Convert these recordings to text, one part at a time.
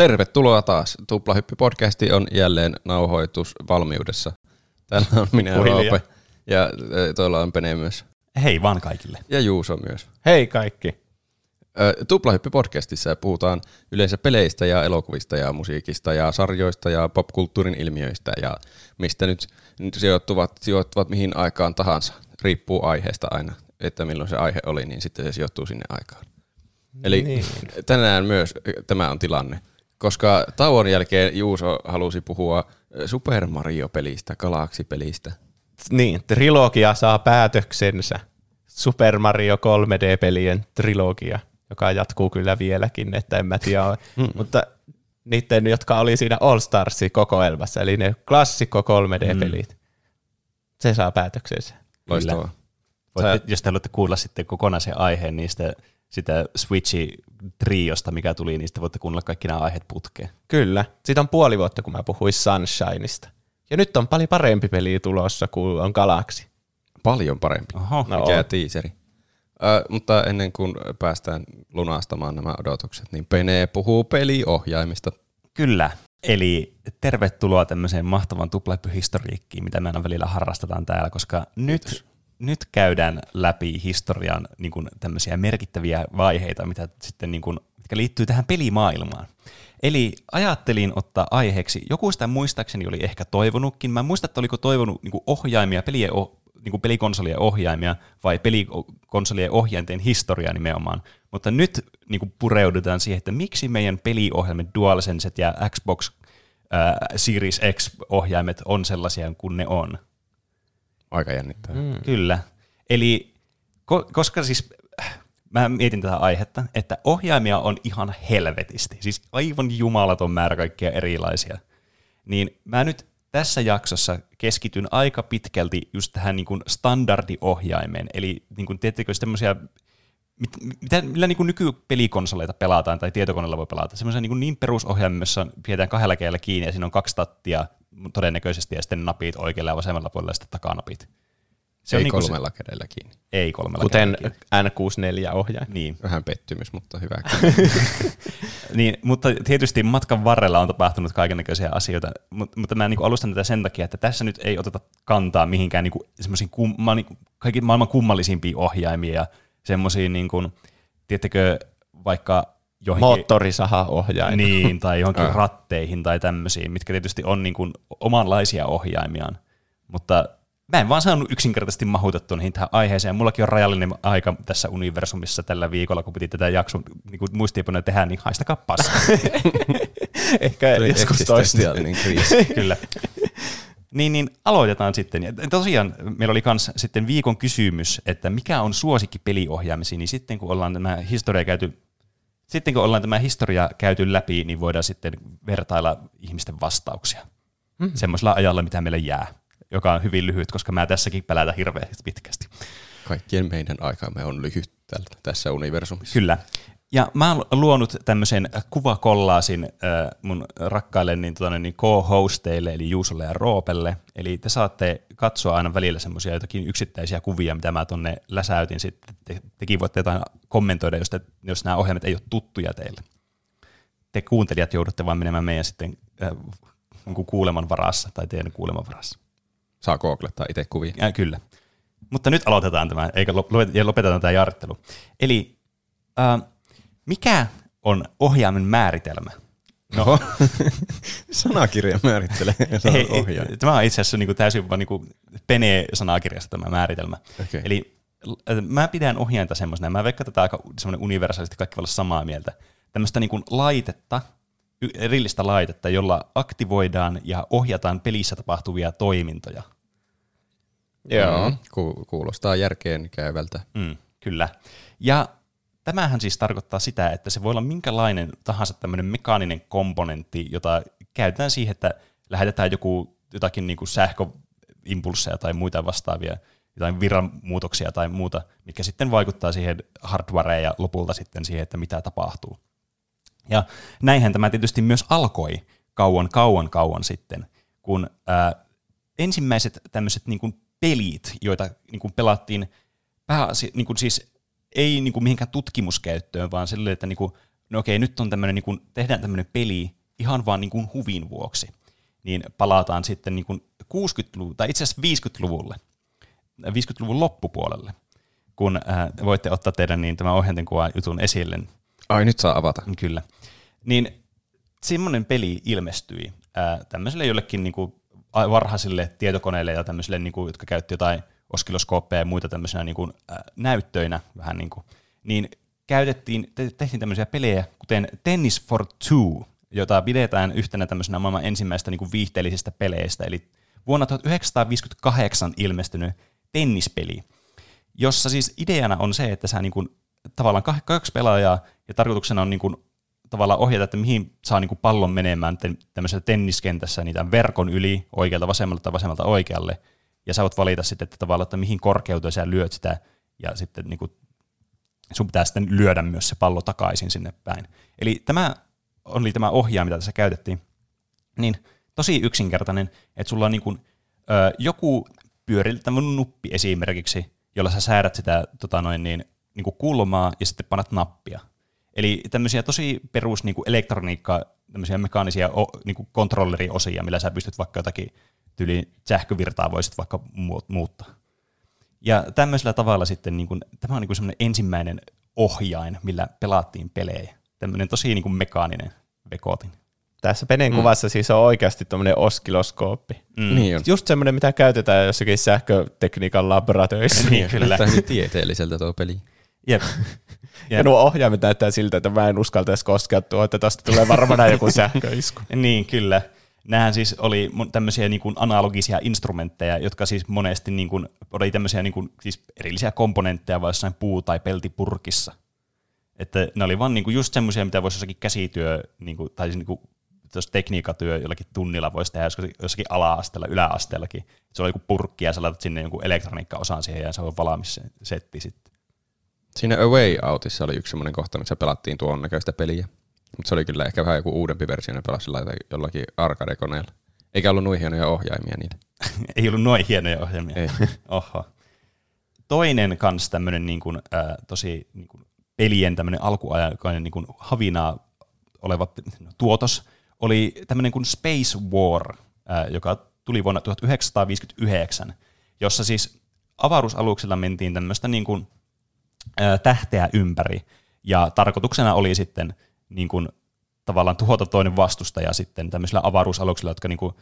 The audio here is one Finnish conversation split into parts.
Tervetuloa taas. Tuplahyppy-podcasti on jälleen nauhoitusvalmiudessa. Täällä on minä Roope ja tuolla on Pene myös. Hei vaan kaikille. Ja Juuso myös. Hei kaikki. Tuplahyppy-podcastissa puhutaan yleensä peleistä ja elokuvista ja musiikista ja sarjoista ja popkulttuurin ilmiöistä ja mistä nyt, nyt sijoittuvat, sijoittuvat mihin aikaan tahansa. Riippuu aiheesta aina, että milloin se aihe oli, niin sitten se sijoittuu sinne aikaan. Eli niin. tänään myös tämä on tilanne, koska tauon jälkeen Juuso halusi puhua Super Mario-pelistä, Galaxy-pelistä. Niin, trilogia saa päätöksensä. Super Mario 3D-pelien trilogia, joka jatkuu kyllä vieläkin, että en mä tiedä. Mm. Mutta niiden, jotka oli siinä All Starsin kokoelmassa, eli ne klassikko 3D-pelit, mm. se saa päätöksensä. Loistavaa. Voitte, jos te haluatte kuulla sitten kokonaisen aiheen niistä sitä Switchi-triosta, mikä tuli, niin sitten voitte kuunnella kaikki nämä aiheet putkeen. Kyllä. Siitä on puoli vuotta, kun mä puhuin Sunshineista. Ja nyt on paljon parempi peli tulossa kuin on Galaxy. Paljon parempi. Oho. No Mikä tiiseri. Ö, mutta ennen kuin päästään lunastamaan nämä odotukset, niin Pene puhuu peliohjaimista. Kyllä. Eli tervetuloa tämmöiseen mahtavan tuplahyppyhistoriikkiin, mitä me aina välillä harrastetaan täällä, koska nyt nyt käydään läpi historian niin kuin tämmöisiä merkittäviä vaiheita, mitä sitten, niin kuin, mitkä liittyy tähän pelimaailmaan. Eli ajattelin ottaa aiheeksi, joku sitä muistaakseni oli ehkä toivonutkin, mä en muista, että oliko toivonut niin kuin ohjaimia, pelien, niin kuin pelikonsolien ohjaimia vai pelikonsolien ohjainten historiaa nimenomaan. Mutta nyt niin kuin pureudutaan siihen, että miksi meidän peliohjelmat DualSenset ja Xbox Series X-ohjaimet on sellaisia kuin ne on. Aika jännittävää. Mm. Kyllä. Eli ko- koska siis mä mietin tätä aihetta, että ohjaimia on ihan helvetisti, siis aivan jumalaton määrä kaikkia erilaisia, niin mä nyt tässä jaksossa keskityn aika pitkälti just tähän niin kuin standardiohjaimeen, eli niin kuin, tiedättekö semmoisia, mit, mitä, millä niin kuin nykypelikonsoleita pelataan tai tietokoneella voi pelata, semmoisia niin, niin perusohjaimia, jossa pidetään kahdella kiinni ja siinä on kaksi tattia todennäköisesti, ja sitten napit oikealla ja vasemmalla puolella ja sitten takanapit. Se ei on kolmella niin kädellä kiinni. Ei kolmella Kuten N64-ohjaaja. Niin. Vähän pettymys, mutta hyvä. niin, mutta tietysti matkan varrella on tapahtunut kaikenlaisia asioita, mutta, mutta mä niin alustan tätä sen takia, että tässä nyt ei oteta kantaa mihinkään niin semmoisiin kum, niin kaikki maailman kummallisimpiin ohjaimia ja semmoisiin, niin kuin, tiedättekö, vaikka johonkin... Moottorisaha-ohjain. Niin, tai johonkin äh. ratteihin tai tämmöisiin, mitkä tietysti on niin kuin omanlaisia ohjaimiaan. Mutta mä en vaan saanut yksinkertaisesti mahutettua niihin tähän aiheeseen. Mullakin on rajallinen aika tässä universumissa tällä viikolla, kun piti tätä jakson niin muistiinpanoja tehdä, niin haistakaa pasta. Ehkä joskus toista. kriisi. Kyllä. Niin, niin aloitetaan sitten. Ja tosiaan meillä oli myös sitten viikon kysymys, että mikä on suosikki peliohjaamisiin, niin sitten kun ollaan tämä historia käyty sitten kun ollaan tämä historia käyty läpi, niin voidaan sitten vertailla ihmisten vastauksia mm-hmm. semmoisella ajalla, mitä meille jää, joka on hyvin lyhyt, koska mä tässäkin pelätä hirveästi pitkästi. Kaikkien meidän aikamme on lyhyt tässä universumissa. Kyllä. Ja mä oon luonut tämmöisen kuvakollaasin äh, mun rakkaille niin, tuonne, niin co-hosteille, eli Juusolle ja Roopelle. Eli te saatte katsoa aina välillä semmoisia jotakin yksittäisiä kuvia, mitä mä tonne läsäytin. Sitten te, tekin voitte jotain kommentoida, jos, te, jos nämä ohjelmat ei ole tuttuja teille. Te kuuntelijat joudutte vaan menemään meidän sitten äh, kuuleman varassa tai teidän kuuleman varassa. Saa googlettaa itse kuvia. Ja, kyllä. Mutta nyt aloitetaan tämä, eikä lopetetaan tämä jarttelu. Eli äh, mikä on ohjaimen määritelmä? No. Sanakirja määrittelee ei, ohjaaja. Tämä on itse asiassa niin kuin täysin vaan niin Pene-sanakirjasta tämä määritelmä. Okay. Eli äh, mä pidän ohjainta semmoisena, mä veikkaan tätä aika semmoinen universaalisti kaikki voi olla samaa mieltä, tämmöistä niin kuin laitetta, erillistä laitetta, jolla aktivoidaan ja ohjataan pelissä tapahtuvia toimintoja. Joo, mm. kuulostaa järkeen käyvältä. Mm, kyllä. Ja Tämähän siis tarkoittaa sitä, että se voi olla minkälainen tahansa tämmöinen mekaaninen komponentti, jota käytetään siihen, että lähetetään joku jotakin niin kuin sähköimpulsseja tai muita vastaavia, jotain virranmuutoksia tai muuta, mikä sitten vaikuttaa siihen hardwareen ja lopulta sitten siihen, että mitä tapahtuu. Ja näinhän tämä tietysti myös alkoi kauan, kauan, kauan sitten, kun ää, ensimmäiset tämmöiset niin pelit, joita niin kuin pelattiin pääasi, niin kuin siis ei niin kuin mihinkään tutkimuskäyttöön, vaan sille, että niin kuin no okei, nyt on tämmöinen, niin kuin, tehdään tämmöinen peli ihan vaan niin kuin huvin vuoksi, niin palataan sitten niin kuin 60-luvun, tai itse asiassa 50-luvulle, 50-luvun loppupuolelle, kun äh, voitte ottaa teidän niin tämän ohjainten kuva jutun esille. Ai nyt saa avata. Kyllä. Niin semmoinen peli ilmestyi äh, tämmöiselle jollekin niin kuin varhaisille tietokoneille ja tämmöisille, niin kuin, jotka käytti jotain oskiloskooppeja ja muita tämmöisenä niin kuin, äh, näyttöinä vähän niin kuin, niin käytettiin, te- tehtiin tämmöisiä pelejä, kuten Tennis for Two, jota pidetään yhtenä tämmöisenä maailman ensimmäistä niin kuin viihteellisistä peleistä, eli vuonna 1958 ilmestynyt tennispeli, jossa siis ideana on se, että sä niin kuin, tavallaan kaksi pelaajaa, ja tarkoituksena on niin kuin, tavallaan ohjata, että mihin saa niin kuin pallon menemään tämmöisessä tenniskentässä niitä verkon yli oikealta vasemmalta tai vasemmalta oikealle, ja sä voit valita sitten, että tavallaan, että mihin korkeuteen sä lyöt sitä, ja sitten niin kuin, sun pitää sitten lyödä myös se pallo takaisin sinne päin. Eli tämä oli tämä ohjaa, mitä tässä käytettiin, niin tosi yksinkertainen, että sulla on niin kuin, ö, joku pyöriltävä nuppi esimerkiksi, jolla sä säädät sitä tota noin, niin, niin kuin kulmaa ja sitten panat nappia. Eli tämmöisiä tosi perus niin kuin elektroniikkaa, tämmöisiä mekaanisia o, niin kuin kontrolleriosia, millä sä pystyt vaikka jotakin tyyli sähkövirtaa voisit vaikka muuttaa. Ja tämmöisellä tavalla sitten, niin kuin, tämä on niin kuin semmoinen ensimmäinen ohjain, millä pelaattiin pelejä. Tämmöinen tosi niin kuin mekaaninen vekotin. Tässä Penen mm. kuvassa siis on oikeasti tuommoinen oskiloskooppi. Mm. Niin on. Just semmoinen, mitä käytetään jossakin sähkötekniikan laboratöissä. niin, kyllä. Näyttää tieteelliseltä tuo peli. Jep. Ja nuo ohjaimet näyttää siltä, että mä en uskaltaisi koskea tuo, että tästä tulee varmaan joku sähköisku. niin, kyllä. Nämähän siis oli tämmöisiä niin kuin analogisia instrumentteja, jotka siis monesti niin kuin, oli tämmöisiä niin kuin, siis erillisiä komponentteja vai jossain puu- tai peltipurkissa. Että ne oli vaan niin kuin just semmoisia, mitä voisi jossakin käsityö, niin kuin, tai siis niin kuin, tekniikatyö jollakin tunnilla voisi tehdä jossakin ala-asteella, yläasteellakin. Se oli joku purkki ja sä laitat sinne jonkun elektroniikka-osan siihen ja se on valmis se setti sitten. Siinä A Way Outissa oli yksi semmoinen kohta, missä pelattiin tuon näköistä peliä. Mutta se oli kyllä ehkä vähän joku uudempi versio, ne pelasi jollakin arcade-koneella. Eikä ollut noin hienoja ohjaimia niillä. Ei ollut noin hienoja ohjaimia. Ei. Oho. Toinen kans tämmöinen niin kuin, äh, tosi niin kuin pelien tämmöinen alkuaikainen niin kuin havinaa oleva tuotos oli tämmöinen kuin Space War, äh, joka tuli vuonna 1959, jossa siis avaruusaluksilla mentiin tämmöistä niin kuin, äh, tähteä ympäri, ja tarkoituksena oli sitten niin kuin, tavallaan tuhota toinen vastustaja sitten tämmöisillä avaruusaluksilla, jotka niin kuin,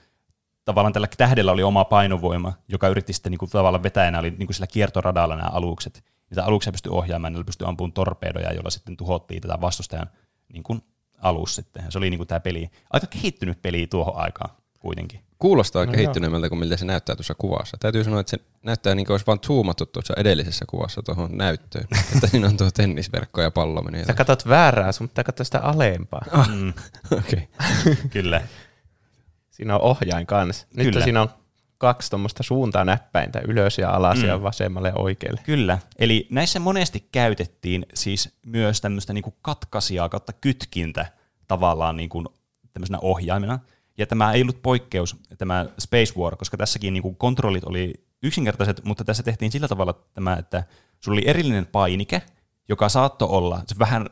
tavallaan tällä tähdellä oli oma painovoima, joka yritti sitten niin kuin, tavallaan vetäjänä, oli niin kuin sillä kiertoradalla nämä alukset. Niitä aluksia pystyi ohjaamaan, niillä pystyi ampumaan torpedoja, joilla sitten tuhottiin tätä vastustajan niin kuin, alus sitten. Se oli niin kuin tämä peli, aika kehittynyt peli tuohon aikaan kuitentyneemmältä Kuulostaa no kehittyneemmältä kuin miltä se näyttää tuossa kuvassa. Täytyy sanoa, että se näyttää niin kuin olisi vain zoomattu tuossa edellisessä kuvassa tuohon näyttöön. että siinä on tuo tennisverkko ja pallo menee. Sä katsot väärää, sun pitää katsoa sitä alempaa. Ah, mm. Okei. Okay. Kyllä. Siinä on ohjain kanssa. Nyt Kyllä. siinä on kaksi tuommoista suuntaa näppäintä, ylös ja alas mm. ja vasemmalle ja oikealle. Kyllä. Eli näissä monesti käytettiin siis myös tämmöistä niinku katkaisijaa kautta kytkintä tavallaan niinku tämmöisenä ohjaimena. Ja tämä ei ollut poikkeus, tämä Space War, koska tässäkin niin kuin kontrollit oli yksinkertaiset, mutta tässä tehtiin sillä tavalla tämä, että sulla oli erillinen painike, joka saattoi olla, se vähän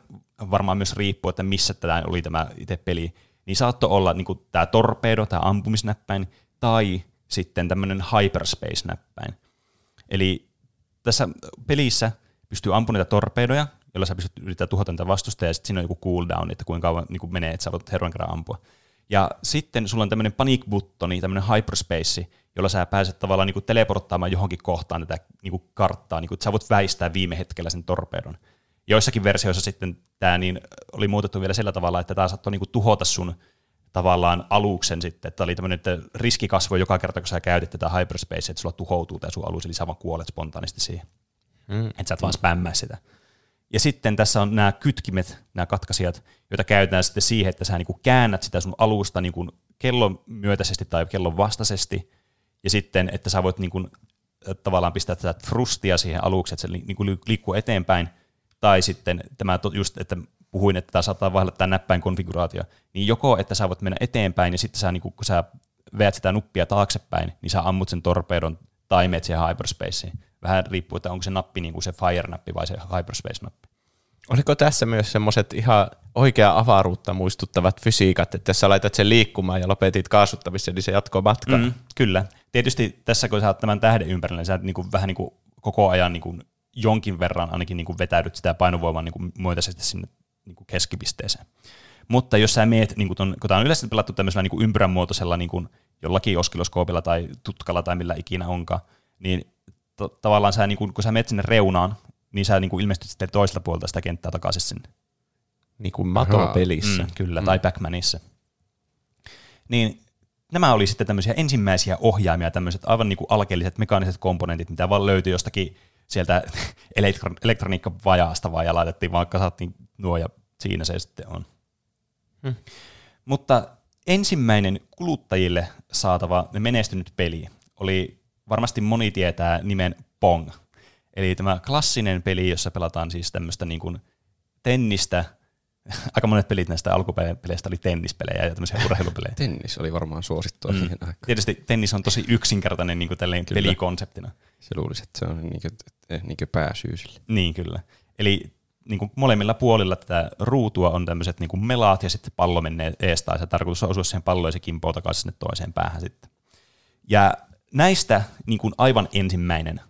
varmaan myös riippuu, että missä tämä oli tämä itse peli, niin saattoi olla niin kuin tämä torpedo, tämä ampumisnäppäin, tai sitten tämmöinen hyperspace-näppäin. Eli tässä pelissä pystyy ampumaan niitä torpedoja, jolla sä pystyt yrittää tuhota niitä vastustajia, ja sitten siinä on joku cooldown, että kuinka kauan niin kuin menee, että sä voit herran kerran ampua. Ja sitten sulla on tämmöinen panic-buttoni, tämmöinen hyperspace, jolla sä pääset tavallaan niin teleporttaamaan johonkin kohtaan tätä niin karttaa, niin kuin, että sä voit väistää viime hetkellä sen torpedon. Joissakin versioissa sitten tämä niin oli muutettu vielä sillä tavalla, että tämä saattoi niin tuhota sun tavallaan aluksen sitten, että oli tämmöinen että riski kasvoi joka kerta, kun sä käytit tätä hyperspace, että sulla tuhoutuu tämä sun alus, eli sä vaan kuolet spontaanisti siihen. Mm. Että sä et vaan spämmää sitä. Ja sitten tässä on nämä kytkimet, nämä katkaisijat, joita käytetään sitten siihen, että sä niin kuin käännät sitä sun alusta niin kuin kellon myötäisesti tai kellon vastaisesti, ja sitten, että sä voit niin kuin, tavallaan pistää tätä frustia siihen alukseen, että se niin kuin liikkuu eteenpäin, tai sitten tämä just, että puhuin, että tämä saattaa vaihdella tämä näppäin konfiguraatio, niin joko, että sä voit mennä eteenpäin, ja sitten sä, niin kun sä veät sitä nuppia taaksepäin, niin sä ammut sen torpedon tai meet siihen hyperspaceen. Vähän riippuu, että onko se nappi niin kuin se fire-nappi vai se hyperspace-nappi. Oliko tässä myös semmoiset ihan oikea avaruutta muistuttavat fysiikat, että jos sä laitat sen liikkumaan ja lopetit kaasuttamisen, niin se jatkoi matkaa? Mm, kyllä. Tietysti tässä kun sä oot tämän tähden ympärillä, niin sä niin kuin, vähän niin kuin koko ajan niin kuin jonkin verran ainakin niin kuin vetäydyt sitä painovoimaa niin kuin myötäisesti sinne niin kuin keskipisteeseen. Mutta jos sä meet, niin kuin ton, kun tämä on yleensä pelattu tämmöisellä niin kuin ympyrän muotoisella niin kuin jollakin oskiloskoopilla tai tutkalla tai millä ikinä onkaan, niin tavallaan sä, niin kuin, kun sä menet sinne reunaan, niin sä niin ilmestyt sitten toiselta puolta sitä kenttää takaisin sinne. Niin kuin matopelissä. Mm, kyllä, mm. tai Pac-Manissa. Niin nämä oli sitten tämmöisiä ensimmäisiä ohjaimia, tämmöiset aivan niin kuin alkeelliset mekaaniset komponentit, mitä vaan löytyi jostakin sieltä elektroniikkavajaasta vaan ja laitettiin vaan kasattiin nuo ja siinä se sitten on. Hmm. Mutta ensimmäinen kuluttajille saatava menestynyt peli oli, varmasti moni tietää nimen Pong. Eli tämä klassinen peli, jossa pelataan siis tämmöistä niin kuin tennistä, aika monet pelit näistä alkupeleistä oli tennispelejä ja tämmöisiä urheilupelejä. Tennis oli varmaan suosittua mm. siihen aikaan. Tietysti tennis on tosi yksinkertainen niin kuin pelikonseptina. Se luulisi, että se on niin kuin, niin kuin pääsyy sille. Niin, kyllä. Eli niin kuin molemmilla puolilla tätä ruutua on tämmöiset niin kuin melaat ja sitten pallo menee eestä ja se tarkoitus on osua siihen palloon ja se kimpoo takaisin sinne toiseen päähän sitten. Ja näistä niin kuin aivan ensimmäinen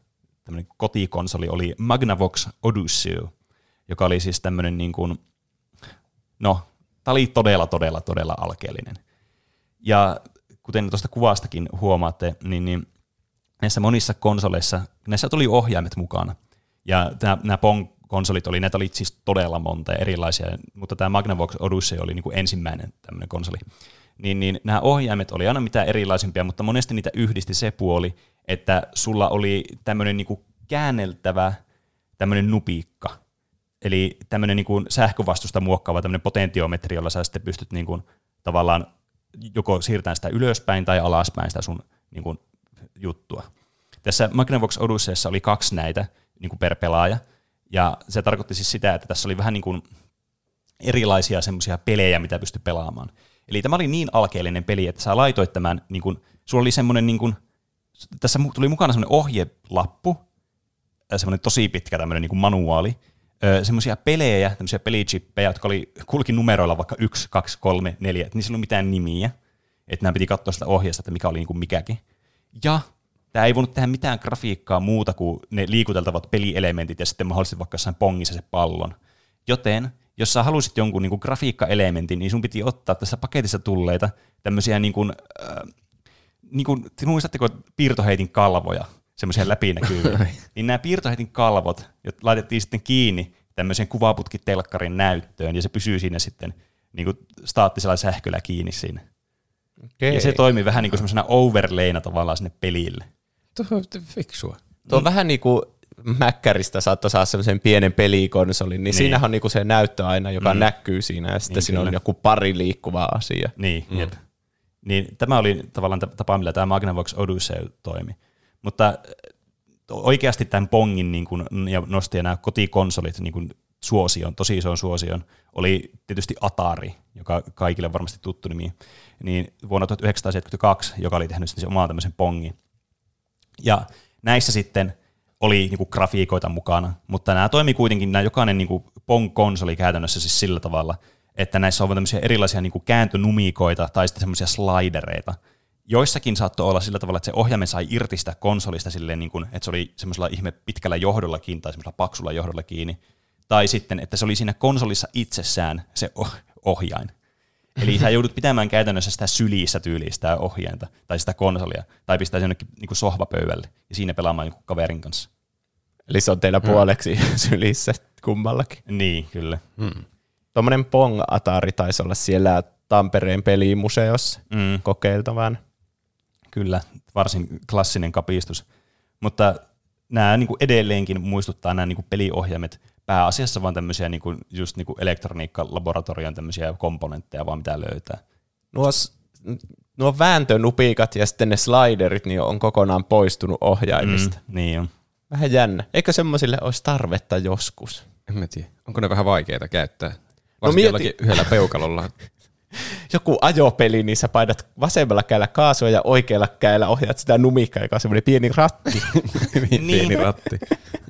kotikonsoli oli Magnavox Odyssey, joka oli siis tämmöinen niin kuin, no, tämä oli todella, todella, todella alkeellinen. Ja kuten tuosta kuvastakin huomaatte, niin, niin näissä monissa konsoleissa, näissä tuli ohjaimet mukana. Ja nämä, nämä Pong-konsolit oli, näitä oli siis todella monta erilaisia, mutta tämä Magnavox Odyssey oli niin kuin ensimmäinen tämmöinen konsoli. Niin, niin nämä ohjaimet oli aina mitä erilaisimpia, mutta monesti niitä yhdisti se puoli, että sulla oli tämmöinen niin kuin käänneltävä tämmöinen nupiikka, eli tämmöinen niin kuin sähkövastusta muokkaava tämmöinen potentiometri, jolla sä sitten pystyt niin kuin tavallaan joko siirtämään sitä ylöspäin tai alaspäin sitä sun niin kuin juttua. Tässä Magnavox Odysseyssa oli kaksi näitä niin kuin per pelaaja, ja se tarkoitti siis sitä, että tässä oli vähän niin kuin erilaisia semmoisia pelejä, mitä pystyi pelaamaan. Eli tämä oli niin alkeellinen peli, että sä laitoit tämän, niin kuin, sulla oli semmoinen, niin kuin, tässä tuli mukana semmoinen ohjelappu, semmoinen tosi pitkä tämmöinen niin manuaali, semmoisia pelejä, tämmöisiä pelichippejä, jotka oli, kulki numeroilla vaikka 1, 2, 3, 4, että niissä ei ollut mitään nimiä, että nämä piti katsoa sitä ohjeesta, että mikä oli niin kuin mikäkin. Ja tämä ei voinut tehdä mitään grafiikkaa muuta kuin ne liikuteltavat pelielementit ja sitten mahdollisesti vaikka jossain pongissa se pallon. Joten jos sä halusit jonkun niin kuin grafiikkaelementin, niin sun piti ottaa tässä paketissa tulleita tämmöisiä, niin kuin, äh, niin kuin, muistatteko piirtoheitin kalvoja, semmoisia läpinäkyviä, niin nämä piirtoheitin kalvot laitettiin sitten kiinni tämmöiseen kuvaputkitelkkarin näyttöön, ja se pysyy siinä sitten niin kuin staattisella sähköllä kiinni siinä. Okay. Ja se toimi vähän niin kuin semmoisena overlayna tavallaan sinne pelille. Tuo on fiksua. Tuo on mm. vähän niin kuin Mäkkäristä saattoi saada semmoisen pienen pelikonsolin, niin, niin. siinähän on niinku se näyttö aina, joka mm. näkyy siinä, ja sitten niin, siinä kyllä. on joku pari liikkuvaa asiaa. Niin, mm. jep. Niin, tämä oli tavallaan tapa, millä tämä Magnavox Odyssey toimi. Mutta oikeasti tämän Pongin niin kun, ja nosti nämä kotikonsolit niin kun suosion, tosi ison suosion, oli tietysti Atari, joka kaikille varmasti tuttu nimi, niin vuonna 1972, joka oli tehnyt sitten omaa tämmöisen Pongin. Ja näissä sitten oli niin kuin grafiikoita mukana, mutta nämä toimi kuitenkin, nämä jokainen niin Pong-konsoli käytännössä siis sillä tavalla, että näissä on tämmöisiä erilaisia niin kuin kääntönumikoita tai sitten semmoisia slidereita. Joissakin saattoi olla sillä tavalla, että se ohjaimen sai irti sitä konsolista silleen, niin kuin, että se oli semmoisella ihme pitkällä johdolla kiinni tai semmoisella paksulla johdolla kiinni. Tai sitten, että se oli siinä konsolissa itsessään se ohjain. Eli sä joudut pitämään käytännössä sitä sylissä tyyliä sitä ohjainta tai sitä konsolia, tai pistää sen jonnekin niin kuin sohvapöydälle ja siinä pelaamaan jonkun kaverin kanssa. Eli se on teillä hmm. puoleksi sylissä kummallakin. Niin, kyllä. Hmm. Tuommoinen Pong Atari taisi olla siellä Tampereen pelimuseossa mm. kokeiltavan. Kyllä, varsin klassinen kapistus. Mutta nämä niin kuin edelleenkin muistuttaa nämä niin kuin peliohjaimet pääasiassa vaan tämmöisiä niin kuin, just niin kuin elektroniikkalaboratorion tämmöisiä komponentteja vaan mitä löytää. Nuo, nuo vääntönupikat ja sitten ne sliderit niin on kokonaan poistunut ohjaimista. Mm, niin on. Vähän jännä. Eikö semmoisille olisi tarvetta joskus? En mä tiedä. Onko ne vähän vaikeita käyttää? Varsinkin no mieti... yhdellä peukalolla. Joku ajopeli, niin sä paidat vasemmalla kädellä kaasua ja oikealla kädellä ohjaat sitä numikkaa, joka on semmoinen pieni ratti. pieni ratti.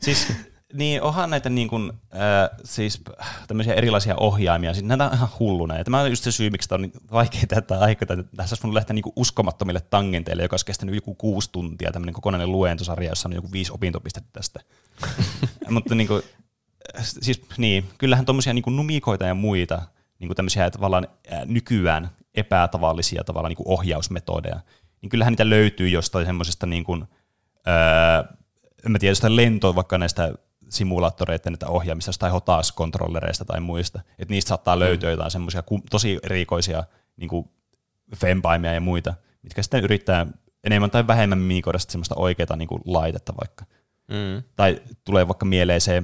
Siis Niin, onhan näitä niin kuin, äh, siis tämmöisiä erilaisia ohjaimia, siis näitä on ihan hulluna. Ja tämä on just se syy, miksi tämä on niin vaikea tätä aikaa. Tässä olisi voinut lähteä niin kuin uskomattomille tangenteille, joka olisi kestänyt joku kuusi tuntia, tämmöinen kokonainen luentosarja, jossa on joku viisi opintopistettä tästä. Mutta niin kuin, siis niin, kyllähän tuommoisia niin numikoita ja muita, niin kuin tämmöisiä tavallaan nykyään epätavallisia tavallaan niin kuin ohjausmetodeja, niin kyllähän niitä löytyy jostain semmoisesta niin kuin, öö, en mä tiedä, jostain lentoa vaikka näistä simulaattoreiden että ohjaamista tai HOTAS-kontrollereista tai muista. Että niistä saattaa löytyä mm. jotain semmoisia tosi erikoisia niin fempaimia ja muita, mitkä sitten yrittää enemmän tai vähemmän miikoida semmoista oikeaa niin kuin laitetta vaikka. Mm. Tai tulee vaikka mieleen se,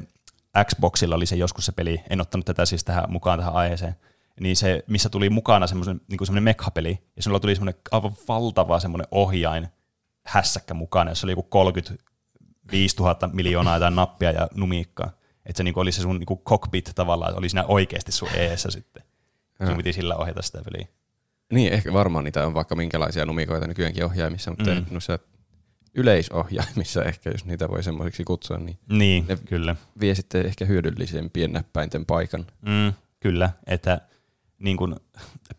Xboxilla oli se joskus se peli, en ottanut tätä siis tähän mukaan tähän aiheeseen, niin se, missä tuli mukana semmoinen niin semmoinen mekha-peli, ja sinulla tuli semmoinen aivan valtava semmoinen ohjain hässäkkä mukana, jossa oli joku 30 5000 miljoonaa jotain nappia ja numiikkaa. Että se niinku oli se sun niinku cockpit tavallaan, että oli siinä oikeasti sun eessä sitten. Sun piti sillä ohjata sitä peliä. Niin, ehkä varmaan niitä on vaikka minkälaisia numikoita nykyäänkin ohjaimissa, mutta mm. noissa yleisohjaimissa ehkä, jos niitä voi semmoisiksi kutsua, niin, niin ne kyllä. vie sitten ehkä hyödyllisempien näppäinten paikan. Mm, kyllä, että niin kuin,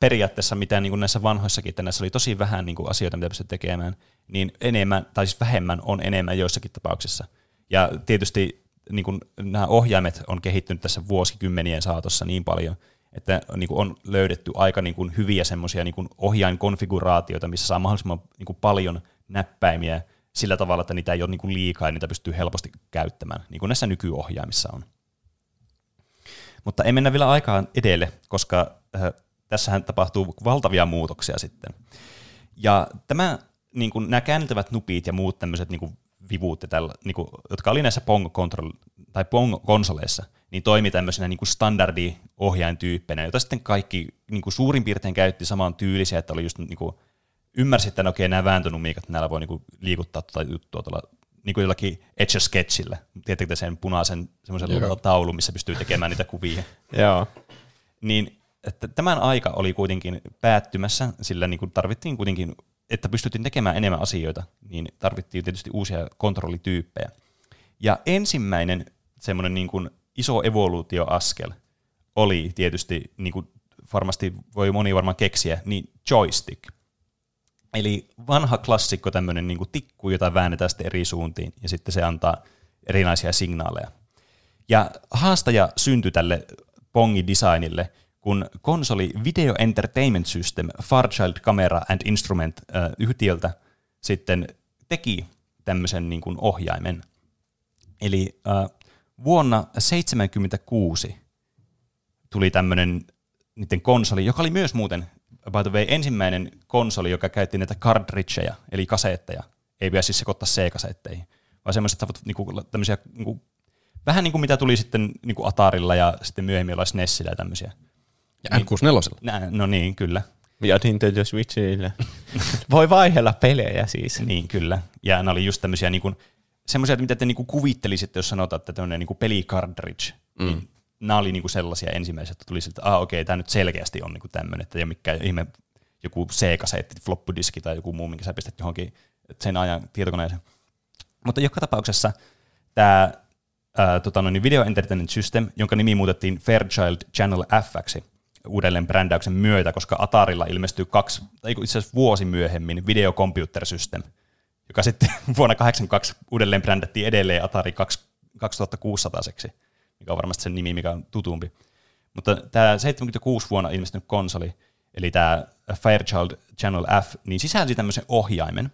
periaatteessa mitä niin kuin näissä vanhoissakin, että näissä oli tosi vähän niin kuin asioita, mitä pystyt tekemään, niin enemmän, tai siis vähemmän on enemmän joissakin tapauksissa. Ja tietysti niin kuin, nämä ohjaimet on kehittynyt tässä vuosikymmenien saatossa niin paljon, että niin kuin on löydetty aika niin kuin hyviä semmoisia niin ohjainkonfiguraatioita, missä saa mahdollisimman niin kuin paljon näppäimiä sillä tavalla, että niitä ei ole niin kuin liikaa ja niitä pystyy helposti käyttämään, niin kuin näissä nykyohjaimissa on. Mutta ei mennä vielä aikaan edelle, koska tässähän tapahtuu valtavia muutoksia sitten. Ja tämä, niin kuin, nämä käännettävät nupit ja muut tämmöiset niin vivuut, tällä, niin kuin, jotka oli näissä Pong, control, tai Pong-konsoleissa, niin toimi tämmöisenä niin standardi-ohjaintyyppeinä, jota sitten kaikki niin kuin suurin piirtein käytti saman tyylisiä, että oli just niin kuin, ymmärsi, että no okei, nämä vääntönumiikat, näillä voi niin kuin, liikuttaa tuota juttua tuolla niin kuin jollakin Etch Sketchillä. Tiedättekö sen punaisen semmoisen taulun, missä pystyy tekemään niitä kuvia? Joo. Niin että tämän aika oli kuitenkin päättymässä, sillä niin kuin tarvittiin kuitenkin, että pystyttiin tekemään enemmän asioita, niin tarvittiin tietysti uusia kontrollityyppejä. Ja ensimmäinen semmoinen niin kuin iso evoluutioaskel oli tietysti, niin kuin varmasti voi moni varmaan keksiä, niin joystick. Eli vanha klassikko tämmöinen niin tikku, jota väännetään sitten eri suuntiin, ja sitten se antaa erinäisiä signaaleja. Ja haastaja syntyi tälle Pongi-designille, kun konsoli Video Entertainment System Farchild Camera and Instrument äh, yhtiöltä sitten teki tämmöisen niin kuin ohjaimen. Eli äh, vuonna 1976 tuli tämmöinen niiden konsoli, joka oli myös muuten by the way, ensimmäinen konsoli, joka käytti näitä cartridgeja, eli kasetteja. Ei pidä siis sekoittaa C-kasetteihin, vaan semmoiset niinku, tämmöisiä, niinku, vähän niin kuin mitä tuli sitten niinku Atarilla ja sitten myöhemmin olla SNESillä ja tämmöisiä. Ja N64. Nä, no niin, kyllä. Ja Nintendo Switchillä. Voi vaihella pelejä siis. Niin, kyllä. Ja ne oli just tämmöisiä niinku, semmoisia, mitä te niinku kuvittelisitte, jos sanotaan, että tämmöinen niinku pelicartridge, mm. niin nämä oli niinku sellaisia ensimmäisiä, että tuli siltä, että ah, okei, tämä nyt selkeästi on niinku tämmöinen, että ei ole mikään ihme joku C-kasetti, floppudiski tai joku muu, minkä sä pistät johonkin sen ajan tietokoneeseen. Mutta joka tapauksessa tämä tota noin, Video Entertainment System, jonka nimi muutettiin Fairchild Channel F uudelleen brändäyksen myötä, koska Atarilla ilmestyi kaksi, tai itse asiassa vuosi myöhemmin Video joka sitten vuonna 1982 uudelleen brändättiin edelleen Atari 2600 seksi mikä on varmasti sen nimi, mikä on tutumpi. Mutta tämä 76 vuonna ilmestynyt konsoli, eli tämä Fairchild Channel F, niin sisälsi tämmöisen ohjaimen,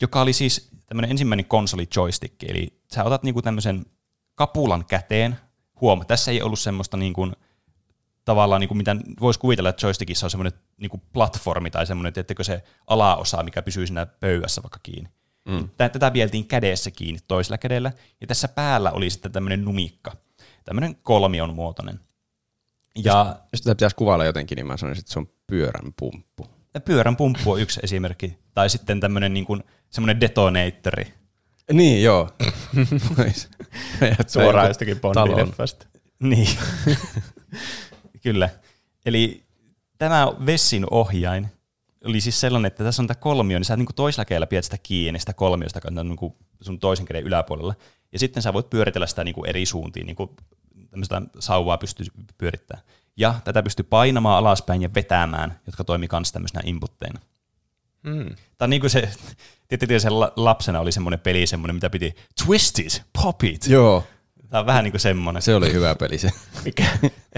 joka oli siis tämmöinen ensimmäinen konsoli joystick, eli sä otat niinku tämmöisen kapulan käteen, huom, tässä ei ollut semmoista niinku, tavallaan, niinku, mitä voisi kuvitella, että joystickissa on semmoinen niinku platformi tai semmoinen, tiettäkö se alaosa, mikä pysyy siinä pöydässä vaikka kiinni. Mm. Tätä vieltiin kädessä kiinni toisella kädellä, ja tässä päällä oli sitten tämmöinen numikka tämmöinen kolmion muotoinen. Ja, jos, jos tätä pitäisi kuvailla jotenkin, niin mä sanoisin, että se on pyörän pumppu. Pyörän pumppu on yksi esimerkki. Tai sitten tämmöinen niin kuin, semmoinen detonaattori. Niin, joo. Suoraan jostakin Bondi-leffasta. Niin. Kyllä. Eli tämä Vessin ohjain oli siis sellainen, että tässä on tämä kolmio, niin sä niin toisella kädellä pidät sitä kiinni sitä kolmiosta, niin sun toisen käden yläpuolella. Ja sitten sä voit pyöritellä sitä niin kuin eri suuntiin, niin kuin tämmöistä sauvaa pystyy pyörittämään. Ja tätä pystyy painamaan alaspäin ja vetämään, jotka toimii myös tämmöisenä inputteina. Mm. Tämä on niin kuin se, tietysti se lapsena oli semmoinen peli, semmoinen, mitä piti twist it, pop it. Joo, Tämä on vähän niin kuin semmoinen. se oli hyvä peli se. Mikä?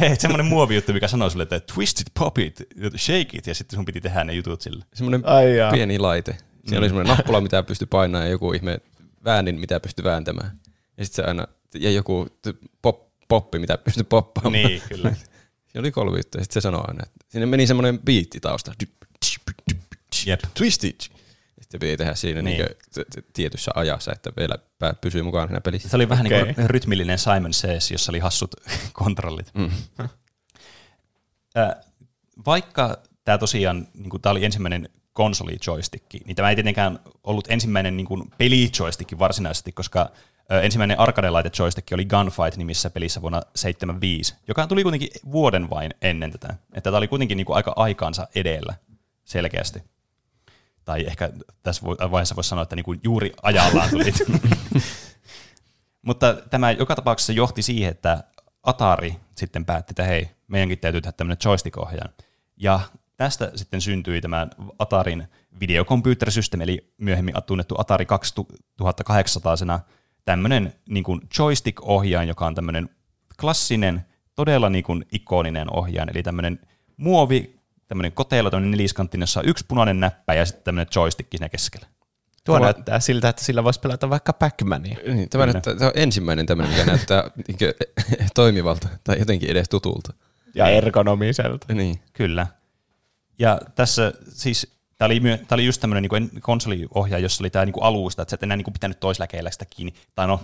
Ei, semmoinen muovijuttu, mikä sanoi sulle, että twist it, pop it, shake it, ja sitten sun piti tehdä ne jutut sille. Semmoinen Ai pieni laite. Siinä oli semmoinen nappula, mitä pystyi painamaan ja joku ihme väänin, mitä pystyi vääntämään. Ja sitten se aina, ja joku pop, poppi, mitä pystyi poppaamaan. Niin, kyllä. Siinä oli kolme juttuja. Sitten se sanoi aina, että sinne meni semmoinen biitti tausta. Jep. Twist it. Sitten piti tehdä siinä Niin. niin. tietyssä ajassa, että vielä pää- pysyy mukaan siinä pelissä. Se oli vähän Okei. niin kuin rytmillinen Simon Says, jossa oli hassut kontrollit. Mm. Äh, vaikka tämä tosiaan, niin tämä oli ensimmäinen konsoli joystick, niin tämä ei tietenkään ollut ensimmäinen niin kuin peli joystick varsinaisesti, koska ensimmäinen arcade-laite joystick oli Gunfight-nimissä pelissä vuonna 75, joka tuli kuitenkin vuoden vain ennen tätä. Että tämä oli kuitenkin niin kuin aika aikaansa edellä selkeästi. Tai ehkä tässä vaiheessa voisi sanoa, että niin kuin juuri ajallaan tuli. Mutta tämä joka tapauksessa johti siihen, että Atari sitten päätti, että hei, meidänkin täytyy tehdä tämmöinen joystick-ohjaaja. Ja tästä sitten syntyi tämä Atarin videocomputer-systeemi, eli myöhemmin tunnettu Atari 2800-sena tämmöinen niin kuin joystick-ohjaaja, joka on tämmöinen klassinen, todella niin kuin ikoninen ohjaaja, eli tämmöinen muovi, tämmöinen koteilo, tämmöinen neliskanttinen, jossa on yksi punainen näppä ja sitten tämmöinen joystick siinä keskellä. Tuo Tuolla- näyttää siltä, että sillä voisi pelata vaikka Pac-Mania. Niin, tämä, Kyllä. näyttää, tämä on ensimmäinen tämmöinen, mikä näyttää niinkö toimivalta tai jotenkin edes tutulta. Ja ergonomiselta. Niin. Kyllä. Ja tässä siis, tämä oli, myö- tää oli just tämmöinen niin konsoliohjaaja, jossa oli tämä niin alusta, että sä et enää niin pitänyt toisläkeillä sitä kiinni. Tai no,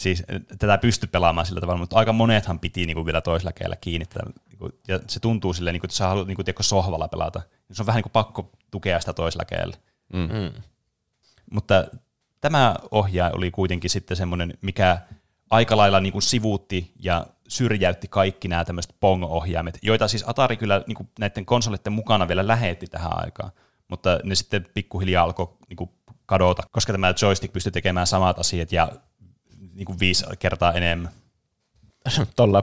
siis eh, tätä pysty pelaamaan sillä tavalla, mutta aika monethan piti niin kuin vielä toisläkeillä kiinni. Tätä, niin kuin, ja se tuntuu silleen, niin kuin, että sä haluat niin kuin, tiedätkö, sohvalla pelata. niin Se on vähän niin kuin pakko tukea sitä toisläkeillä. Mm. Mm. Mutta tämä ohjaaja oli kuitenkin sitten semmoinen, mikä aika lailla niin kuin sivuutti ja syrjäytti kaikki nämä tämmöiset Pong-ohjaimet, joita siis Atari kyllä niin kuin näiden konsolitten mukana vielä lähetti tähän aikaan, mutta ne sitten pikkuhiljaa alkoi niin kuin kadota, koska tämä joystick pystyi tekemään samat asiat ja niin kuin viisi kertaa enemmän. Tuolla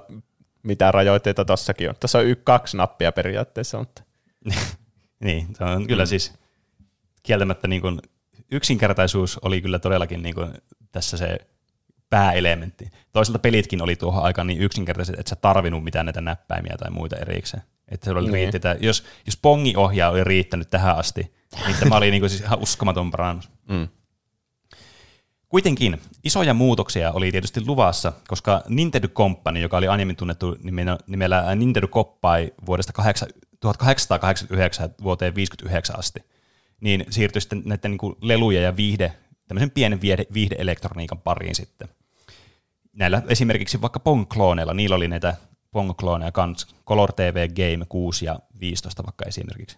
mitä rajoitteita tossakin on. Tässä on y- kaksi nappia periaatteessa, mutta Niin, se on kyllä siis kieltämättä niin kuin yksinkertaisuus oli kyllä todellakin niin kuin tässä se pääelementti. Toisaalta pelitkin oli tuohon aikaan niin yksinkertaiset, että sä tarvinnut mitään näitä näppäimiä tai muita erikseen. Että se oli Niin. riitti, että jos, jos pongi-ohjaa oli riittänyt tähän asti, niin tämä oli niin kuin siis ihan uskomaton parannus. Mm. Kuitenkin isoja muutoksia oli tietysti luvassa, koska Nintendo Company, joka oli aiemmin tunnettu nimellä, nimellä Nintendo Koppai vuodesta 8 1889 vuoteen 59 asti, niin siirtyi sitten näiden niin leluja ja viihde, tämmöisen pienen viihde, viihdeelektroniikan pariin sitten. Näillä esimerkiksi vaikka Pong-klooneilla, niillä oli näitä Pong-klooneja kans, Color TV Game 6 ja 15 vaikka esimerkiksi.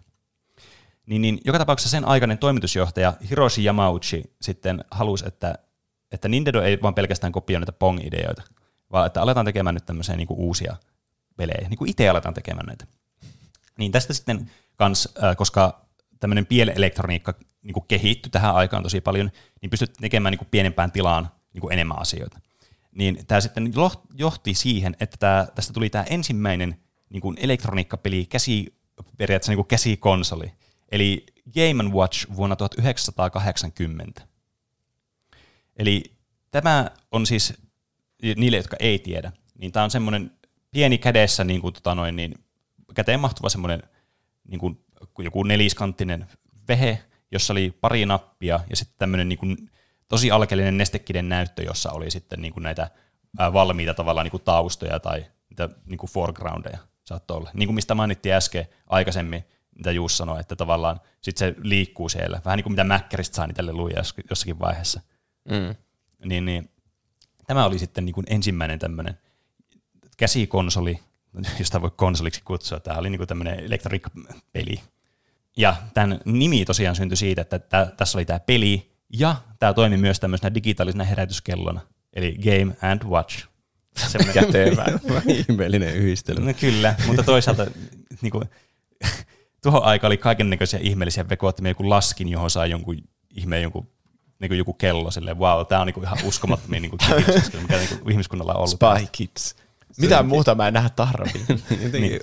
Niin, niin joka tapauksessa sen aikainen toimitusjohtaja Hiroshi Yamauchi sitten halusi, että, että Nintendo ei vaan pelkästään kopioi näitä Pong-ideoita, vaan että aletaan tekemään nyt tämmöisiä niin kuin uusia pelejä, niin kuin itse aletaan tekemään näitä. Niin tästä sitten kans, äh, koska tämmöinen pielelektroniikka niin kuin kehittyi tähän aikaan tosi paljon, niin pystyt tekemään niin kuin pienempään tilaan niin kuin enemmän asioita. Niin tämä sitten johti siihen, että tämä, tästä tuli tämä ensimmäinen niin kuin elektroniikkapeli, käsi, periaatteessa niin kuin käsikonsoli, eli Game Watch vuonna 1980. Eli tämä on siis, niille jotka ei tiedä, niin tämä on semmoinen pieni kädessä niin kuin, tota noin, niin, käteen mahtuva semmoinen niin kuin, joku neliskanttinen vehe, jossa oli pari nappia ja sitten tämmöinen niin kuin, tosi alkeellinen nestekiden näyttö, jossa oli sitten niin kuin näitä valmiita tavallaan niin kuin taustoja tai niitä niin kuin foregroundeja saattoi olla. Niin kuin mistä mainittiin äsken aikaisemmin, mitä Juus sanoi, että tavallaan sit se liikkuu siellä. Vähän niin kuin mitä Mäkkäristä saa niitä leluja jos- jossakin vaiheessa. mm. Niin, niin, tämä oli sitten niin kuin ensimmäinen tämmöinen käsikonsoli, josta voi konsoliksi kutsua. Tämä oli niin kuin tämmöinen electronic-peli. Ja tämän nimi tosiaan syntyi siitä, että tä, tässä oli tämä peli, ja tämä toimi myös tämmöisenä digitaalisena herätyskellona, eli Game and Watch. Semmoinen, kätevää. Ihmeellinen yhdistelmä. No kyllä, mutta toisaalta niin kuin, tuohon aikaan oli kaikennäköisiä ihmeellisiä vekoottimia, joku laskin, johon saa jonkun ihmeen jonkun niin kuin joku kello silleen, wow, tämä on niin kuin ihan uskomattomia niin kuin kehitys, mikä niin kuin ihmiskunnalla on ollut. Spy Kids. Mitä muuta mä en nähdä tarvii. Jotenkin niin.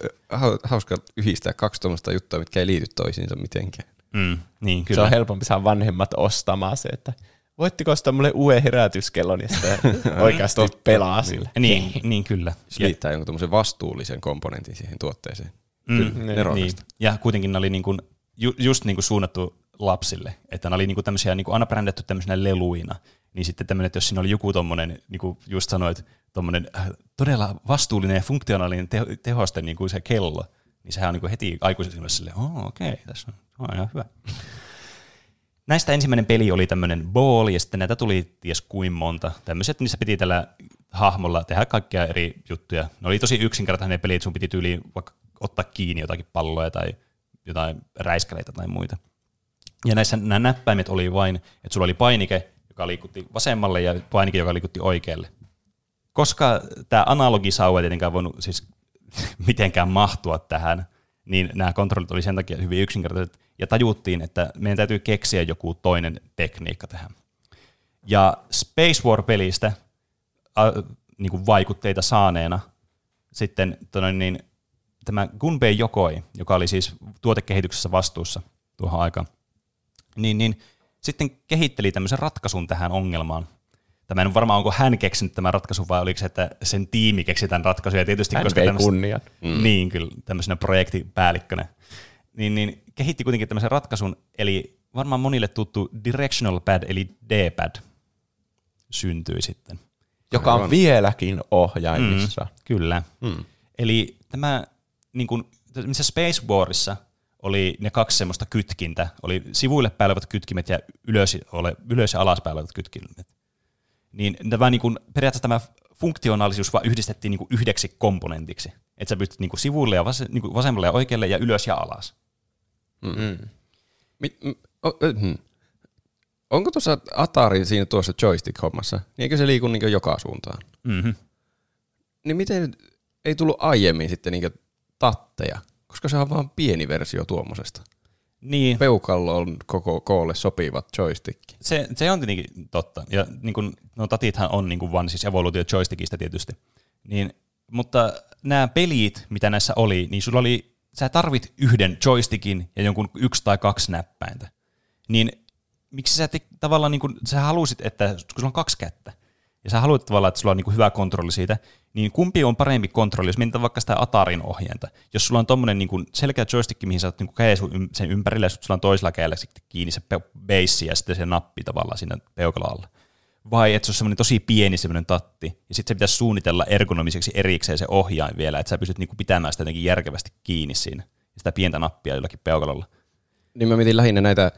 hauska yhdistää kaksi tuommoista juttua, mitkä ei liity toisiinsa mitenkään. Mm, niin, kyllä. Se on helpompi saada vanhemmat ostamaan se, että voitteko ostaa mulle uuden herätyskellon ja sitten oikeasti pelaa sillä. Niin, niin kyllä. Se liittää jonkun tämmöisen vastuullisen komponentin siihen tuotteeseen. Mm, Kyllä, niin, niin. Ja kuitenkin ne oli niin kuin, ju, just niin kuin suunnattu lapsille, että ne oli niin kuin tämmöisiä niin kuin aina brändätty tämmöisenä leluina, niin sitten tämmöinen, että jos siinä oli joku tommonen, niin kuin just sanoit, tommonen äh, todella vastuullinen ja funktionaalinen teho, tehoste niin kuin se kello, niin sehän on niin kuin heti aikuisille silleen, oh, okei, okay, tässä on, on ihan hyvä. Näistä ensimmäinen peli oli tämmöinen ball, ja sitten näitä tuli ties kuin monta. Tämmöiset, niissä piti tällä hahmolla tehdä kaikkia eri juttuja. Ne oli tosi yksinkertainen peli, että sun piti tyyliin vaikka ottaa kiinni jotakin palloja tai jotain räiskäleitä tai muita. Ja näissä nämä näppäimet oli vain, että sulla oli painike, joka liikutti vasemmalle ja painike, joka liikutti oikealle. Koska tämä analogisauva ei tietenkään voinut siis mitenkään mahtua tähän, niin nämä kontrollit oli sen takia hyvin yksinkertaiset, ja tajuttiin, että meidän täytyy keksiä joku toinen tekniikka tähän. Ja Space War-pelistä äh, niin kuin vaikutteita saaneena sitten niin, tämä Gunpei Jokoi, joka oli siis tuotekehityksessä vastuussa tuohon aikaan, niin, niin sitten kehitteli tämmöisen ratkaisun tähän ongelmaan. Tämä en varmaan, onko hän keksinyt tämän ratkaisun vai oliko se, että sen tiimi keksi tämän ratkaisun. Ja tietysti, hän koska vei kunnian. Mm. Niin, kyllä, tämmöisenä projektipäällikkönä. Niin, niin kehitti kuitenkin tämmöisen ratkaisun, eli varmaan monille tuttu directional pad, eli D-pad, syntyi sitten. Joka on vieläkin ohjaimissa. Mm, kyllä. Mm. Eli tämä, niin kuin, missä Space Warissa oli ne kaksi semmoista kytkintä, oli sivuille päälevät kytkimet ja ylös, ole, ylös ja alaspäin olevat kytkimet. Niin tämä niin kuin, periaatteessa tämä funktionaalisuus vaan yhdistettiin niin kuin yhdeksi komponentiksi. Että sä pystyt niin kuin sivuille ja vas, niin kuin vasemmalle ja oikealle ja ylös ja alas. Mm. Mi, m, o, hmm. Onko tuossa Atari siinä tuossa joystick-hommassa? Niin eikö se liiku niin joka suuntaan? Mm-hmm. Niin miten ei tullut aiemmin sitten niin tatteja? Koska se on vaan pieni versio tuommoisesta. Niin. Peukallo on koko koolle sopivat joystick. Se, se on tietenkin totta. Ja niin kun, no tatithan on niin vaan siis evoluutio joystickista tietysti. Niin, mutta nämä pelit, mitä näissä oli, niin sulla oli, sä tarvit yhden joystickin ja jonkun yksi tai kaksi näppäintä. Niin miksi sä te, tavallaan, niin kun, sä halusit, että kun sulla on kaksi kättä, ja sä haluat tavallaan, että sulla on niin hyvä kontrolli siitä, niin kumpi on parempi kontrolli, jos mietitään vaikka sitä Atarin ohjenta. Jos sulla on tommonen niin selkeä joystick, mihin sä oot niin käden sen ympärille, ja sulla on toisella kädellä kiinni se base ja sitten se nappi tavallaan siinä peukalolla. Vai että se on semmoinen tosi pieni semmoinen tatti, ja sitten se pitäisi suunnitella ergonomiseksi erikseen se ohjain vielä, että sä pystyt niin pitämään sitä jotenkin järkevästi kiinni siinä, ja sitä pientä nappia jollakin peukalolla. Niin mä mietin lähinnä näitä,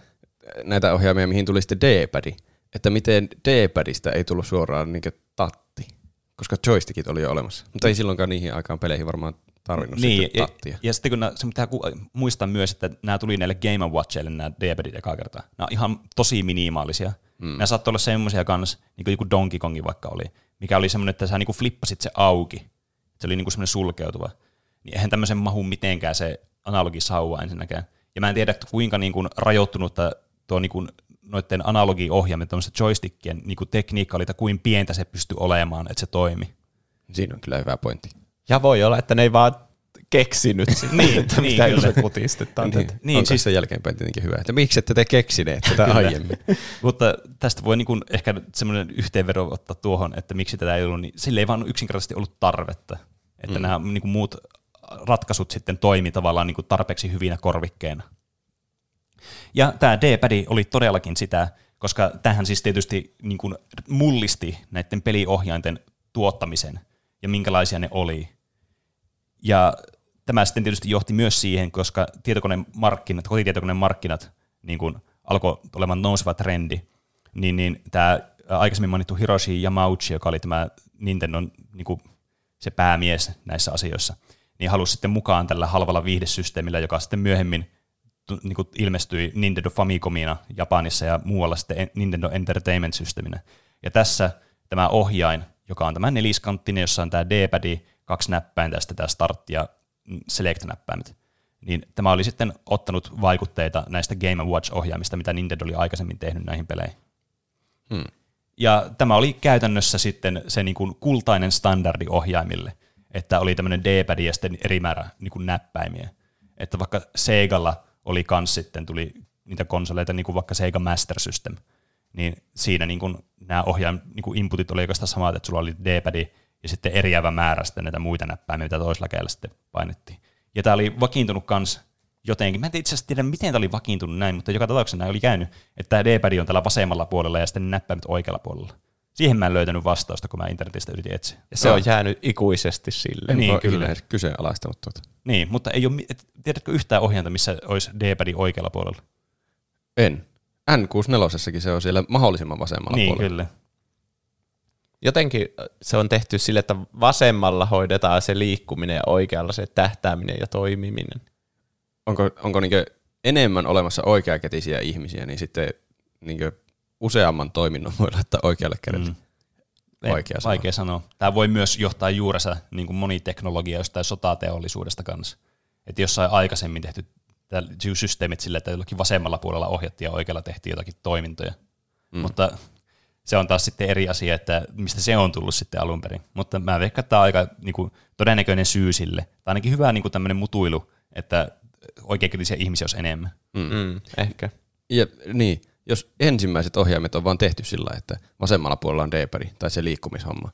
näitä ohjaimia, mihin tuli sitten D-padi, että miten D-padista ei tullut suoraan niin tatti koska joystickit oli jo olemassa. Mutta ei silloinkaan niihin aikaan peleihin varmaan tarvinnut niin, sitten tattia. Ja, ja sitten kun nää, se pitää muistaa myös, että nämä tuli näille Game Watchille nämä D-padit ekaa kertaa. Nämä on ihan tosi minimaalisia. Mm. Nämä saattoi olla semmoisia kans, niin kuin joku Donkey Kongi vaikka oli, mikä oli semmoinen, että sä niin kuin flippasit se auki. Se oli niin kuin semmoinen sulkeutuva. Niin eihän tämmöisen mahu mitenkään se analogisauva ensinnäkään. Ja mä en tiedä, kuinka niin kuin rajoittunutta tuo niin kuin noiden analogiohjaimet, joystickien niin kuin tekniikka oli, että kuin pientä se pystyi olemaan, että se toimi. Siinä on kyllä hyvä pointti. Ja voi olla, että ne ei vaan keksinyt sitä, niin, että niin, mitä kyllä. putistetaan. Niin, niin, on siis sen jälkeenpäin tietenkin hyvä, että miksi ette te keksineet tätä aiemmin. Mutta tästä voi niin kuin ehkä semmoinen yhteenvero ottaa tuohon, että miksi tätä ei ollut, niin sille ei vaan yksinkertaisesti ollut tarvetta. Että mm. nämä niin kuin muut ratkaisut sitten toimi tavallaan niin kuin tarpeeksi hyvinä korvikkeena. Ja tämä D-pad oli todellakin sitä, koska tähän siis tietysti niin kuin mullisti näiden peliohjainten tuottamisen ja minkälaisia ne oli. Ja tämä sitten tietysti johti myös siihen, koska tietokonemarkkinat, kotitietokonemarkkinat niin kuin alkoi olemaan nouseva trendi, niin, niin tämä aikaisemmin mainittu Hiroshi Yamauchi, joka oli tämä Nintendon niin kuin se päämies näissä asioissa, niin halusi sitten mukaan tällä halvalla viihdesysteemillä, joka sitten myöhemmin niin kuin ilmestyi Nintendo Famicomina Japanissa ja muualla sitten Nintendo Entertainment Systeminä. Ja tässä tämä ohjain, joka on tämä neliskanttinen, jossa on tämä D-pad, kaksi näppäintä ja sitten tämä start ja select-näppäimet, niin tämä oli sitten ottanut vaikutteita näistä Game Watch-ohjaimista, mitä Nintendo oli aikaisemmin tehnyt näihin peleihin. Hmm. Ja tämä oli käytännössä sitten se niin kuin kultainen standardi ohjaimille, että oli tämmöinen D-pad ja sitten eri määrä niin kuin näppäimiä. Että vaikka Segalla oli kans sitten, tuli niitä konsoleita, niin kuin vaikka Sega Master System, niin siinä niin kuin nämä ohjaim niin kuin inputit oli oikeastaan samat, että sulla oli D-pad ja sitten eriävä määrä sitten näitä muita näppäimiä, mitä toisella kädellä sitten painettiin. Ja tämä oli vakiintunut kans jotenkin. Mä en itse asiassa tiedä, miten tämä oli vakiintunut näin, mutta joka tapauksessa näin oli käynyt, että tämä D-pad on tällä vasemmalla puolella ja sitten näppäimet oikealla puolella. Siihen mä en löytänyt vastausta, kun mä internetistä yritin etsiä. Ja se on jäänyt ikuisesti sille. Niin, Niin, kyllä. kyseenalaistanut tuota. Niin, mutta ei ole, et, tiedätkö yhtään ohjainta, missä olisi D-pad oikealla puolella? En. N64 se on siellä mahdollisimman vasemmalla niin, puolella. kyllä. Jotenkin se on tehty sille, että vasemmalla hoidetaan se liikkuminen ja oikealla se tähtääminen ja toimiminen. Onko, onko niinkö enemmän olemassa oikeakätisiä ihmisiä, niin sitten niinkö useamman toiminnon voi laittaa oikealle kädelle. Mm. Mm. Vaikea sanoa. Vaikea sanoa. Tämä voi myös johtaa juurensa niin kuin moni teknologia jostain sotateollisuudesta kanssa. Että jossain aikaisemmin tehty systeemit sillä, että jollakin vasemmalla puolella ohjattiin ja oikealla tehtiin jotakin toimintoja. Mm. Mutta se on taas sitten eri asia, että mistä se on tullut sitten alun perin. Mutta mä veikkaan, että tämä on aika niin kuin, todennäköinen syy sille. Tai ainakin hyvä niin kuin tämmöinen mutuilu, että oikeakätisiä ihmisiä olisi enemmän. Mm, ehkä. Ja niin, jos ensimmäiset ohjaimet on vaan tehty sillä, että vasemmalla puolella on d tai se liikkumishomma,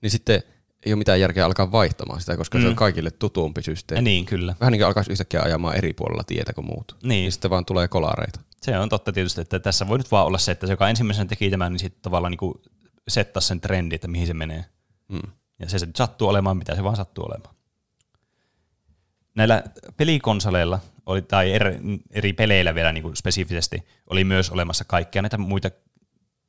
niin sitten ei ole mitään järkeä alkaa vaihtamaan sitä, koska mm. se on kaikille tutumpi systeemi. Ja niin, kyllä. Vähän niin kuin alkaisi yhtäkkiä ajamaan eri puolella tietä kuin muut. Niin. Ja sitten vaan tulee kolareita. Se on totta tietysti, että tässä voi nyt vaan olla se, että se, joka ensimmäisenä teki tämän, niin sitten tavallaan niin settasi sen trendi, että mihin se menee. Mm. Ja se, se nyt sattuu olemaan, mitä se vaan sattuu olemaan. Näillä pelikonsoleilla, oli, tai eri, eri peleillä vielä niin kuin spesifisesti, oli myös olemassa kaikkia näitä muita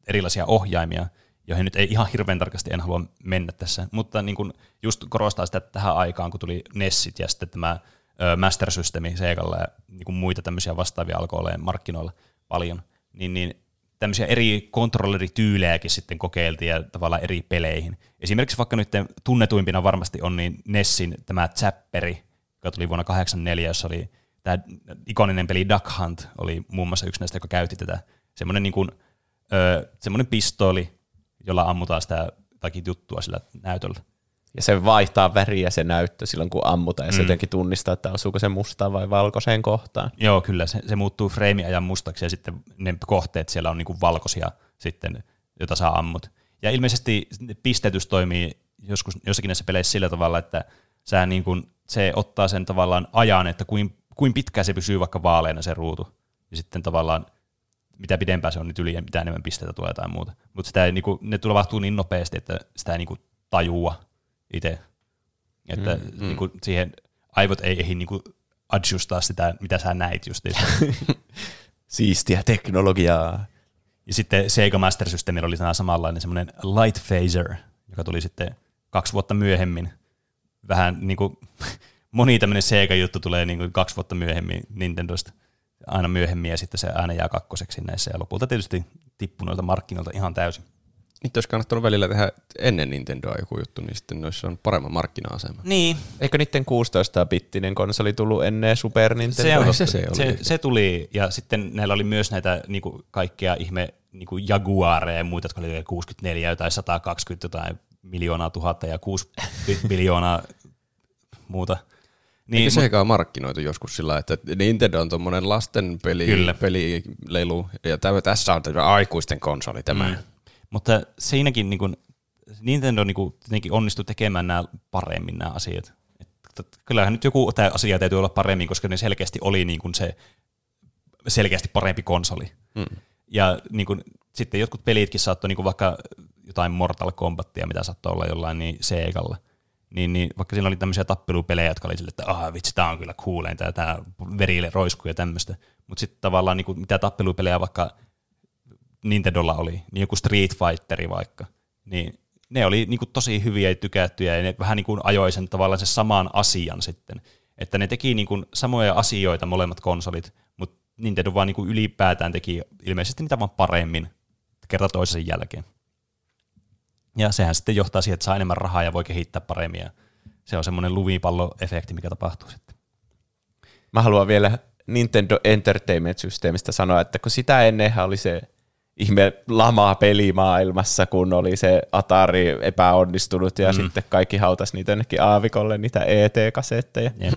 erilaisia ohjaimia, joihin nyt ei ihan hirveän tarkasti en halua mennä tässä, mutta niin kuin just korostaa sitä että tähän aikaan, kun tuli Nessit ja sitten tämä Master Systemi Segalla ja niin kuin muita tämmöisiä vastaavia alkoi olemaan markkinoilla paljon, niin, niin tämmöisiä eri kontrollerityylejäkin sitten kokeiltiin ja tavallaan eri peleihin. Esimerkiksi vaikka nyt tunnetuimpina varmasti on niin Nessin tämä Zapperi, joka tuli vuonna 1984, jossa oli tämä ikoninen peli Duck Hunt, oli muun muassa yksi näistä, joka käytti tätä. Semmoinen, niin kuin, ö, semmoinen pistooli, jolla ammutaan sitä takin juttua sillä näytöllä. Ja se vaihtaa väriä se näyttö silloin, kun ammutaan, ja se jotenkin tunnistaa, että osuuko se mustaan vai valkoiseen kohtaan. Joo, kyllä. Se, se muuttuu freimiajan mustaksi ja sitten ne kohteet siellä on niinku valkoisia sitten, jota saa ammut. Ja ilmeisesti pistetys toimii joskus, jossakin näissä peleissä sillä tavalla, että sä niin kuin, se ottaa sen tavallaan ajan, että kuin, kuin pitkään se pysyy vaikka vaaleena se ruutu. Ja sitten tavallaan mitä pidempään se on, niin yli mitä enemmän pisteitä tulee tai muuta. Mutta sitä ei, niin kuin, ne tapahtuu niin nopeasti, että sitä ei niin kuin, tajua itse. Että mm, niin kuin, siihen aivot ei ehdi niin kuin, adjustaa sitä, mitä sä näit just. Siistiä teknologiaa. Ja sitten Sega Master Systemillä oli tämä samanlainen semmoinen Light Phaser, joka tuli sitten kaksi vuotta myöhemmin. Vähän niin kuin moni tämmöinen Sega-juttu tulee niin kuin kaksi vuotta myöhemmin Nintendosta aina myöhemmin ja sitten se aina jää kakkoseksi näissä ja lopulta tietysti tippui noilta markkinoilta ihan täysin. Nyt olisi kannattanut välillä tehdä ennen Nintendoa joku juttu, niin sitten ne olisi on paremman markkina-asema. Niin, Eikö niiden 16-bittinen konsoli tullut ennen Super Nintendo? se, se se, se oli se, tuli ja sitten näillä oli myös näitä niinku, kaikkea ihme niinku Jaguareja ja muita, jotka oli 64 jotain 120 jotain miljoonaa tuhatta ja 6 biljoonaa muuta. Niin, Eikö Sega on markkinoitu joskus sillä, että Nintendo on tuommoinen lasten peli, Kyllä. pelilelu, ja tämä, tässä on tämä aikuisten konsoli tämä. Mm. Mutta siinäkin niin kuin, Nintendo niin tietenkin onnistui tekemään nämä paremmin nämä asiat. Et, kyllähän nyt joku tämä asia täytyy olla paremmin, koska ne selkeästi oli niin kuin se selkeästi parempi konsoli. Mm. Ja niin kuin, sitten jotkut pelitkin saattoi niin kuin vaikka jotain Mortal Kombatia, mitä saattoi olla jollain niin Segalla. Niin, niin, vaikka siinä oli tämmöisiä tappelupelejä, jotka oli sille, että ah, vitsi, tämä on kyllä cooleinta ja tämä verille roiskuu ja tämmöistä. Mutta sitten tavallaan niin kuin, mitä tappelupelejä vaikka Nintendolla oli, niin joku Street Fighteri vaikka, niin ne oli niin kuin tosi hyviä ja tykättyjä, ja ne vähän niin kuin ajoi sen tavallaan sen saman asian sitten. Että ne teki niin kuin samoja asioita molemmat konsolit, mutta Nintendo vaan niin kuin ylipäätään teki ilmeisesti niitä vaan paremmin kerta toisensa jälkeen. Ja sehän sitten johtaa siihen, että saa enemmän rahaa ja voi kehittää paremmin, ja se on semmoinen lumipallo-efekti, mikä tapahtuu sitten. Mä haluan vielä Nintendo Entertainment Systemistä sanoa, että kun sitä ennenhän oli se ihme lama pelimaailmassa, kun oli se Atari epäonnistunut ja mm. sitten kaikki hautas niitä jonnekin aavikolle, niitä ET-kasetteja. Jep.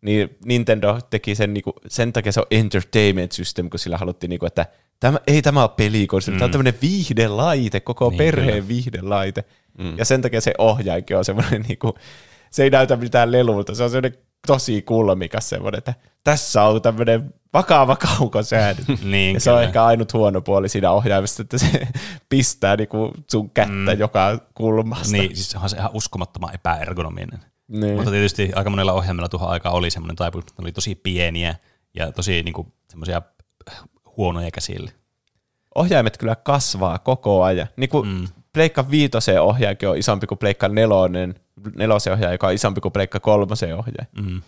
Niin Nintendo teki sen, niinku, sen takia se on entertainment system, kun sillä haluttiin, niinku, että tämä, ei tämä ole pelikonsoli, mm. tämä on tämmöinen viihdelaite, koko Niin, perheen kyllä. viihdelaite. Mm. Ja sen takia se ohjainkin on semmoinen, niinku, se ei näytä mitään lelulta, se on semmoinen tosi kulmikas semmoinen, että tässä on tämmöinen vakava kaukosäädö. Niin, ja se on ehkä ainut huono puoli siinä ohjaimessa, että se pistää niinku sun kättä mm. joka kulmasta. Niin, siis onhan se ihan uskomattoman epäergonominen. Niin. Mutta tietysti aika monella ohjelmalla tuohon aikaan oli semmoinen taipumus, että ne oli tosi pieniä ja tosi niin kuin, semmoisia huonoja käsille. ohjaimet kyllä kasvaa koko ajan. Niin kuin mm. Pleikka viitosen ohjaajakin on isompi kuin Pleikka nelonen, nelosen ohjaaja, joka on isompi kuin Pleikka kolmosen ohjaaja. Mm.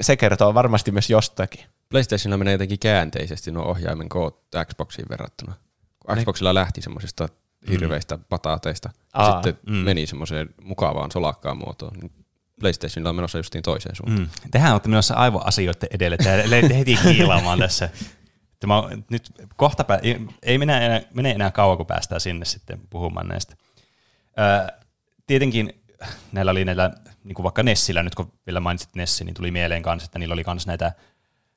Se kertoo varmasti myös jostakin. PlayStationilla menee jotenkin käänteisesti nuo ohjaimen koot Xboxiin verrattuna. Kun Xboxilla lähti semmoisista hirveistä pataateista, ja Aa, sitten mm. meni semmoiseen mukavaan solakkaan muotoon. Niin PlayStationilla on menossa justiin toiseen suuntaan. Mm. Tehän olette menossa aivoasioiden edelle. Te lähditte heti kiilaamaan tässä. Mä, nyt kohta pää, ei- ei mene enää, mene enää kauan, kun päästään sinne sitten puhumaan näistä. Öö, tietenkin näillä oli näillä, niin kuin vaikka Nessillä, nyt kun vielä mainitsit Nessi, niin tuli mieleen kanssa, että niillä oli myös näitä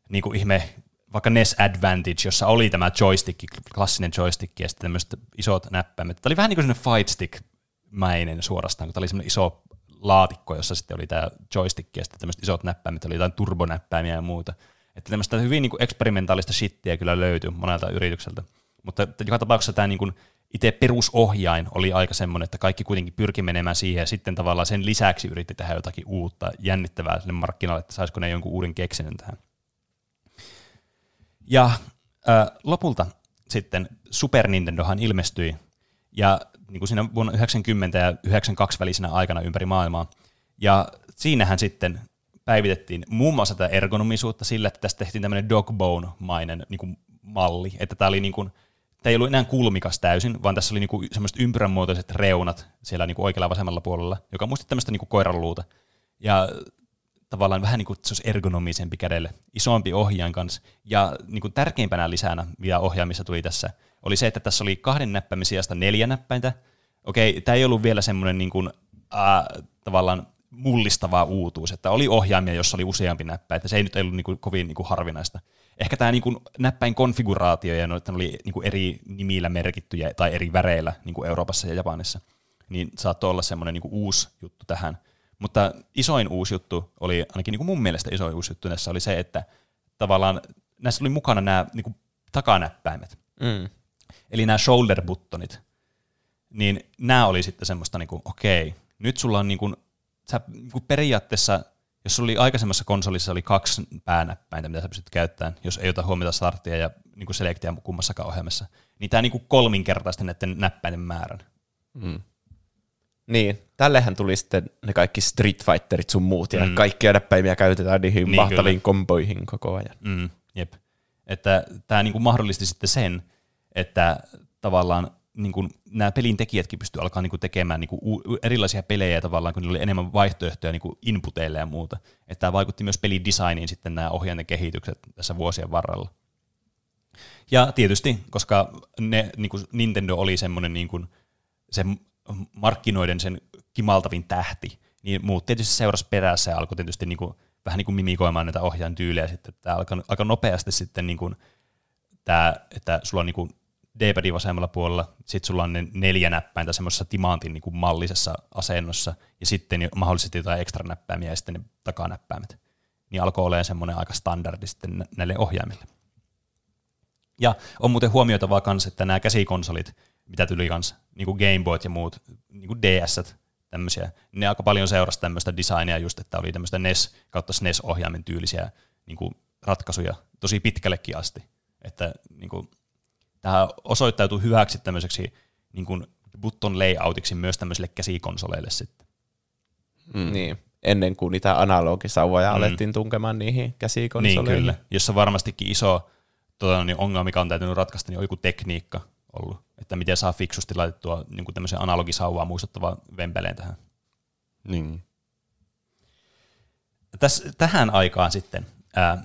niin kuin ihme, vaikka NES Advantage, jossa oli tämä joystick, klassinen joystick ja sitten tämmöiset isot näppäimet. Tämä oli vähän niin kuin fight stick-mäinen suorastaan, kun tämä oli semmoinen iso laatikko, jossa sitten oli tämä joystick ja sitten tämmöiset isot näppäimet, oli jotain turbonäppäimiä ja muuta. Että tämmöistä hyvin niin kuin eksperimentaalista shittiä kyllä löytyi monelta yritykseltä. Mutta joka tapauksessa tämä niin kuin itse perusohjain oli aika semmoinen, että kaikki kuitenkin pyrki menemään siihen ja sitten tavallaan sen lisäksi yritti tehdä jotakin uutta, jännittävää sinne markkinoille, että saisiko ne jonkun uuden keksinnön tähän. Ja äh, lopulta sitten Super Nintendohan ilmestyi, ja niin kuin siinä vuonna 90 ja 92 välisenä aikana ympäri maailmaa. Ja siinähän sitten päivitettiin muun muassa tätä ergonomisuutta sillä, että tästä tehtiin tämmöinen dogbone-mainen niin malli, että tämä oli niin kuin, tämä ei ollut enää kulmikas täysin, vaan tässä oli niin kuin semmoiset ympyränmuotoiset reunat siellä niin kuin oikealla vasemmalla puolella, joka muisti tämmöistä niin kuin koiranluuta. Ja tavallaan vähän niin kuin se olisi ergonomisempi kädelle, isompi ohjaan kanssa. Ja niin kuin tärkeimpänä lisänä, mitä ohjaamissa tuli tässä, oli se, että tässä oli kahden näppäimen sijasta neljä näppäintä. Okei, tämä ei ollut vielä semmoinen niin kuin, äh, tavallaan mullistava uutuus, että oli ohjaimia, jossa oli useampi näppäin, että se ei nyt ollut niin kuin, kovin niin kuin harvinaista. Ehkä tämä niin kuin, näppäin konfiguraatio ja noita oli niin kuin, eri nimillä merkittyjä tai eri väreillä niin kuin Euroopassa ja Japanissa, niin saattoi olla semmoinen niin kuin, uusi juttu tähän. Mutta isoin uusi juttu oli, ainakin niin kuin mun mielestä isoin uusi juttu näissä oli se, että tavallaan näissä oli mukana nämä niin kuin, takanäppäimet. Mm. Eli nämä shoulder buttonit, niin nämä oli sitten semmoista, niin kuin, okei, nyt sulla on niin kuin, sä niin kuin periaatteessa, jos sulla oli aikaisemmassa konsolissa oli kaksi päänäppäintä, mitä sä pystyt käyttämään, jos ei ota huomiota starttia ja niin kuin selektiä kummassakaan ohjelmassa, niin tämä niin kuin kolminkertaisesti näiden näppäinen määrän. Mm. Niin, tällehän tuli sitten ne kaikki Street Fighterit sun muut, ja Mm. kaikkia näppäimiä käytetään niihin Niin, niin, mahtaviin kyllä. komboihin koko ajan. Mm, jep. Että tämä niinku mahdollisti sitten sen, että tavallaan niinku nämä pelin tekijätkin pystyivät alkaa niinku tekemään niinku u- erilaisia pelejä tavallaan, kun niillä oli enemmän vaihtoehtoja niinku inputeille ja muuta. Että tämä vaikutti myös pelin designiin sitten nämä ohjainten kehitykset tässä vuosien varrella. Ja tietysti, koska ne, niinku Nintendo oli semmoinen niinku, se markkinoiden sen kimaltavin tähti, niin muut tietysti seurasi perässä ja alkoi tietysti niinku, vähän niin kuin mimikoimaan näitä ohjaan tyylejä sitten. Tämä alkoi aika nopeasti sitten niin kuin, tämä, että sulla on niin kuin D-padin vasemmalla puolella, sitten sulla on ne neljä näppäintä semmoisessa timantin niin kuin mallisessa asennossa, ja sitten mahdollisesti jotain ekstra näppäimiä ja sitten ne takanäppäimet. Niin alkoi olemaan semmoinen aika standardi sitten nä- näille ohjaimille. Ja on muuten huomioitavaa myös, että nämä käsikonsolit, mitä tuli kanssa, niin kuin Game Boyt ja muut, niin kuin DS, tämmöisiä, ne aika paljon seurasi tämmöistä designia just, että oli tämmöistä NES kautta SNES-ohjaimen tyylisiä niin kuin ratkaisuja tosi pitkällekin asti. Että niin kuin, tämä osoittautui hyväksi tämmöiseksi niin kuin button layoutiksi myös tämmöisille käsikonsoleille sitten. Mm. Niin, ennen kuin niitä analogisauvoja Mm. alettiin tunkemaan niihin Niin käsikonsoleihin. kyllä, jossa varmastikin iso tota, niin ongelma, mikä on täytynyt ratkaista, niin on joku tekniikka ollut, että miten saa fiksusti laitettua niin kuin tämmöisen analogisauvaa muistuttavan vempeleen tähän. Niin. Täs, tähän aikaan sitten ää,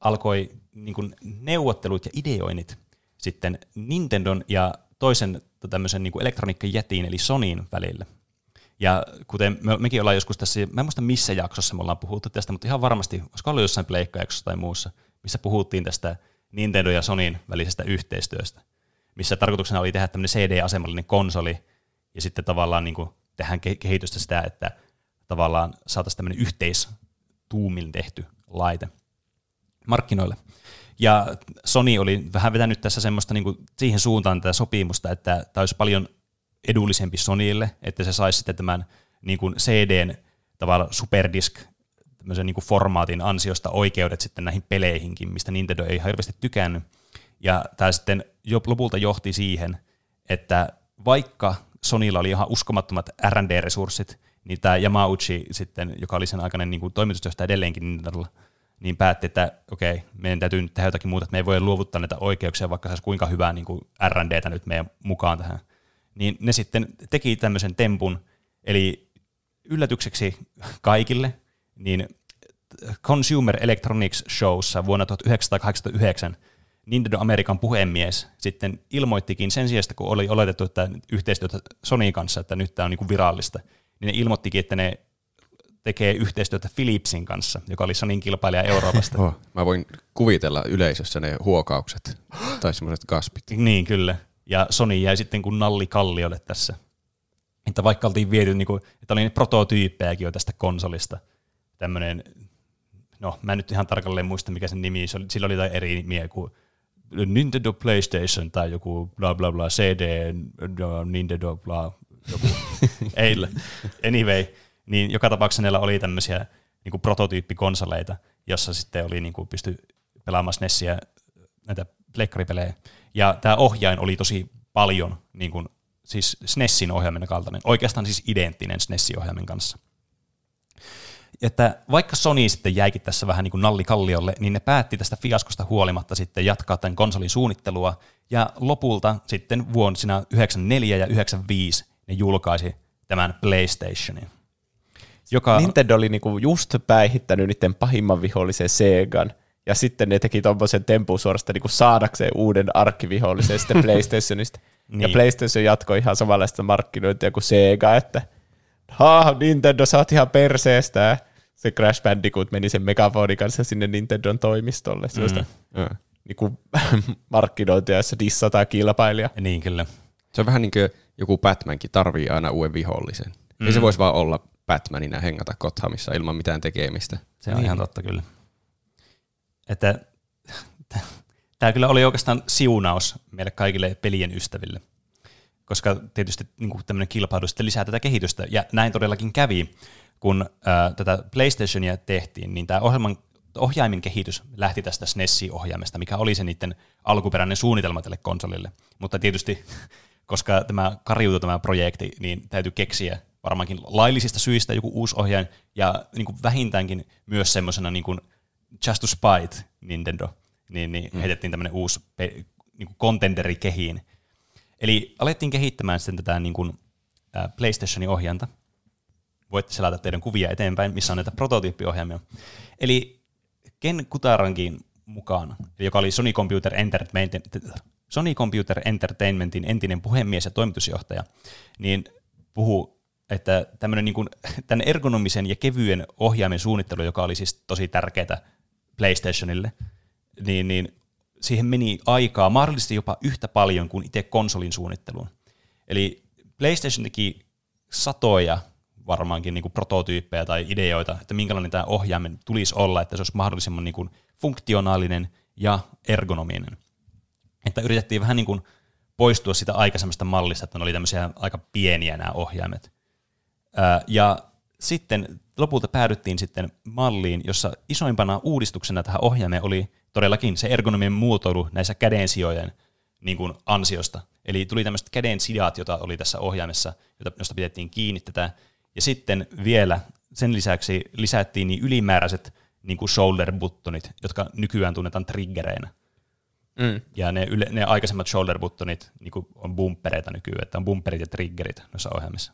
alkoi niin kuin neuvottelut ja ideoinnit sitten Nintendon ja toisen tämmöisen niin elektroniikkajätiin eli Sonyin välillä. Ja kuten me, mekin ollaan joskus tässä, mä en muista missä jaksossa me ollaan puhuttu tästä, mutta ihan varmasti, olisiko ollut jossain pleikkajaksossa tai muussa, missä puhuttiin tästä Nintendo ja Sonyin välisestä yhteistyöstä, missä tarkoituksena oli tehdä tämmöinen CD-asemallinen konsoli, ja sitten tavallaan niin kuin tehdään kehitystä sitä, että tavallaan saataisiin tämmöinen yhteistuumin tehty laite markkinoille. Ja Sony oli vähän vetänyt tässä semmoista niin kuin siihen suuntaan tätä sopimusta, että tämä olisi paljon edullisempi Sonylle, että se saisi sitten tämän niin kuin CDn tavallaan superdisk tämmöisen niin kuin formaatin ansiosta oikeudet sitten näihin peleihinkin, mistä Nintendo ei hirveästi tykännyt. Ja tämä sitten lopulta johti siihen, että vaikka Sonylla oli ihan uskomattomat R&D-resurssit, niin tämä Yamauchi sitten, joka oli sen aikainen niin kuin toimitusjohtaja edelleenkin Nintendolla, niin päätti, että okei, meidän täytyy nyt tehdä jotakin muuta, että me ei voi luovuttaa näitä oikeuksia, vaikka se olisi kuinka hyvää niin kuin R&Dtä nyt meidän mukaan tähän. Niin ne sitten teki tämmöisen tempun, eli yllätykseksi kaikille, niin Consumer Electronics Showssa vuonna 1989 Nintendo Amerikan puhemies sitten ilmoittikin sen sijasta, kun oli oletettu, että yhteistyötä Sonyin kanssa, että nyt tämä on niin kuin virallista, niin ne ilmoittikin, että ne tekee yhteistyötä Philipsin kanssa, joka oli Sonin kilpailija Euroopasta. Oh, mä voin kuvitella yleisössä ne huokaukset tai semmoiset kaspit. Niin, kyllä. Ja Sony jäi sitten kuin nalli kalliolle tässä. Että vaikka oltiin viety, niin kuin, että oli prototyyppejäkin jo tästä konsolista. Tämmöinen, no mä en nyt ihan tarkalleen muista mikä sen nimi, sillä oli jotain eri nimiä kuin Nintendo PlayStation tai joku bla bla bla CD, Nintendo bla joku. Ei, anyway, niin joka tapauksessa niillä oli tämmöisiä niin kuin prototyyppikonsoleita, jossa sitten oli niin kuin pysty pelaamaan SNESiä, näitä pleikkaripelejä. Ja tämä ohjain oli tosi paljon, niin kuin, siis SNESin ohjaimen kaltainen, oikeastaan siis identtinen SNESin ohjaimen kanssa. Että vaikka Sony sitten jäikin tässä vähän niin kuin nallikalliolle, niin ne päätti tästä fiaskosta huolimatta sitten jatkaa tämän konsolin suunnittelua, ja lopulta sitten vuosina 94 ja 95 ne julkaisi tämän PlayStationin. Joka... Nintendo oli niinku just päihittänyt niiden pahimman vihollisen Segan, ja sitten ne teki tuommoisen tempun suorasta niinku saadakseen uuden arkkivihollisen sitten PlayStationista. niin. Ja PlayStation jatkoi ihan samanlaista markkinointia kuin Sega, että ha, Nintendo, sä oot ihan perseestä. Se Crash Bandicoot meni sen megafonin kanssa sinne Nintendon toimistolle. Sellaista mm. niinku, markkinointia, jossa dissataan kilpailija. Niin, kyllä. Se on vähän niin kuin joku Batmankin tarvii aina uuden vihollisen. Mm. Ei se voisi vaan olla Batmanina hengata Gothamissa ilman mitään tekemistä. Se on niin. ihan totta kyllä. Että tämä kyllä oli oikeastaan siunaus meille kaikille pelien ystäville, koska tietysti niin tämmöinen kilpailu sitten lisää tätä kehitystä, ja näin todellakin kävi, kun ää, tätä PlayStationia tehtiin, niin tämä ohjelman, ohjaimin kehitys lähti tästä SNES-ohjaimesta, mikä oli se niiden alkuperäinen suunnitelma tälle konsolille. Mutta tietysti, koska tämä kariutui tämä projekti, niin täytyy keksiä varmaankin laillisista syistä joku uusi ohjain, ja niin kuin vähintäänkin myös semmoisena niin kuin just to spite Nintendo, niin, niin mm. heitettiin tämmöinen uusi pe- niin kuin contenderi kehiin. Eli alettiin kehittämään sitten tätä niin kuin, PlayStationin ohjainta. Voitte selata teidän kuvia eteenpäin, missä on näitä prototyyppiohjaimia. Eli Ken Kutarankin mukaan, joka oli Sony Computer Entertainment, Sony Computer Entertainmentin entinen puhemies ja toimitusjohtaja, niin puhuu että tämmöinen niin kuin, tämän ergonomisen ja kevyen ohjaimen suunnittelu, joka oli siis tosi tärkeää PlayStationille, niin, niin siihen meni aikaa mahdollisesti jopa yhtä paljon kuin itse konsolin suunnitteluun. Eli PlayStation teki satoja varmaankin niin kuin prototyyppejä tai ideoita, että minkälainen tämä ohjaimen tulisi olla, että se olisi mahdollisimman niin kuin funktionaalinen ja ergonominen. Että yritettiin vähän niin kuin poistua sitä aikaisemmasta mallista, että ne oli tämmöisiä aika pieniä nämä ohjaimet. Ja sitten lopulta päädyttiin sitten malliin, jossa isoimpana uudistuksena tähän ohjaimeen oli todellakin se ergonomien muotoilu näissä kädensijojen niin kuin ansiosta. Eli tuli tämmöiset kädensidat, jota oli tässä ohjaimessa, josta pidettiin kiinni tätä. Ja sitten vielä sen lisäksi lisättiin niin ylimääräiset niin kuin shoulder buttonit, jotka nykyään tunnetaan triggereinä. Mm. Ja ne, yle, ne aikaisemmat shoulder buttonit niin kuin on bumpereita nykyään, että on bumperit ja triggerit noissa ohjaimissa.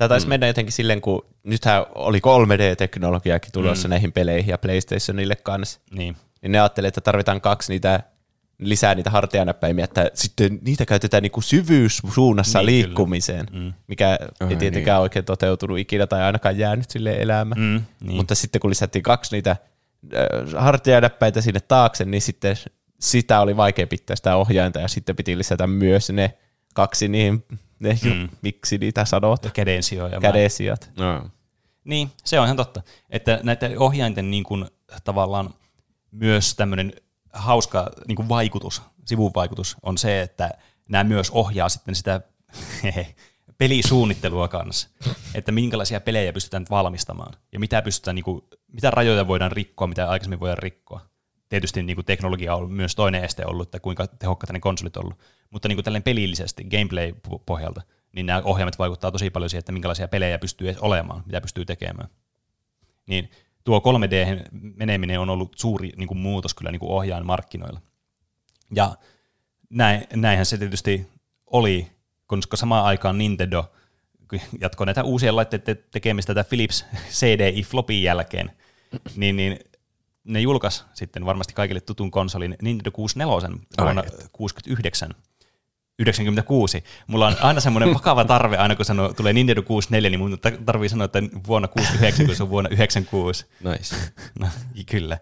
Tämä taisi mm. mennä jotenkin silleen, kun nythän oli 3D-teknologiakin tulossa mm. näihin peleihin ja PlayStationille kanssa. Niin. Niin ne ajattelivat, että tarvitaan kaksi niitä lisää niitä hartianäppäimiä, että sitten niitä käytetään niinku syvyyssuunnassa Niin, niin, kyllä. liikkumiseen, Mm. mikä ei tietenkään niin. oikein toteutunut ikinä tai ainakaan jäänyt sille elämään. Mm, Mm. niin. Mutta sitten kun lisättiin kaksi niitä äh, hartianäppäitä sinne taakse, niin sitten sitä oli vaikea pitää sitä ohjainta ja sitten piti lisätä myös ne kaksi niin, ne, Mm. miksi niitä sanot, kädensijoja. kädesijat. No. Niin, se on ihan totta. Että näiden ohjainten niin kuin, tavallaan myös tämmöinen hauska niin kuin vaikutus, sivuvaikutus on se, että nämä myös ohjaa sitten sitä pelisuunnittelua kanssa. Että minkälaisia pelejä pystytään valmistamaan ja mitä, pystytään, niin kuin, mitä rajoja voidaan rikkoa, mitä aikaisemmin voidaan rikkoa. Tietysti niin kuin teknologia on myös toinen este ollut, että kuinka tehokkaita ne konsolit on ollut. Mutta niin kuin pelillisesti, gameplay-pohjalta, niin nämä ohjaimet vaikuttaa tosi paljon siihen, että minkälaisia pelejä pystyy edes olemaan, mitä pystyy tekemään. Niin tuo 3D meneminen on ollut suuri niin kuin muutos kyllä niin kuin ohjaan markkinoilla. Ja näin, näinhän se tietysti oli, koska samaan aikaan Nintendo jatkoi näitä uusien laitteiden tekemistä tätä Philips CDI Flopin jälkeen, niin, niin ne julkaisi sitten varmasti kaikille tutun konsolin Nintendo 64 vuonna 69. 96. Mulla on aina semmoinen vakava tarve, aina kun sanoo, tulee Nintendo 64, niin mun ta- tarvii sanoa, että vuonna 69, kun se on vuonna 96. Nice. No, kyllä.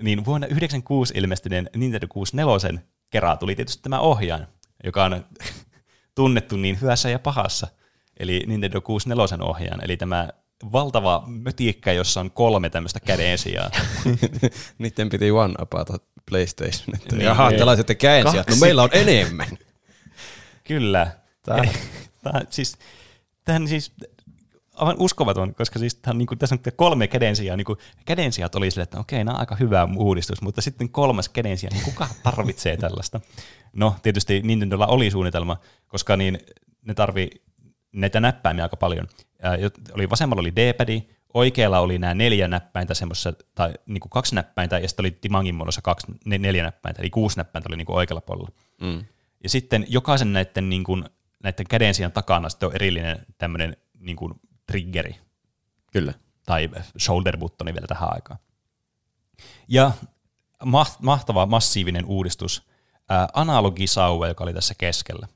Niin vuonna 96 ilmestyneen Nintendo 64 kerran tuli tietysti tämä ohjain, joka on tunnettu niin hyvässä ja pahassa. Eli Nintendo 64 ohjaan, eli tämä valtava mötiikkä, jossa on kolme tämmöistä kädensijaa. Niiden piti one apata PlayStation. Että Niin. Jaha, tällaiset te käänsiä. No meillä on enemmän. Kyllä. Eli, tää, siis, tämähän on siis aivan uskomaton, koska siis tää on, niin kuin, tässä on kolme kädensijaa. Niin kuin, kädensijat oli sille, että okei, nämä on aika hyvä uudistus, mutta sitten kolmas kädensija, niin kuka tarvitsee tällaista? No, tietysti Nintendolla oli suunnitelma, koska niin ne tarvii näitä näppäimiä aika paljon. Oli, vasemmalla oli D-padi, oikealla oli nämä neljä näppäintä semmoisessa, tai niin kuin kaksi näppäintä, ja sitten oli Timangin muodossa kaksi, ne, neljä näppäintä, eli kuusi näppäintä oli niin kuin oikealla puolella. Mm. Ja sitten jokaisen näiden, niin kuin, näiden kädensijan takana sitten on erillinen tämmöinen niin kuin triggeri Kyllä. tai shoulder buttoni vielä tähän aikaan. Ja maht- mahtava massiivinen uudistus, ää, analogisauva, joka oli tässä keskellä.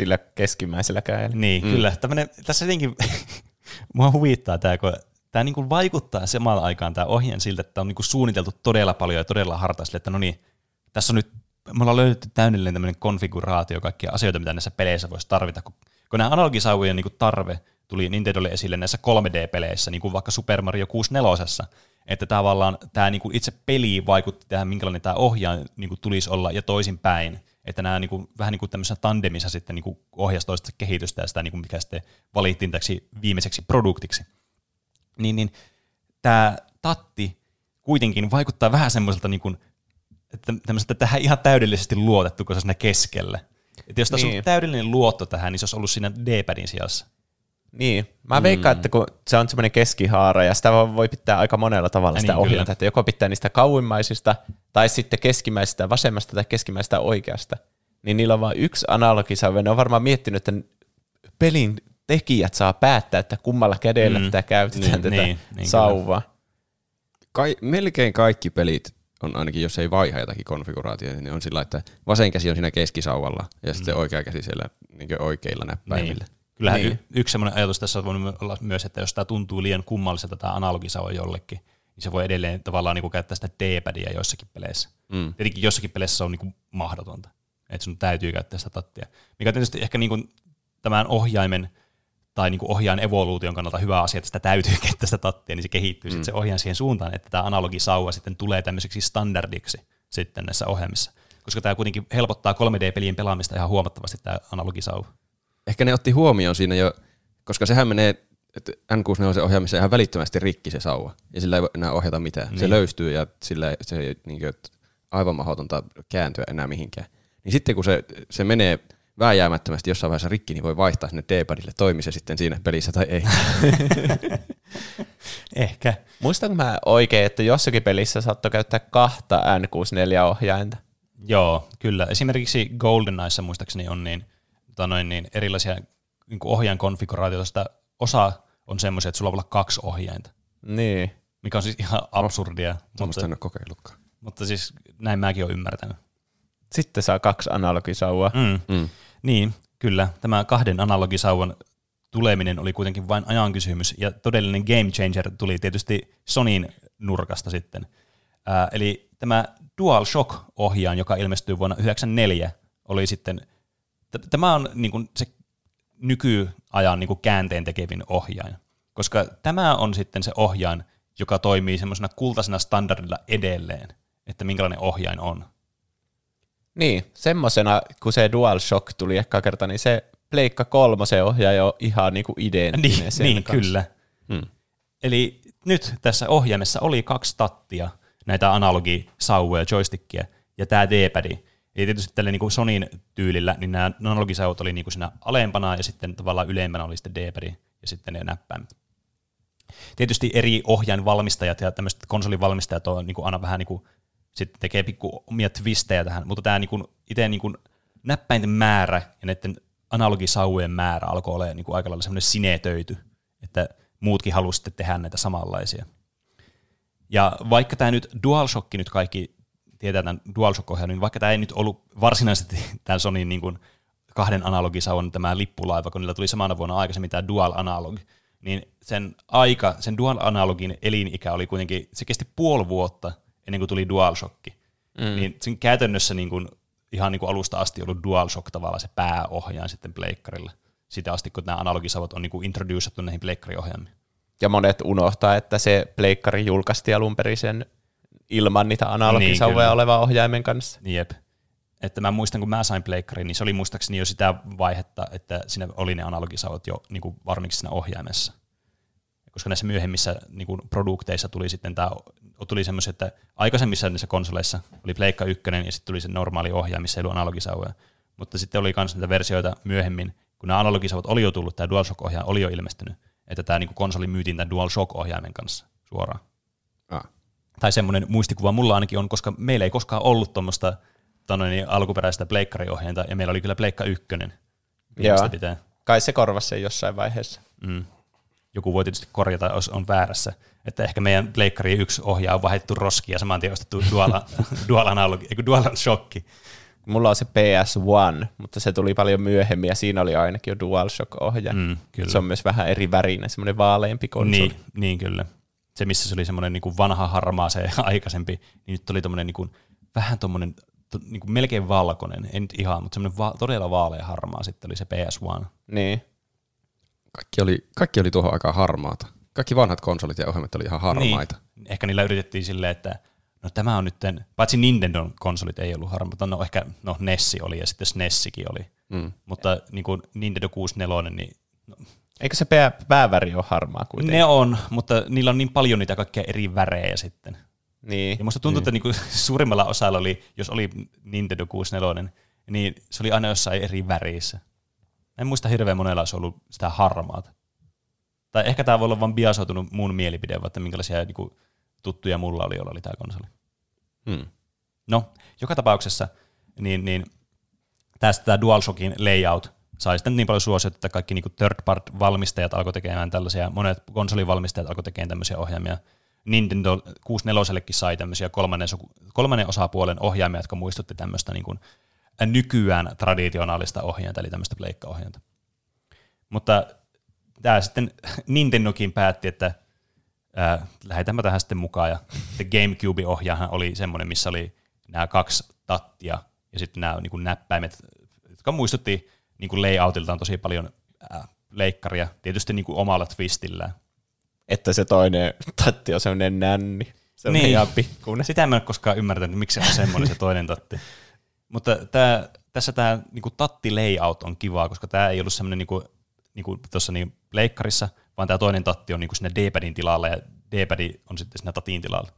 Sillä keskimmäisellä kädellä. Niin, mm. kyllä. Tämmönen, tässä jotenkin, mua huvittaa tämä, kun tämä niinku vaikuttaa samalla aikaan tämä ohjeen siltä, että on niinku suunniteltu todella paljon ja todella hartaasti, että no niin, tässä on nyt, me ollaan löydetty täydellinen tämmöinen konfiguraatio, kaikkia asioita, mitä näissä peleissä voisi tarvita. Kun, kun nämä analogisauvojen niinku tarve tuli Nintendolle esille näissä 3D-peleissä, niin kuin vaikka Super Mario 64, että tavallaan tämä niinku itse peli vaikutti tähän, minkälainen tämä ohjaaja niinku tulisi olla ja toisinpäin. Että nämä niinku, vähän niin kuin tämmöisessä tandemissa sitten niinku ohjasi kehitystä ja sitä, niinku, mikä sitten valittiin täksi viimeiseksi produktiksi. Niin, niin tämä tatti kuitenkin vaikuttaa vähän semmoiselta, niin että tämmöiseltä tähän ihan täydellisesti luotettu, kun se on siinä keskellä. Että jos tässä on Niin. täydellinen luotto tähän, niin se olisi ollut siinä D-padin sijassa. Niin, mä veikkaan, että kun se on semmoinen keskihaara ja sitä voi pitää aika monella tavalla Ja sitä niin, ohjelta, kyllä. että joko pitää niistä kauimmaisista tai sitten keskimmäisestä vasemmasta tai keskimmäisestä oikeasta, niin niillä on vain yksi analogisauva. Ne on varmaan miettinyt, että pelin tekijät saa päättää, että kummalla kädellä Mm. mm. tätä käytetään Niin, tätä niin, niin, sauvaa. Kai, melkein kaikki pelit on ainakin, jos ei vaiha jotakin konfiguraatioita, niin on sillä, että vasen käsi on siinä keskisauvalla ja sitten oikea käsi siellä niin oikeilla näppäimillä. Niin. Kyllähän Niin. y- yksi semmoinen ajatus tässä on voinut olla myös, että jos tämä tuntuu liian kummalliselta tämä analogisauva jollekin, niin se voi edelleen tavallaan niin kuin käyttää sitä D-padia joissakin peleissä. Mm. Tietenkin jossakin peleissä se on niin kuin mahdotonta, että sun täytyy käyttää sitä tattia. Mikä tietysti ehkä niin kuin tämän ohjaimen tai niin kuin ohjaajan evoluution kannalta hyvä asia, että sitä täytyy käyttää sitä tattia, niin se kehittyy mm. sitten se ohjaaja siihen suuntaan, että tämä analogisauva sitten tulee tämmöiseksi standardiksi sitten näissä ohjelmissa. Koska tämä kuitenkin helpottaa 3D-pelien pelaamista ihan huomattavasti tämä analogisauva. Ehkä ne otti huomioon siinä jo, koska sehän menee että N64 ohjaamissa ihan välittömästi rikki se sauva, ja sillä ei voi enää ohjata mitään. Niin. Se löystyy ja sillä ei, se ei niin kuin, aivan mahdotonta kääntyä enää mihinkään. Niin sitten kun se, se menee vääjäämättömästi jossain vaiheessa rikki, niin voi vaihtaa sinne D-padille, toimi se sitten siinä pelissä tai ei. Ehkä. Muistanko mä oikein, että jossakin pelissä saattoi käyttää kahta N64-ohjainta? Joo, kyllä. Esimerkiksi GoldenEyessa muistaakseni on niin, tota noin, niin erilaisia niin kuin ohjaajan konfiguraatioita. Sitä Osa on semmoisia, että sulla voi olla kaksi ohjainta, Niin. mikä on siis ihan absurdia. Tuommoista mutta, en ole kokeillutkaan. mutta siis näin mäkin olen ymmärtänyt. Sitten saa kaksi analogisauvaa. Mm. Mm. Niin, kyllä. Tämä kahden analogisauvan tuleminen oli kuitenkin vain ajan kysymys, ja todellinen game changer tuli tietysti Sonin nurkasta sitten. Ää, eli tämä DualShock-ohjaan, joka ilmestyi vuonna 1994, oli sitten, tämä on niin kuin se nykyajan niin kuin käänteen tekevin ohjain, koska tämä on sitten se ohjain, joka toimii semmoisena kultaisena standardilla edelleen, että minkälainen ohjain on. Niin, semmoisena, kun se DualShock tuli ehkä kerta, niin se Pleikka kolmosen ohjaaja on ihan niinku identtinen niin, sen niin kanssa. kyllä. Hmm. Eli nyt tässä ohjaimessa oli kaksi tattia, näitä analogisauvoja, joystickia, ja tämä D-padi. Eli tietysti tälle niin Sonin tyylillä, niin nämä analogisauvut oli niin kuin siinä alempana, ja sitten tavallaan ylempänä oli sitten D-padi, ja sitten ne näppäimet. Tietysti eri ohjainvalmistajat ja tämmöiset konsolivalmistajat on niin kuin aina vähän niin kuin, sitten tekee pikku omia twistejä tähän, mutta tämä niin kuin, itse niin kuin näppäinten määrä ja näiden analogisauvojen määrä alkoi olla niin aika lailla semmoinen sinetöity, että muutkin halusivat tehdä näitä samanlaisia. Ja vaikka tämä nyt DualShock nyt kaikki tietää tämän dualshock niin vaikka tämä ei nyt ollut varsinaisesti tämän Sonin niin kuin kahden analogisauvan tämä lippulaiva, kun niillä tuli samana vuonna aikaisemmin tämä Dual Analog, niin sen aika, sen Dual Analogin elinikä oli kuitenkin, se kesti puoli vuotta ennen kuin tuli DualShock. Mm. Niin sen käytännössä niin kuin, ihan niin kuin alusta asti ollut DualShock tavallaan se pääohjaan sitten pleikkarille. Sitä asti, kun nämä analogisavot on niin kuin introducettu näihin pleikkariohjaimiin. Ja monet unohtaa, että se pleikkari julkaistiin alun perin sen ilman niitä analogisauvoja niin, oleva ohjaimen kanssa. Jep. Että mä muistan, kun mä sain pleikkarin, niin se oli muistaakseni jo sitä vaihetta, että siinä oli ne analogisauvot jo niin kuin varmiksi siinä ohjaimessa. Koska näissä myöhemmissä niin kuin produkteissa tuli sitten tämä, tuli semmoisia, että aikaisemmissa niissä konsoleissa oli Pleikka 1 ja sitten tuli se normaali ohjain, missä ei ollut analogisauvoja. Mutta sitten oli myös niitä versioita myöhemmin, kun nämä analogisauvat oli jo tullut, tämä DualShock-ohjaaja oli jo ilmestynyt, että tämä niin konsoli myytiin tämän DualShock-ohjaimen kanssa suoraan. Tai semmoinen muistikuva mulla ainakin on, koska meillä ei koskaan ollut tuommoista niin alkuperäistä pleikkariohjainta, ja meillä oli kyllä pleikka ykkönen. Joo. Pitää. Kai se korvasi sen jossain vaiheessa. Mm. Joku voi tietysti korjata, jos on väärässä. Että ehkä meidän pleikkari yksi ohjaa on vaihdettu roskia ja saman tien ostettu dual, dual, analogi, dual shocki. Mulla on se PS1, mutta se tuli paljon myöhemmin ja siinä oli ainakin jo DualShock-ohjaaja. Mm, Se on myös vähän eri värinen, semmoinen vaaleampi konsoli. Niin, niin kyllä. Se, missä se oli semmoinen niin vanha harmaa se aikaisempi, niin nyt tuli tommoinen niin kuin, vähän tuommoinen niin kuin melkein valkoinen, en nyt ihan, mutta semmoinen va- todella vaalea harmaa sitten oli se PS1. Niin. Kaikki oli, kaikki oli tuohon aikaan harmaata. Kaikki vanhat konsolit ja ohjelmat oli ihan harmaita. Niin. Ehkä niillä yritettiin silleen, että no tämä on nyt, paitsi Nintendo konsolit ei ollut harmaata, no ehkä no Nessi oli ja sitten SNESikin oli. Mm. Mutta niin kuin Nintendo 64, niin no, Eikö se pää, pääväri ole harmaa kuitenkin? Ne on, mutta niillä on niin paljon niitä kaikkia eri värejä sitten. Niin. Ja musta tuntuu, niin. että niinku suurimmalla osalla oli, jos oli Nintendo 64, niin se oli aina jossain eri värissä. En muista hirveän monella olisi ollut sitä harmaata. Tai ehkä tämä voi olla vain biasoitunut mun mielipide, että minkälaisia niinku, tuttuja mulla oli, jolla oli tämä konsoli. Hmm. No, joka tapauksessa niin, niin tästä tämä DualShockin layout sai sitten niin paljon suosiota, että kaikki niin third-part-valmistajat alkoi tekemään tällaisia, monet konsolivalmistajat alkoi tekemään tämmöisiä ohjaimia, Nintendo 64 sai tämmöisiä kolmannen, kolmannen osapuolen ohjaimia, jotka muistutti tämmöistä niin kuin nykyään traditionaalista ohjainta, eli tämmöistä pleikkaohjainta. Mutta tämä sitten Nintendokin päätti, että ää, lähetämme tähän sitten mukaan, ja GameCube-ohjaahan oli semmoinen, missä oli nämä kaksi tattia, ja sitten nämä niin näppäimet, jotka muistutti niin kuin layoutiltaan tosi paljon ää, leikkaria, tietysti niin kuin omalla twistillään että se toinen tatti on semmoinen nänni. Se on niin. ihan pikkuinen. Sitä en ole koskaan ymmärtänyt, miksi se on semmoinen se toinen tatti. Mutta tää, tässä tämä niinku tatti layout on kiva, koska tämä ei ollut semmoinen niinku, niinku tuossa niin leikkarissa, vaan tämä toinen tatti on niinku sinne D-padin tilalla ja D-pad on sitten siinä tatin tilalla.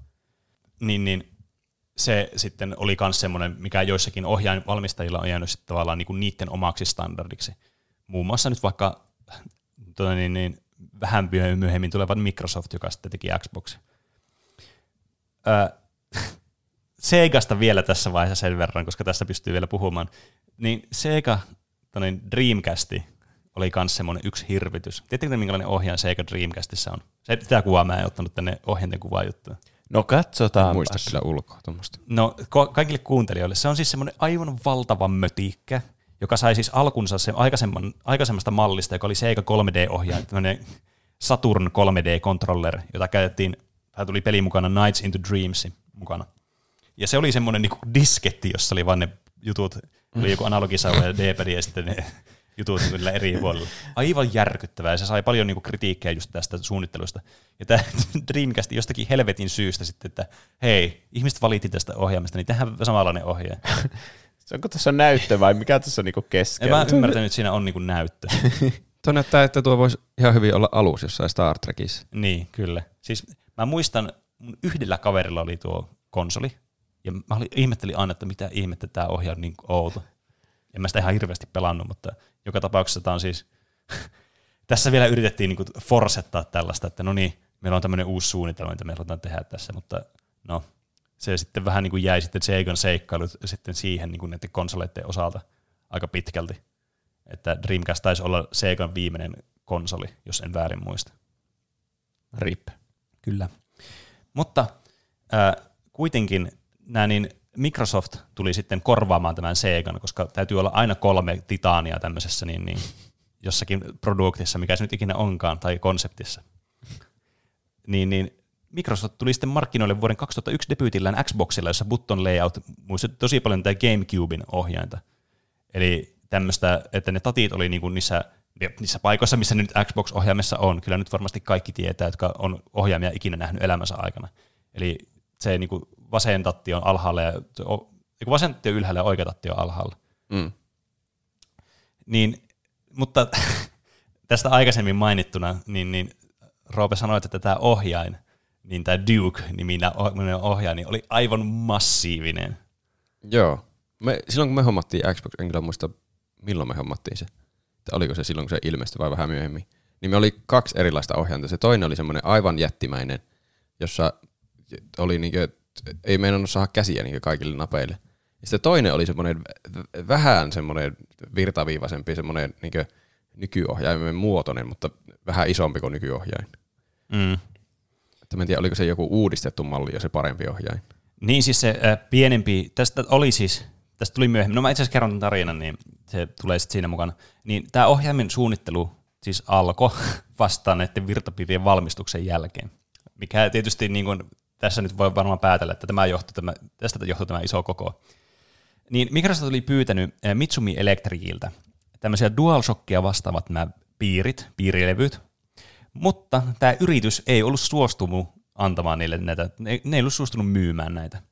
Niin, niin se sitten oli myös semmoinen, mikä joissakin ohjainvalmistajilla on jäänyt sitten tavallaan niinku niiden omaksi standardiksi. Muun muassa nyt vaikka tuota niin, niin, vähän myöhemmin tulevan Microsoft, joka sitten teki Xbox. Öö, Segasta vielä tässä vaiheessa sen verran, koska tästä pystyy vielä puhumaan. Niin Sega toinen Dreamcasti oli myös semmoinen yksi hirvitys. Tiedättekö minkälainen ohjaan Sega Dreamcastissa on? Se, sitä kuvaa mä en ottanut tänne ohjainten kuvaa juttuun. No katsotaan. Muista kyllä ulkoa tuommoista. No ko- kaikille kuuntelijoille, se on siis semmoinen aivan valtava mötikkä, joka sai siis alkunsa se aikaisemman, aikaisemmasta mallista, joka oli Sega 3D-ohjaaja, tämmöinen Saturn 3D-controller, jota käytettiin, tämä tuli peli mukana Nights into Dreams mukana. Ja se oli semmoinen niinku disketti, jossa oli vaan ne jutut, oli joku analogisauva ja D-pad ja sitten ne jutut niillä eri puolilla. Aivan järkyttävää, se sai paljon niinku kritiikkiä just tästä suunnittelusta. Ja tämä Dreamcast jostakin helvetin syystä sitten, että hei, ihmiset valitti tästä ohjaamista, niin tehdään samanlainen ohjaaja. Se onko tässä näyttö vai mikä tässä on niinku En keskellä? mä ymmärtänyt, että siinä on niinku näyttö. Tuo näyttää, että tuo voisi ihan hyvin olla alus jossain Star Trekissä. Niin, kyllä. Siis mä muistan, mun yhdellä kaverilla oli tuo konsoli, ja mä olin, ihmettelin aina, että mitä ihmettä tämä ohjaa niin outo. En mä sitä ihan hirveästi pelannut, mutta joka tapauksessa tämä on siis, tässä vielä yritettiin niin forsettaa tällaista, että no niin, meillä on tämmöinen uusi suunnitelma, mitä me halutaan tehdä tässä, mutta no, se sitten vähän niin kuin jäi sitten Segan seikkailut sitten siihen niin kuin näiden konsoleiden osalta aika pitkälti. Että Dreamcast taisi olla Segan viimeinen konsoli, jos en väärin muista. Rip. Kyllä. Mutta äh, kuitenkin nämä niin Microsoft tuli sitten korvaamaan tämän Segan, koska täytyy olla aina kolme titaania tämmöisessä niin, niin, jossakin produktissa, mikä se nyt ikinä onkaan, tai konseptissa. Niin, niin Microsoft tuli sitten markkinoille vuoden 2001 debyytillään Xboxilla, jossa button layout muistutti tosi paljon tätä GameCubein ohjainta. Eli tämmöistä, että ne tatit oli niinku niissä, niissä paikoissa, missä nyt Xbox-ohjaimessa on. Kyllä nyt varmasti kaikki tietää, jotka on ohjaimia ikinä nähnyt elämänsä aikana. Eli se niinku vasen tatti on alhaalla ja vasen tatti on ylhäällä ja oikea tatti on alhaalla. Mm. Niin, mutta tästä aikaisemmin mainittuna, niin, niin Roope sanoi, että tämä ohjain, niin tämä Duke-niminen ohjain, niin oli aivan massiivinen. Joo. Me, silloin kun me hommattiin Xbox, en kyllä muista milloin me hommattiin se. Että oliko se silloin, kun se ilmestyi vai vähän myöhemmin. Niin me oli kaksi erilaista ohjainta. Se toinen oli semmoinen aivan jättimäinen, jossa oli niinkö, ei meinannut saada käsiä niinkö kaikille napeille. Ja sitten toinen oli semmoinen vähän semmoinen virtaviivaisempi, semmoinen niinkö nykyohjaimen muotoinen, mutta vähän isompi kuin nykyohjain. Mm. Että mä en tiedä, oliko se joku uudistettu malli ja se parempi ohjain. Niin siis se äh, pienempi, tästä oli siis, tästä tuli myöhemmin, no mä itse asiassa kerron tämän tarinan, niin se tulee sitten siinä mukana. Niin tämä ohjaimen suunnittelu siis alkoi vastaan näiden virtapiirien valmistuksen jälkeen. Mikä tietysti niin kuin, tässä nyt voi varmaan päätellä, että tämä johtui, tämä, tästä johtuu tämä iso koko. Niin Microsoft oli pyytänyt äh, Mitsumi Electriciltä tämmöisiä DualShockia vastaavat nämä piirit, piirilevyt, mutta tämä yritys ei ollut suostunut antamaan niille näitä, ne, ne ei ollut suostunut myymään näitä.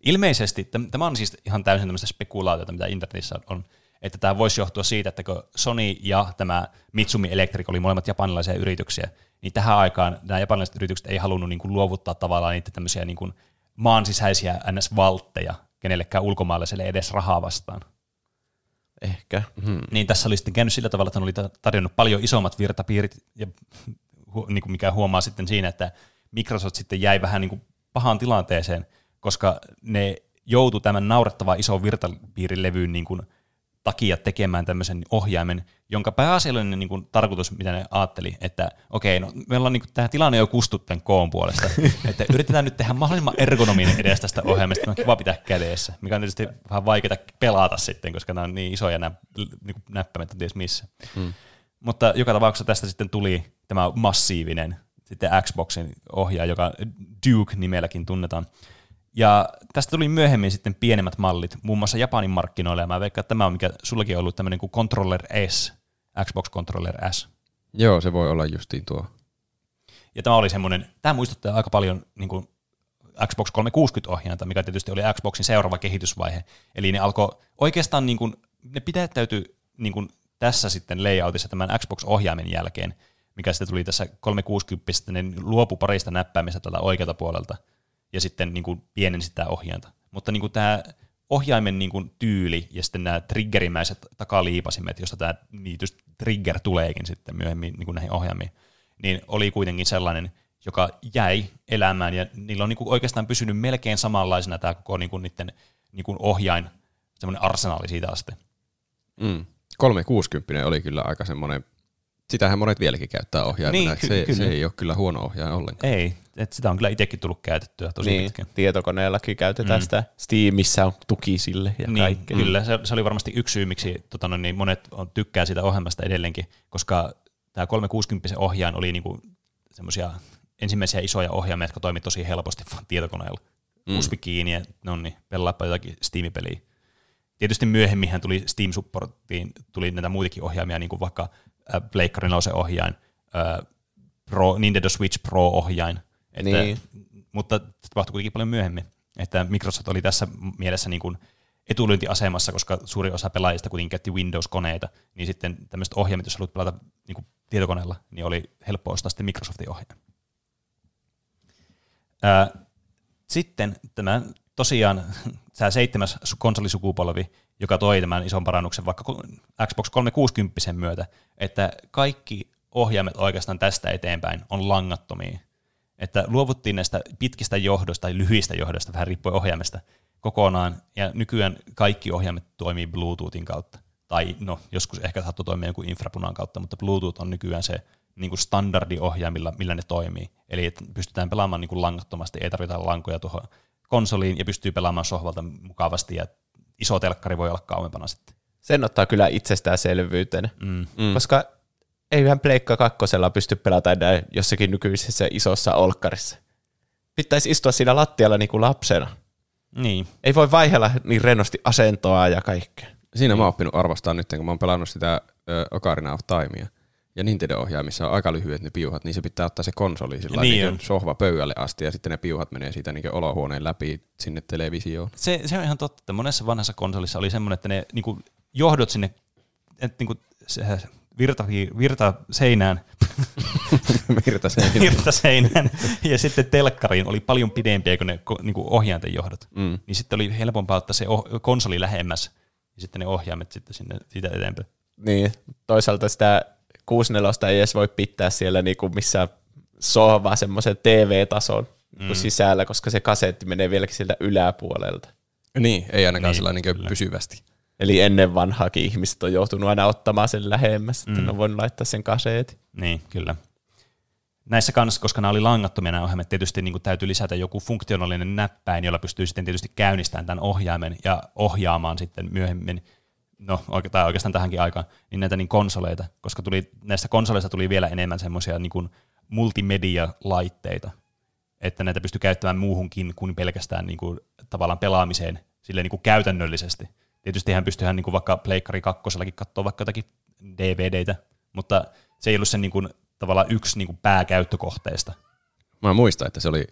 Ilmeisesti, täm- tämä on siis ihan täysin tämmöistä spekulaatiota, mitä internetissä on, että tämä voisi johtua siitä, että kun Sony ja tämä Mitsumi Electric oli molemmat japanilaisia yrityksiä, niin tähän aikaan nämä japanilaiset yritykset ei halunnut niin kuin luovuttaa tavallaan niitä tämmöisiä niin kuin maan sisäisiä NS-valtteja kenellekään ulkomaalaiselle edes rahaa vastaan. Ehkä. Hmm. Niin tässä oli sitten käynyt sillä tavalla, että ne oli ta- tarjonnut paljon isommat virtapiirit, ja niin kuin mikä huomaa sitten siinä, että Microsoft sitten jäi vähän niin kuin pahaan tilanteeseen, koska ne joutui tämän naurettavan ison virtapiirilevyyn niin kuin takia tekemään tämmöisen ohjaimen, jonka pääasiallinen niin kuin, tarkoitus, mitä ne ajatteli, että okei, no me ollaan niin kuin, tämä tilanne jo kustu tämän koon puolesta, että yritetään nyt tehdä mahdollisimman ergonominen edes tästä ohjaimesta, on kiva pitää kädessä, mikä on tietysti vähän vaikeaa pelata sitten, koska nämä on niin isoja nämä niin näppäimet, ties missä. Hmm. Mutta joka tapauksessa tästä sitten tuli tämä massiivinen sitten Xboxin ohjaaja, joka Duke-nimelläkin tunnetaan. Ja tästä tuli myöhemmin sitten pienemmät mallit, muun muassa Japanin markkinoilla, ja mä veikkaan, että tämä on mikä sullakin on ollut tämmöinen kuin Controller S, Xbox Controller S. Joo, se voi olla justiin tuo. Ja tämä oli semmoinen, tämä muistuttaa aika paljon niin kuin Xbox 360-ohjainta, mikä tietysti oli Xboxin seuraava kehitysvaihe. Eli ne alkoi oikeastaan, niin kuin, ne pidättäytyi niin kuin tässä sitten layoutissa tämän Xbox-ohjaimen jälkeen, mikä sitten tuli tässä 360, ne luopu parista näppäimistä tältä oikealta puolelta, ja sitten niin kuin pienensi sitä ohjainta. Mutta niin kuin tämä ohjaimen niin kuin tyyli ja sitten nämä triggerimäiset takaliipasimet, josta tämä niitys trigger tuleekin sitten myöhemmin niin kuin näihin ohjaimiin, niin oli kuitenkin sellainen, joka jäi elämään, ja niillä on niin kuin oikeastaan pysynyt melkein samanlaisena tämä koko niin kuin niiden niin kuin ohjain, semmoinen arsenaali siitä asti. Mm. 360 oli kyllä aika semmoinen sitähän monet vieläkin käyttää ohjaimena. Niin, ky- se, kyllä. se ei ole kyllä huono ohjaaja ollenkaan. Ei, että sitä on kyllä itsekin tullut käytettyä tosi Niin, pitkään. tietokoneellakin käytetään mm. sitä. Steamissa on tuki sille ja Niin, kaikkea. kyllä. Se, se oli varmasti yksi syy, miksi tota, no, niin monet on, tykkää sitä ohjelmasta edelleenkin, koska tämä 360 ohjaajan oli niinku semmoisia ensimmäisiä isoja ohjaimia, jotka toimi tosi helposti vaan tietokoneella. Mm. Uspi kiinni ja no niin, pelaapa jotakin Steam-peliä. Tietysti myöhemminhän tuli Steam Supportiin, tuli näitä muitakin ohjaimia, niin kuin vaikka äh, Pleikkari 4 ohjain, äh, Pro, Nintendo Switch Pro-ohjain. Että, Niin. Mutta se tapahtui kuitenkin paljon myöhemmin. Että Microsoft oli tässä mielessä niin kuin etulyöntiasemassa, koska suuri osa pelaajista kuitenkin käytti Windows-koneita, niin sitten tämmöiset ohjaimet, jos haluat pelata niin kuin tietokoneella, niin oli helppo ostaa sitten Microsoftin ohjain. Ää, sitten tämä tosiaan tämä seitsemäs su- konsolisukupolvi, joka toi tämän ison parannuksen vaikka Xbox 360 myötä, että kaikki ohjaimet oikeastaan tästä eteenpäin on langattomia. Että luovuttiin näistä pitkistä johdosta tai lyhyistä johdosta, vähän riippuen ohjaimesta, kokonaan, ja nykyään kaikki ohjaimet toimii Bluetoothin kautta. Tai no, joskus ehkä saattoi toimia jonkun infrapunan kautta, mutta Bluetooth on nykyään se niin kuin standardiohjaimilla, millä ne toimii. Eli että pystytään pelaamaan niin kuin langattomasti, ei tarvita lankoja tuohon konsoliin, ja pystyy pelaamaan sohvalta mukavasti, ja iso telkkari voi olla kauempana sitten. Sen ottaa kyllä itsestäänselvyytenä, Mm. mm. koska eihän Pleikka kakkosella pysty pelata enää jossakin nykyisessä isossa olkkarissa. Pitäisi istua siinä lattialla niin kuin lapsena. Niin, Ei voi vaihella niin rennosti asentoa ja kaikkea. Siinä mä oon oppinut arvostaa nyt, kun mä oon pelannut sitä ö, Ocarina of Timea. Ja Nintendo-ohjaimissa on aika lyhyet ne piuhat, niin se pitää ottaa se konsoli sillä Niin niin sohva pöydälle asti ja sitten ne piuhat menee siitä niin olohuoneen läpi sinne televisioon. se, se on ihan totta, että monessa vanhassa konsolissa oli semmoinen, että ne niinku, johdot sinne että niinku, se, virta, virta seinään, Virta se. virta seinään ja sitten telkkariin oli paljon pidempiä kuin ne ko- niinku ohjainten johdot. Mm. Niin sitten oli helpompaa ottaa se oh- konsoli lähemmäs ja sitten ne ohjaimet sitten sinne siitä eteenpäin. Niin, toisaalta sitä 64 ei edes voi pitää siellä niinku missä sohva semmoisen TV-tason mm. sisällä, koska se kasetti menee vieläkin sieltä yläpuolelta. Niin, ei ainakaan Niin, niin, sellainen kyllä. niin pysyvästi. Eli ennen vanhaakin ihmiset on joutunut aina ottamaan sen lähemmäs, että Mm. ne on voinut laittaa sen kaseetin. Niin, kyllä. Näissä kanssa, koska nämä oli langattomia nämä ohjaimet, tietysti niin täytyy lisätä joku funktionaalinen näppäin, jolla pystyy sitten tietysti käynnistämään tämän ohjaimen ja ohjaamaan sitten myöhemmin, no tai oikeastaan tähänkin aikaan, niin näitä niin konsoleita, koska tuli, näistä konsoleista tuli vielä enemmän semmoisia niin multimedia-laitteita, että näitä pystyy käyttämään muuhunkin kuin pelkästään niin kuin, tavallaan pelaamiseen sille niin kuin käytännöllisesti. Tietysti hän pystyyhän niin vaikka Pleikkari kakkosellakin katsoa vaikka jotakin DVDitä, mutta se ei ollut sen niin kuin, tavallaan yksi niin kuin pääkäyttökohteesta. Mä muistan, että se oli,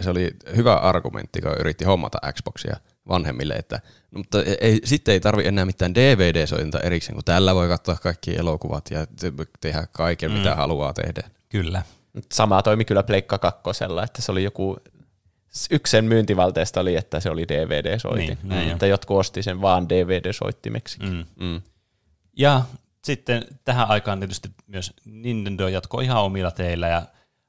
se oli hyvä argumentti, kun yritti hommata Xboxia vanhemmille, että no, mutta ei, sitten ei tarvi enää mitään DVD-sointa erikseen, kun tällä voi katsoa kaikki elokuvat ja te- tehdä kaiken, mm. mitä haluaa tehdä. Kyllä. Sama toimi kyllä Pleikka kakkosella, että se oli joku, yksi sen myyntivalteesta oli, että se oli DVD-soitin. Niin, näin että jotkut osti sen vaan DVD-soittimeksi. Mm. Mm. Ja sitten tähän aikaan tietysti myös Nintendo jatkoi ihan omilla teillä ja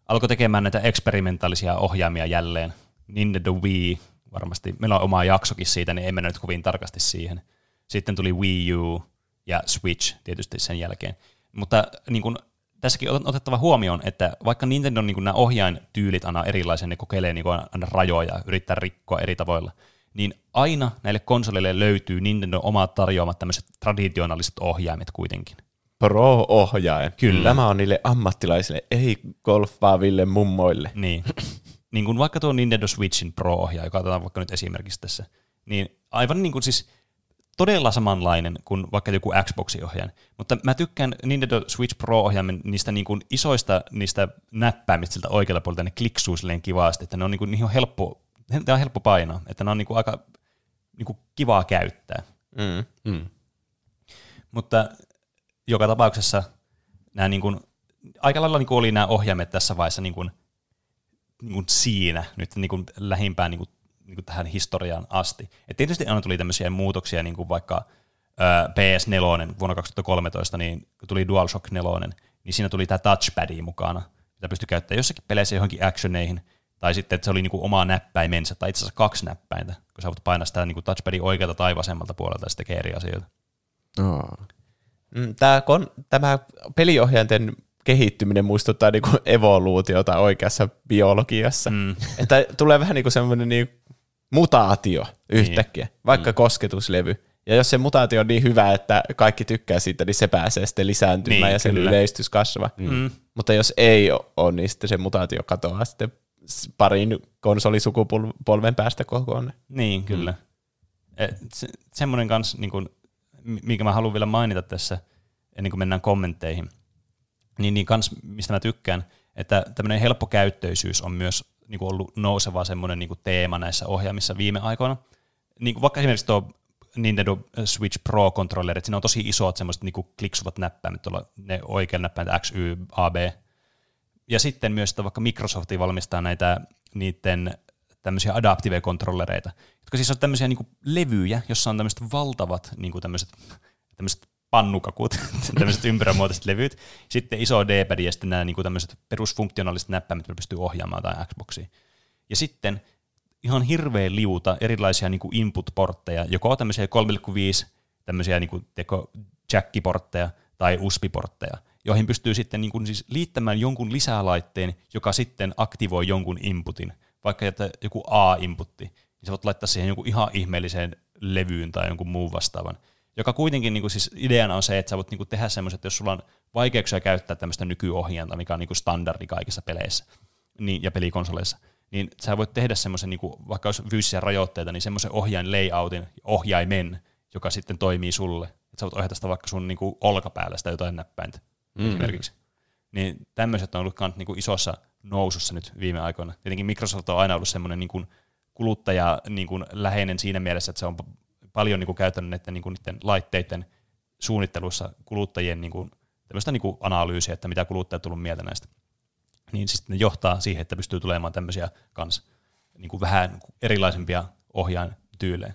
alkoi tekemään näitä eksperimentaalisia ohjaimia jälleen. Nintendo Wii, varmasti meillä on oma jaksokin siitä, niin ei mennä nyt kovin tarkasti siihen. Sitten tuli Wii U ja Switch tietysti sen jälkeen. Mutta niin kuin, tässäkin on otettava huomioon, että vaikka Nintendo niin kuin nämä ohjaintyylit aina erilaisia, ne kokeilee niin kuin aina rajoja, yrittää rikkoa eri tavoilla, niin aina näille konsoleille löytyy Nintendo omat tarjoamat tämmöiset traditionaaliset ohjaimet kuitenkin. Pro-ohjaaja. Kyllä. Tämä on niille ammattilaisille, ei golfaaville mummoille. Niin. Niin kuin vaikka tuo Nintendo Switchin Pro-ohjaaja, joka otetaan vaikka nyt esimerkiksi tässä, niin aivan niin kuin siis todella samanlainen kuin vaikka joku Xboxin ohjaaja. Mutta mä tykkään Nintendo Switch Pro-ohjaimen niistä niin kuin isoista niistä näppäimistä siltä oikealta puolelta, ne kliksuu silleen kivasti, että ne on, niin kuin, niihin on helppo, ne on helppo painaa, että ne on niin kuin aika niin kuin kivaa käyttää. Mm. Mm. Mutta joka tapauksessa nämä niin kuin, aika lailla niin kuin oli nämä ohjaimet tässä vaiheessa niin kuin, niin kuin siinä, nyt niin kuin lähimpään niin kuin, niin kuin tähän historiaan asti. Et tietysti aina tuli tämmöisiä muutoksia, niin kuin vaikka ö, PS4 vuonna 2013, niin kun tuli DualShock 4, niin siinä tuli tämä touchpadi mukana, mitä pystyi käyttämään jossakin peleissä johonkin actioneihin, tai sitten, että se oli niin kuin oma näppäimensä, tai itse asiassa kaksi näppäintä, kun sä voit painaa sitä niin kuin touchpadin oikealta tai vasemmalta puolelta, ja se tekee eri asioita. Oh. Mm, Tämä, kon, tämä peliohjainten kehittyminen muistuttaa niinku evoluutiota oikeassa biologiassa. Mm. Että tulee vähän niinku semmoinen niinku mutaatio yhtäkkiä, niin. vaikka mm. kosketuslevy. Ja jos se mutaatio on niin hyvä, että kaikki tykkää siitä, niin se pääsee sitten lisääntymään niin, ja sen kyllä. yleistys kasvaa. Mm. Mutta jos ei ole, niin sitten se mutaatio katoaa sitten parin konsolisukupolven päästä kokonaan. Niin, kyllä. Mm. Se, semmoinen kanssa, niin kuin, mikä mä haluan vielä mainita tässä, ennen kuin mennään kommentteihin, niin, niin kans, mistä mä tykkään, että tämmöinen helppokäyttöisyys on myös niin kuin ollut nouseva semmoinen niin kuin teema näissä ohjaamissa viime aikoina. Niin kuin vaikka esimerkiksi tuo Nintendo Switch Pro-kontrollerit, siinä on tosi isot semmoiset niin kliksuvat näppäimet, ne oikein näppäimet X, Y, A, B. Ja sitten myös, että vaikka Microsoft valmistaa näitä niiden tämmöisiä adaptive-kontrollereita, jotka siis on tämmöisiä niin levyjä, jossa on tämmöiset valtavat niin tämmöiset, tämmöiset pannukakut, tämmöiset ympyrämuotoiset levyt, sitten iso D-pad ja sitten nämä niin tämmöiset perusfunktionaaliset näppäimet, jotka pystyy ohjaamaan tai Xboxiin. Ja sitten ihan hirveän liuta erilaisia niin kuin input-portteja, joko tämmöisiä 3,5 tämmöisiä niin kuin, teko, jack-portteja tai USB-portteja, joihin pystyy sitten niin kuin, siis liittämään jonkun lisälaitteen, joka sitten aktivoi jonkun inputin, vaikka että joku A-inputti, niin sä voit laittaa siihen jonkun ihan ihmeelliseen levyyn tai jonkun muun vastaavan, joka kuitenkin niin kuin, siis ideana on se, että sä voit niin kuin, tehdä semmoiset, että jos sulla on vaikeuksia käyttää tämmöistä nykyohjainta, mikä on niin kuin standardi kaikissa peleissä niin, ja pelikonsoleissa, niin sä voit tehdä semmoisen, niin kuin, vaikka olisi fyysisiä rajoitteita, niin semmoisen ohjain layoutin, ohjaimen, joka sitten toimii sulle. Että sä voit ohjata sitä vaikka sun niin kuin, olkapäällä sitä jotain näppäintä mm. esimerkiksi. Niin tämmöiset on ollut kans, niin kuin, isossa nousussa nyt viime aikoina. Tietenkin Microsoft on aina ollut semmoinen niin kuin, kuluttaja niin kuin, läheinen siinä mielessä, että se on paljon niin kuin, käytänyt näiden, niin kuin, niiden laitteiden suunnittelussa kuluttajien niin kuin, tämmöistä niin kuin, analyysiä, että mitä kuluttajat tullut mieltä näistä niin siis ne johtaa siihen, että pystyy tulemaan tämmöisiä kans niin kuin vähän erilaisempia ohjaintyylejä.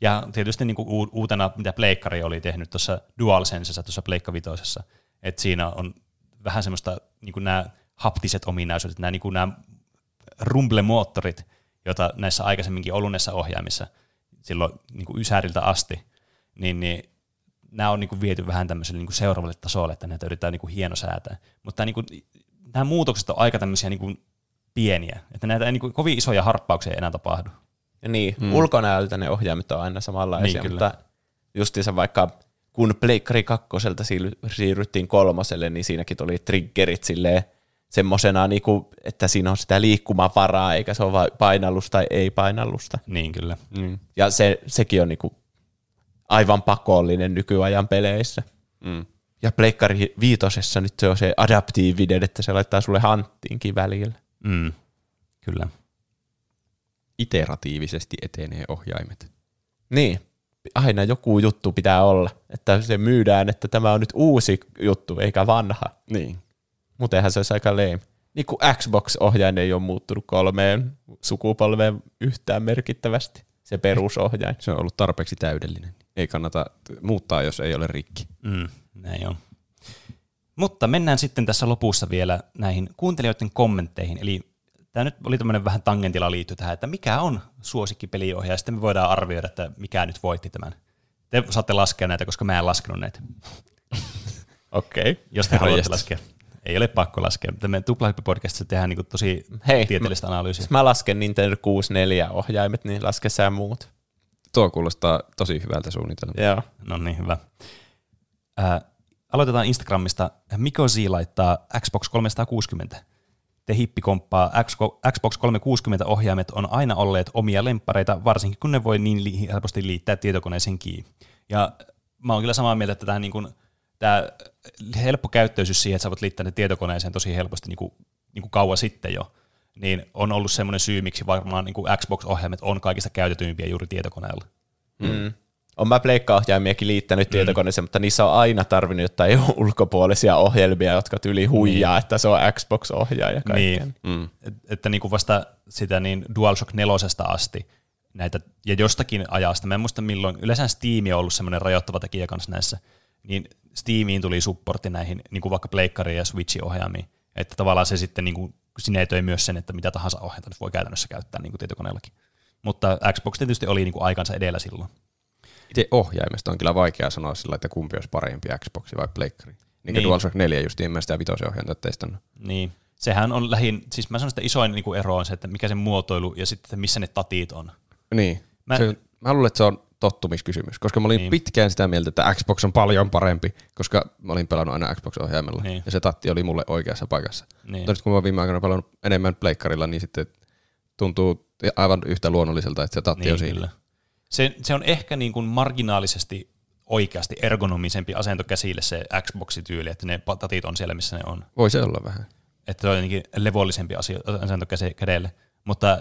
Ja tietysti niin kuin uutena, mitä Pleikkari oli tehnyt tuossa DualSensessa, tuossa Pleikka Vitosessa, että siinä on vähän semmoista niin kuin nämä haptiset ominaisuudet, nämä, niin kuin nämä rumble-moottorit, joita näissä aikaisemminkin ollut näissä ohjaimissa silloin niin kuin Ysäriltä asti, niin, niin nämä on niin kuin viety vähän tämmöiselle niin kuin seuraavalle tasolle, että näitä yritetään niin kuin hienosäätää. Mutta niin kuin nämä muutokset on aika tämmöisiä niin kuin pieniä, että näitä ei niin kuin, kovin isoja harppauksia ei enää tapahdu. Ja niin, hmm. ulkonäöltä ne ohjaimet on aina samanlaisia, niin, mutta justiinsa vaikka kun Pleikkari kakkoselta siirryttiin kolmoselle, niin siinäkin tuli triggerit silleen semmoisena, niinku, että siinä on sitä liikkumavaraa, eikä se ole vain painallus tai ei painallusta. Niin kyllä. Mm. Ja se, sekin on niinku aivan pakollinen nykyajan peleissä. Mm. Ja Pleikkari viitosessa nyt se on se adaptiivinen, että se laittaa sulle hanttiinkin välillä. Mm, kyllä. Iteratiivisesti etenee ohjaimet. Niin, aina joku juttu pitää olla, että se myydään, että tämä on nyt uusi juttu eikä vanha. Niin. Muutenhan se olisi aika lame. Niin kuin Xbox-ohjain ei ole muuttunut kolmeen sukupolveen yhtään merkittävästi, se perusohjain. Se on ollut tarpeeksi täydellinen. Ei kannata muuttaa, jos ei ole rikki. Mm. Näin on. Mutta mennään sitten tässä lopussa vielä näihin kuuntelijoiden kommentteihin. Eli tämä nyt oli tämmöinen vähän tangentilla liittyy tähän, että mikä on suosikkipeliohjaaja, sitten me voidaan arvioida, että mikä nyt voitti tämän. Te saatte laskea näitä, koska mä en laskenut näitä. Okei. Okay. Jos te haluatte laskea. Ei ole pakko laskea. Tämä Tuplahyppi-podcastissa tehdään niin tosi Hei, tieteellistä analyysiä. Jos mä lasken Nintendo 64 ohjaimet, niin laske sä muut. Tuo kuulostaa tosi hyvältä suunnitelmalta. Joo. No niin, hyvä. Ää, aloitetaan Instagramista. Miko Z laittaa Xbox 360. Te hippi komppaa. Xbox 360 ohjaimet on aina olleet omia lemppareita, varsinkin kun ne voi niin helposti liittää tietokoneeseen kiinni. Ja mä oon kyllä samaa mieltä, että tämä, niin kuin, tämä helppo käyttöisyys siihen, että sä voit liittää ne tietokoneeseen tosi helposti niin kuin, niin kuin kauan sitten jo, niin on ollut semmoinen syy, miksi varmaan niin kuin Xbox-ohjaimet on kaikista käytetyimpiä juuri tietokoneella. Mm. On mä pleikkaohjaimiakin liittänyt mm. tietokoneeseen, mutta niissä on aina tarvinnut jotain ulkopuolisia ohjelmia, jotka tyli huijaa, niin. että se on Xbox-ohjaaja kaikkeen. Niin. Mm. Et, että niin kuin vasta sitä niin DualShock 4 asti näitä, ja jostakin ajasta, mä en muista milloin, yleensä Steam on ollut semmoinen rajoittava tekijä kanssa näissä, niin Steamiin tuli supportti näihin niin kuin vaikka pleikkariin ja Switchin ohjaamiin, että tavallaan se sitten niin kuin sinetöi myös sen, että mitä tahansa nyt voi käytännössä käyttää niin kuin tietokoneellakin. Mutta Xbox tietysti oli niin kuin aikansa edellä silloin. Itse ohjaimesta on kyllä vaikea sanoa sillä, että kumpi olisi parempi, Xbox vai Pleikkari. Niin, Niin. niin. DualShock 4 justiin, en mä sitä vitosen ohjainta teistannut. Niin. Sehän on lähin, siis mä sanon, että isoin niinku ero on se, että mikä se muotoilu ja sitten, että missä ne tatit on. Niin. Mä- Mä, se, mä luulen, että se on tottumiskysymys, koska mä olin Niin. niin. pitkään sitä mieltä, että Xbox on paljon parempi, koska mä olin pelannut aina Xbox-ohjaimella. Niin. Niin. Ja se tatti oli mulle oikeassa paikassa. Niin. Mutta nyt kun mä oon viime aikoina pelannut enemmän pleikkarilla, niin sitten tuntuu aivan yhtä luonnolliselta, että se tatti on siinä. Niin, kyllä. Se, se on ehkä niin kuin marginaalisesti oikeasti ergonomisempi asento käsille se Xbox-tyyli, että ne tatit on siellä, missä ne on. Voi se olla vähän. Että se on jotenkin levollisempi asio, asento kädelle. Mutta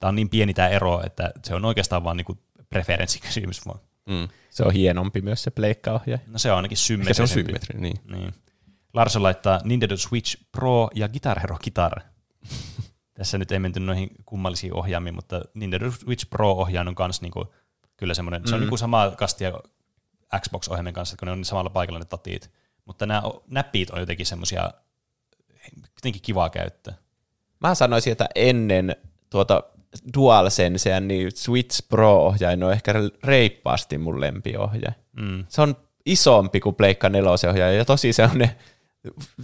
tämä on niin pieni tämä ero, että se on oikeastaan vaan niin preferenssikysymys vaan. Mm. Se on hienompi myös se pleikkaohjaaja. No se on ainakin Mikä se on symmetri, niin. Niin. Larson laittaa Nintendo Switch Pro ja Guitar Hero Guitar. Tässä nyt ei menty noihin kummallisiin ohjaamiin, mutta Nintendo Switch Pro-ohjaaja on kans niinku, kyllä semmoinen, mm. se on niinku samaa kastia Xbox-ohjaimen kanssa, kun ne on samalla paikalla ne tatit. Mutta nämä näppit on jotenkin semmoisia, jotenkin kivaa käyttää. Mä sanoisin, että ennen tuota DualSensea, niin Switch Pro-ohjain on ehkä reippaasti mun lempiohjaaja. Mm. Se on isompi kuin Pleikka 4 ohjaaja ja tosi semmoinen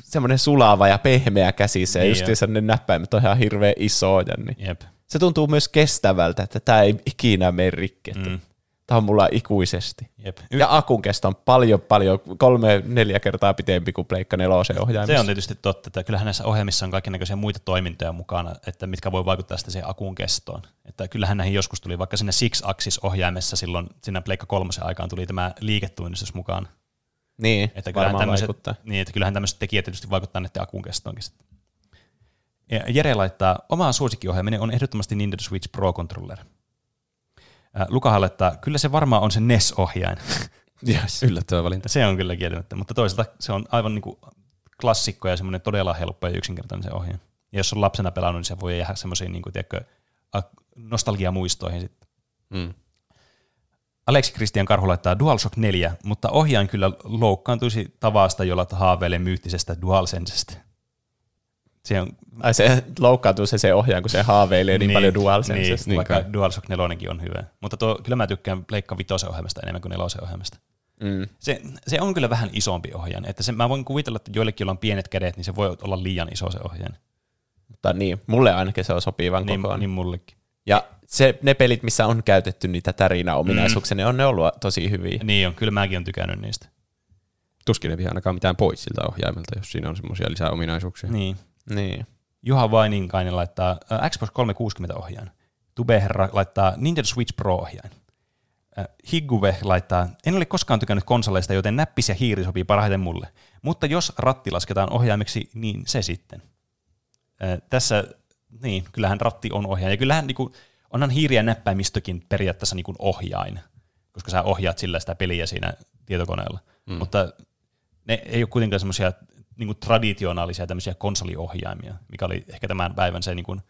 semmoinen sulava ja pehmeä käsissä ja Niin just jo. se ne näppäimet on ihan hirveän isoja. Niin. Jep. Se tuntuu myös kestävältä, että tämä ei ikinä mene rikki. Mm. Tämä on mulla ikuisesti. Jep. Ja akun kesto on paljon, paljon, kolme, neljä kertaa pitempi kuin Pleikka 4 ohjaimessa. Se on tietysti totta, että kyllähän näissä ohjelmissa on kaikenlaisia muita toimintoja mukana, että mitkä voi vaikuttaa sitten siihen akun kestoon. Että kyllähän näihin joskus tuli, vaikka sinne Six-Axis-ohjaimessa silloin, siinä Pleikka kolmosen aikaan tuli tämä liiketunnistus mukaan. Niin, Että kyllähän tämmöiset, vaikuttaa. niin, että kyllähän tämmöiset tekijät tietysti vaikuttaa näiden akun kestoonkin sitten. Ja Jere laittaa, oma suosikkiohjaaminen on ehdottomasti Nintendo Switch Pro Controller. Ää, Lukahan laittaa, kyllä se varmaan on se NES-ohjain. Yes. Yllättävä valinta. Se on kyllä kieltämättä, mutta toisaalta se on aivan niin kuin klassikko ja semmoinen todella helppo ja yksinkertainen se ohje. Ja jos on lapsena pelannut, niin se voi jäädä semmoisiin niin kuin, tiedätkö, nostalgiamuistoihin sitten. Mm. Aleksi Kristian Karhu laittaa DualShock 4, mutta ohjaan kyllä loukkaantuisi tavasta, jolla haaveilee myyttisestä DualSensesta. Se on, Ai se loukkaantuu se, se ohjaan, kun se haaveilee niin, niin paljon DualSensesta. Niin, Niin vaikka kai. DualShock 4 on hyvä. Mutta tuo, kyllä mä tykkään Pleikka Vitosen ohjelmasta enemmän kuin nelosen ohjelmasta. Mm. Se, se on kyllä vähän isompi ohjaan. Että se, mä voin kuvitella, että joillekin, joilla on pienet kädet, niin se voi olla liian iso se ohjaan. Mutta niin, mulle ainakin se on sopivan Niin, kokoinen. niin mullekin. Ja se, ne pelit, missä on käytetty niitä tärinäominaisuuksia, mm. ne on ne ollut tosi hyviä. Niin on, kyllä mäkin on tykännyt niistä. Tuskin ei vie ainakaan mitään pois siltä ohjaimelta, jos siinä on semmoisia lisäominaisuuksia. Niin. Niin. Juha Vaininkainen laittaa äh, Xbox 360 ohjaan. Tubeherra laittaa Nintendo Switch Pro ohjaan. Äh, Higuve laittaa, en ole koskaan tykännyt konsoleista, joten näppis ja hiiri sopii parhaiten mulle. Mutta jos ratti lasketaan ohjaimeksi, niin se sitten. Äh, tässä, niin, kyllähän ratti on ohjaaja. Ja kyllähän niinku, onhan hiiri ja näppäimistökin periaatteessa niinku ohjain, koska sä ohjaat sillä sitä peliä siinä tietokoneella. Mm. Mutta ne ei ole kuitenkaan semmoisia niin traditionaalisia tämmöisiä konsoliohjaimia, mikä oli ehkä tämän päivän se niin kuin,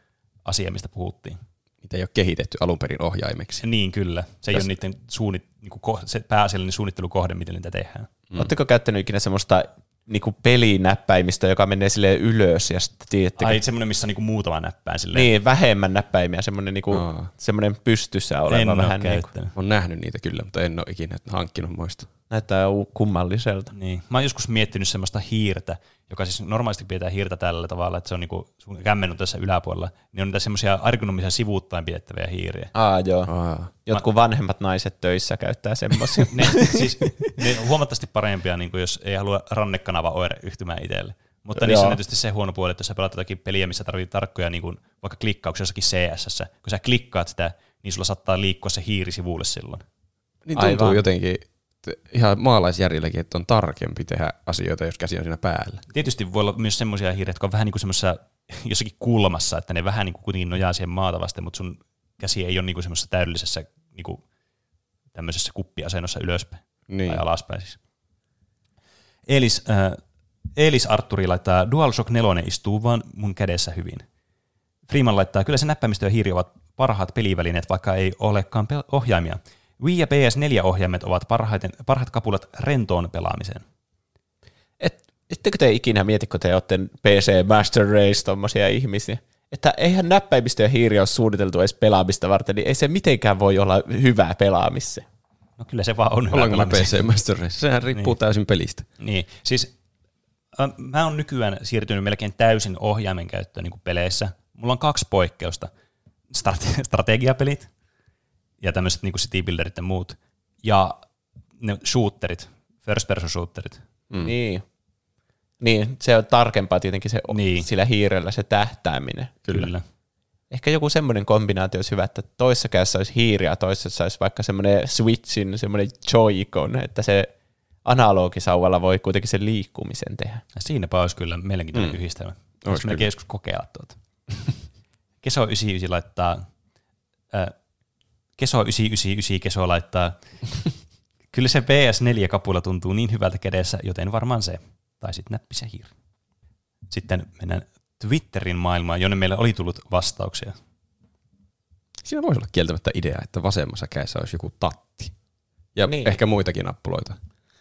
asia, mistä puhuttiin. Niitä ei ole kehitetty alun perin ohjaimeksi. Niin kyllä, se ei Täs- ole niiden suunnit, niin kuin, se pääasiallinen suunnittelukohde, miten niitä tehdään. Mm. Oletteko käyttänyt ikinä semmoista niinku pelinäppäimistä, joka menee sille ylös ja sitten tiedättekö, Ai semmoinen, missä on niin kuin muutama näppäin silleen. niin, vähemmän näppäimiä, semmoinen, niinku, Aa. semmoinen pystyssä en oleva ole vähän niinku. Olen nähnyt niitä kyllä, mutta en ole ikinä hankkinut muista. näyttää u- kummalliselta. Niin. Mä oon joskus miettinyt semmoista hiirtä, joka siis normaalisti pidetään hiirtä tällä tavalla, että se on niinku sun kämmen on tässä yläpuolella, niin on niitä semmoisia ergonomisia sivuuttain pidettäviä hiiriä. Aa, joo. Aa. Jotkut vanhemmat naiset töissä käyttää semmoisia. Ne, siis, ne on huomattavasti parempia, niin kuin jos ei halua rannekanava oire yhtymään itselle. Mutta niissä Joo. on tietysti se huono puoli, että jos sä pelaat jotakin peliä, missä tarvii tarkkoja niin kuin vaikka klikkauksia jossakin CS, kun sä klikkaat sitä, niin sulla saattaa liikkua se hiiri sivulle silloin. Niin tuntuu Aivan. jotenkin ihan maalaisjärjelläkin, että on tarkempi tehdä asioita, jos käsi on siinä päällä. Tietysti voi olla myös semmoisia hiiriä, jotka on vähän niin kuin semmoisessa jossakin kulmassa, että ne vähän niin kuin kuitenkin nojaa siihen maata vasten, mutta sun käsi ei ole niin kuin semmoisessa täydellisessä niin kuin tämmöisessä kuppiasennossa ylöspäin. Niin. tai alaspäin siis. Eelis, äh, Eelis Arturi laittaa DualShock 4 istuu vaan mun kädessä hyvin. Freeman laittaa, kyllä se näppäimistö ja hiiri ovat parhaat pelivälineet, vaikka ei olekaan ohjaimia. Wii ja PS4-ohjaimet ovat parhaiten, parhaat kapulat rentoon pelaamiseen. Et, ettekö te ikinä mieti, kun te olette PC Master Race tommosia ihmisiä, että eihän näppäimistö ja hiiri ole suunniteltu edes pelaamista varten, niin ei se mitenkään voi olla hyvää pelaamissa. No kyllä se vaan on hyvä Ollaanko me. PC Master Race? Sehän riippuu Niin. täysin pelistä. Niin, siis äh, mä oon nykyään siirtynyt melkein täysin ohjaimen käyttöön niin kuin peleissä. Mulla on kaksi poikkeusta. Strate- strategiapelit ja tämmöiset niin city builderit ja muut. Ja ne shooterit, first person shooterit. Mm. Niin. Niin, se on tarkempaa tietenkin se, Niin. sillä hiirellä se tähtääminen. Kyllä. Kyllä. Ehkä joku semmoinen kombinaatio olisi hyvä, että toisessa kädessä olisi hiiri ja toisessa olisi vaikka semmoinen Switchin, semmoinen Joy-Con, että se analogisauvalla voi kuitenkin sen liikkumisen tehdä. Ja siinäpä olisi kyllä mielenkiintoinen mm. yhdistelmä. Olisi melkein kyllä. joskus kokeilla tuota. Keso 99 laittaa, äh, Keso 999 Keso laittaa, kyllä se PS4-kapula tuntuu niin hyvältä kädessä, joten varmaan se. Tai sitten näppisen hiiri. Sitten mennään Twitterin maailmaan, jonne meillä oli tullut vastauksia. Siinä voisi olla kieltämättä idea, että vasemmassa kädessä olisi joku tatti. Ja Niin. ehkä muitakin nappuloita.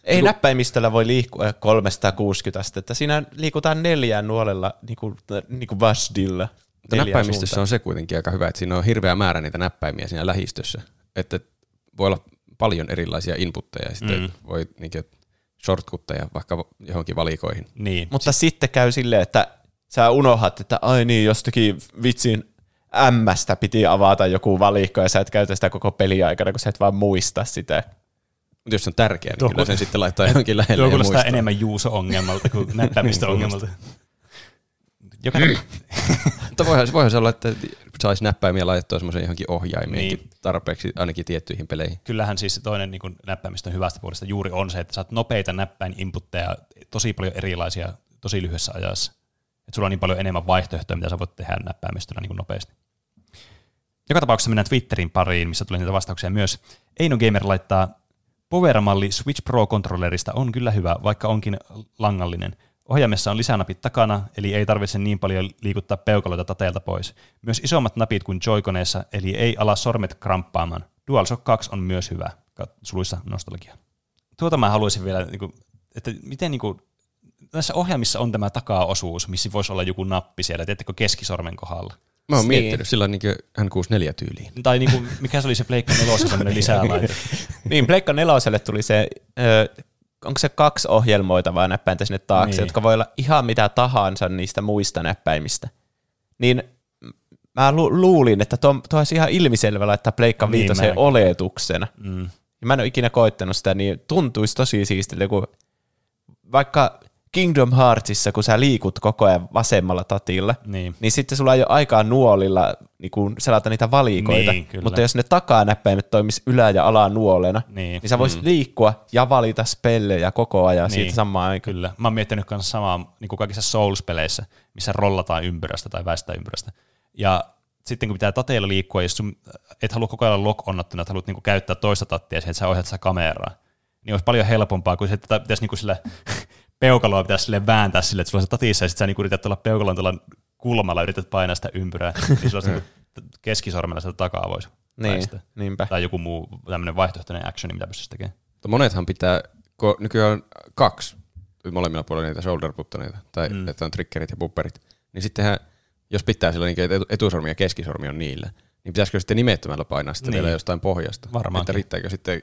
Ei Joku- näppäimistöllä voi liikkua 360 astetta. Siinä liikutaan neljään nuolella niin kuin, niin kuin Vasdilla. Mutta näppäimistössä on se kuitenkin aika hyvä, että siinä on hirveä määrä niitä näppäimiä siinä lähistössä. Että voi olla paljon erilaisia inputteja ja sitten Mm. voi niinkö shortcutteja vaikka johonkin valikoihin. Niin, Mutta sitten käy silleen, että sä unohdat, että ai niin, jostakin vitsin M-stä piti avata joku valikko ja sä et käytä sitä koko peliaikana, kun sä et vaan muista sitä. Mutta jos se on tärkeä, niin Tuo kyllä sen sitten laittaa johonkin lähelle tuo ja kuulostaa muistaa. enemmän Juuso-ongelmalta kuin näppäimistö-ongelmalta. Joka Mutta voihan, voihan se olla, että saisi näppäimiä laitettua semmoisen johonkin ohjaimeenkin Niin. tarpeeksi ainakin tiettyihin peleihin. kyllähän siis se toinen niin näppäimistön hyvästä puolesta juuri on se, että saat nopeita näppäin inputteja tosi paljon erilaisia tosi lyhyessä ajassa. Että sulla on niin paljon enemmän vaihtoehtoja, mitä sä voit tehdä näppäimistöllä niin kuin nopeasti. Joka tapauksessa mennään Twitterin pariin, missä tuli niitä vastauksia myös. Eino Gamer laittaa, Power-malli Switch Pro-kontrollerista on kyllä hyvä, vaikka onkin langallinen. Ohjaimessa on lisänapit takana, eli ei tarvitse niin paljon liikuttaa peukaloita tateelta pois. Myös isommat napit kuin Joy-Coneessa, eli ei ala sormet kramppaamaan. DualShock 2 on myös hyvä, suluissa nostalgia. Tuota mä haluaisin vielä, niin kuin, että miten niin kuin, näissä ohjaimissa on tämä takaosuus, missä voisi olla joku nappi siellä, tiedättekö, keskisormen kohdalla. Mä oon Niin. miettinyt sillä niin N64 tyyliin. Tai niin kuin, mikä se oli se Pleikka 4 tämmöinen lisälaite. Niin, Pleikka neloselle tuli se, ö, onko se kaksi ohjelmoitavaa näppäintä sinne taakse, Niin. jotka voi olla ihan mitä tahansa niistä muista näppäimistä. Niin mä lu- luulin, että tuo, tuo olisi ihan ilmiselvä laittaa Pleikka Niin, viitoseen oletuksena. Mm. Ja mä en ole ikinä koittanut sitä, niin tuntuisi tosi siistiltä, kun vaikka Kingdom Heartsissa, kun sä liikut koko ajan vasemmalla tatilla, Niin. niin sitten sulla ei ole aikaa nuolilla niin kun selata niitä valikoita. Niin, kyllä. Mutta jos ne takanäppäimet toimis ylä- ja alanuolena, Niin. niin, niin sä voisit mm. liikkua ja valita spellejä koko ajan Niin. siitä samaan aikaan. Kyllä. Mä oon miettinyt kanssa samaa niin kuin kaikissa Souls-peleissä, missä rollataan ympyrästä tai väistää ympyrästä. Ja sitten kun pitää tateilla liikkua, jos sun et halua koko ajan lock onnattuna, että haluat niin käyttää toista tattia siihen, että sä ohjat sitä kameraa, niin olisi paljon helpompaa kuin se, että pitäisi niin sillä peukaloa pitäisi sille vääntää sille, että sulla on se tatissa ja sitten sä niin yrität olla peukalon tuolla kulmalla, yrität painaa sitä ympyrää, niin sulla olisi niin keskisormella sitä takaa voisi Niin, niinpä. Tai joku muu tämmöinen vaihtoehtoinen actioni, mitä pystyisi tekemään. Mutta monethan pitää, kun nykyään on kaksi molemmilla puolilla niitä shoulder buttoneita, tai Mm. että on triggerit ja bupperit, niin sittenhän, jos pitää sillä niin, että etu- etusormi ja keskisormi on niillä, niin pitäisikö sitten nimettömällä painaa sitten Niin. vielä jostain pohjasta? Varmaankin. Että riittääkö sitten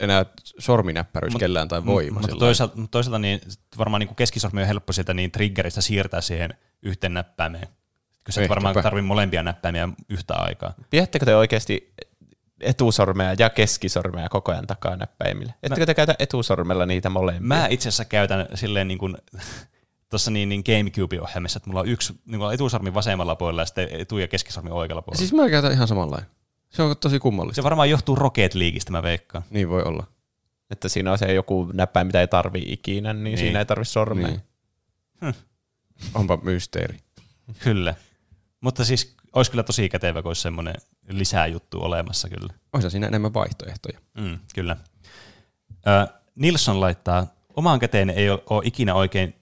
enää sorminäppäryys Mut- kellään tai voima Mutta toisaalta, mutta toisaalta niin varmaan niin keskisormi on helppo sieltä niin triggeristä siirtää siihen yhteen näppäimeen. Kun sä et varmaan tarvii molempia näppäimiä yhtä aikaa. Pidättekö te oikeasti etusormea ja keskisormea koko ajan takanäppäimillä? Ettekö te käytä etusormella niitä molempia? Mä itse asiassa käytän silleen niin kuin tuossa niin, niin Gamecube-ohjelmissa, että mulla on yksi niin etusormi vasemmalla puolella ja sitten etu- ja keskisormi oikealla puolella. Siis mä käytän ihan samanlainen. Se on tosi kummallista. se varmaan johtuu Rocket Leagueista, mä veikkaan. Niin voi olla. Että siinä on se joku näppäin, mitä ei tarvii ikinä, niin, Niin. niin. siinä ei tarvi sormea. Niin. Hm. Onpa mysteeri. Kyllä. Mutta siis olisi kyllä tosi kätevä, kun olisi semmoinen lisäjuttu olemassa kyllä. Olisi siinä enemmän vaihtoehtoja. Mm, kyllä. Ö, Nilsson laittaa, omaan käteen ei ole, ole ikinä oikein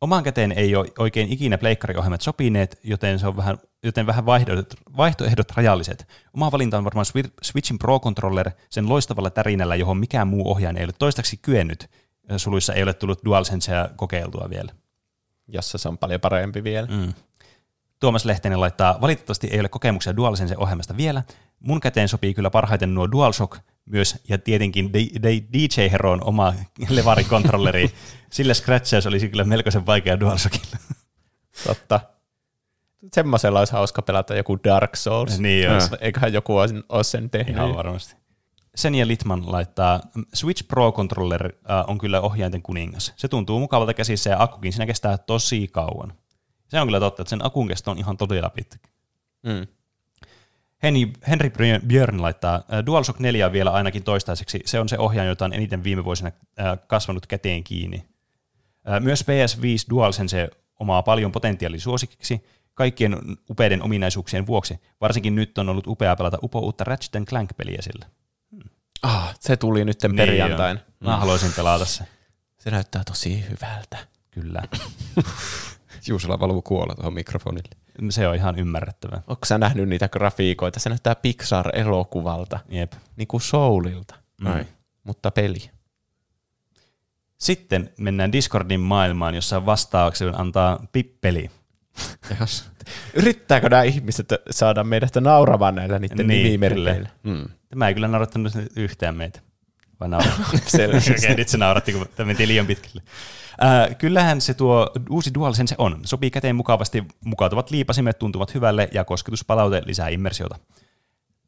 Omaan käteen ei ole oikein ikinä pleikkariohjelmat sopineet, joten, se on vähän, joten vähän vaihtoehdot, vaihtoehdot rajalliset. Oma valinta on varmaan Swi- Switchin Pro Controller sen loistavalla tärinällä, johon mikään muu ohjaaja ei ole toistaiseksi kyennyt. Suluissa ei ole tullut DualSensea kokeiltua vielä. Jossa se on paljon parempi vielä. Mm. Tuomas Lehtinen laittaa, valitettavasti ei ole kokemuksia DualSense ohjelmasta vielä. Mun käteen sopii kyllä parhaiten nuo DualShock myös, ja tietenkin DJ Heron oma levarikontrolleri. Sillä scratchaus olisi kyllä melkoisen vaikea DualShockilla. Totta. Semmoisella olisi hauska pelata joku Dark Souls. Niin jos. Eiköhän joku ole sen tehnyt. Ihan varmasti. Sen ja Litman laittaa, Switch Pro Controller äh, on kyllä ohjainten kuningas. Se tuntuu mukavalta käsissä ja akkukin siinä kestää tosi kauan. Se on kyllä totta, että sen akun kesto on ihan todella pitkä. Mm. Henry, Henry Björn laittaa, äh, DualShock 4 on vielä ainakin toistaiseksi. Se on se ohjaaja, jota on eniten viime vuosina äh, kasvanut käteen kiinni. Myös PS5 DualSense omaa paljon potentiaalia suosikiksi kaikkien upeiden ominaisuuksien vuoksi. Varsinkin nyt on ollut upea pelata upo uutta Ratchet Clank-peliä sillä. Hmm. Ah, se tuli nyt niin perjantain. Niin Mä haluaisin pelata se. Se näyttää tosi hyvältä. Kyllä. Juusella valuu kuolla tuohon mikrofonille. Se on ihan ymmärrettävää. Onko sä nähnyt niitä grafiikoita? Se näyttää Pixar-elokuvalta. Jep. Niin kuin Soulilta. Mm. Mutta peli. Sitten mennään Discordin maailmaan, jossa vastaavaksi antaa pippeli. Yrittääkö nämä ihmiset saada meidät nauramaan näillä niiden niin, nimimerkeillä? Mm. Tämä ei kyllä naurattanut yhtään meitä. Vai Okei, nyt se nauratti, kun tämä mentiin liian pitkälle. Äh, kyllähän se tuo uusi DualSense on. Sopii käteen mukavasti, mukautuvat liipasimet tuntuvat hyvälle ja kosketuspalaute lisää immersiota.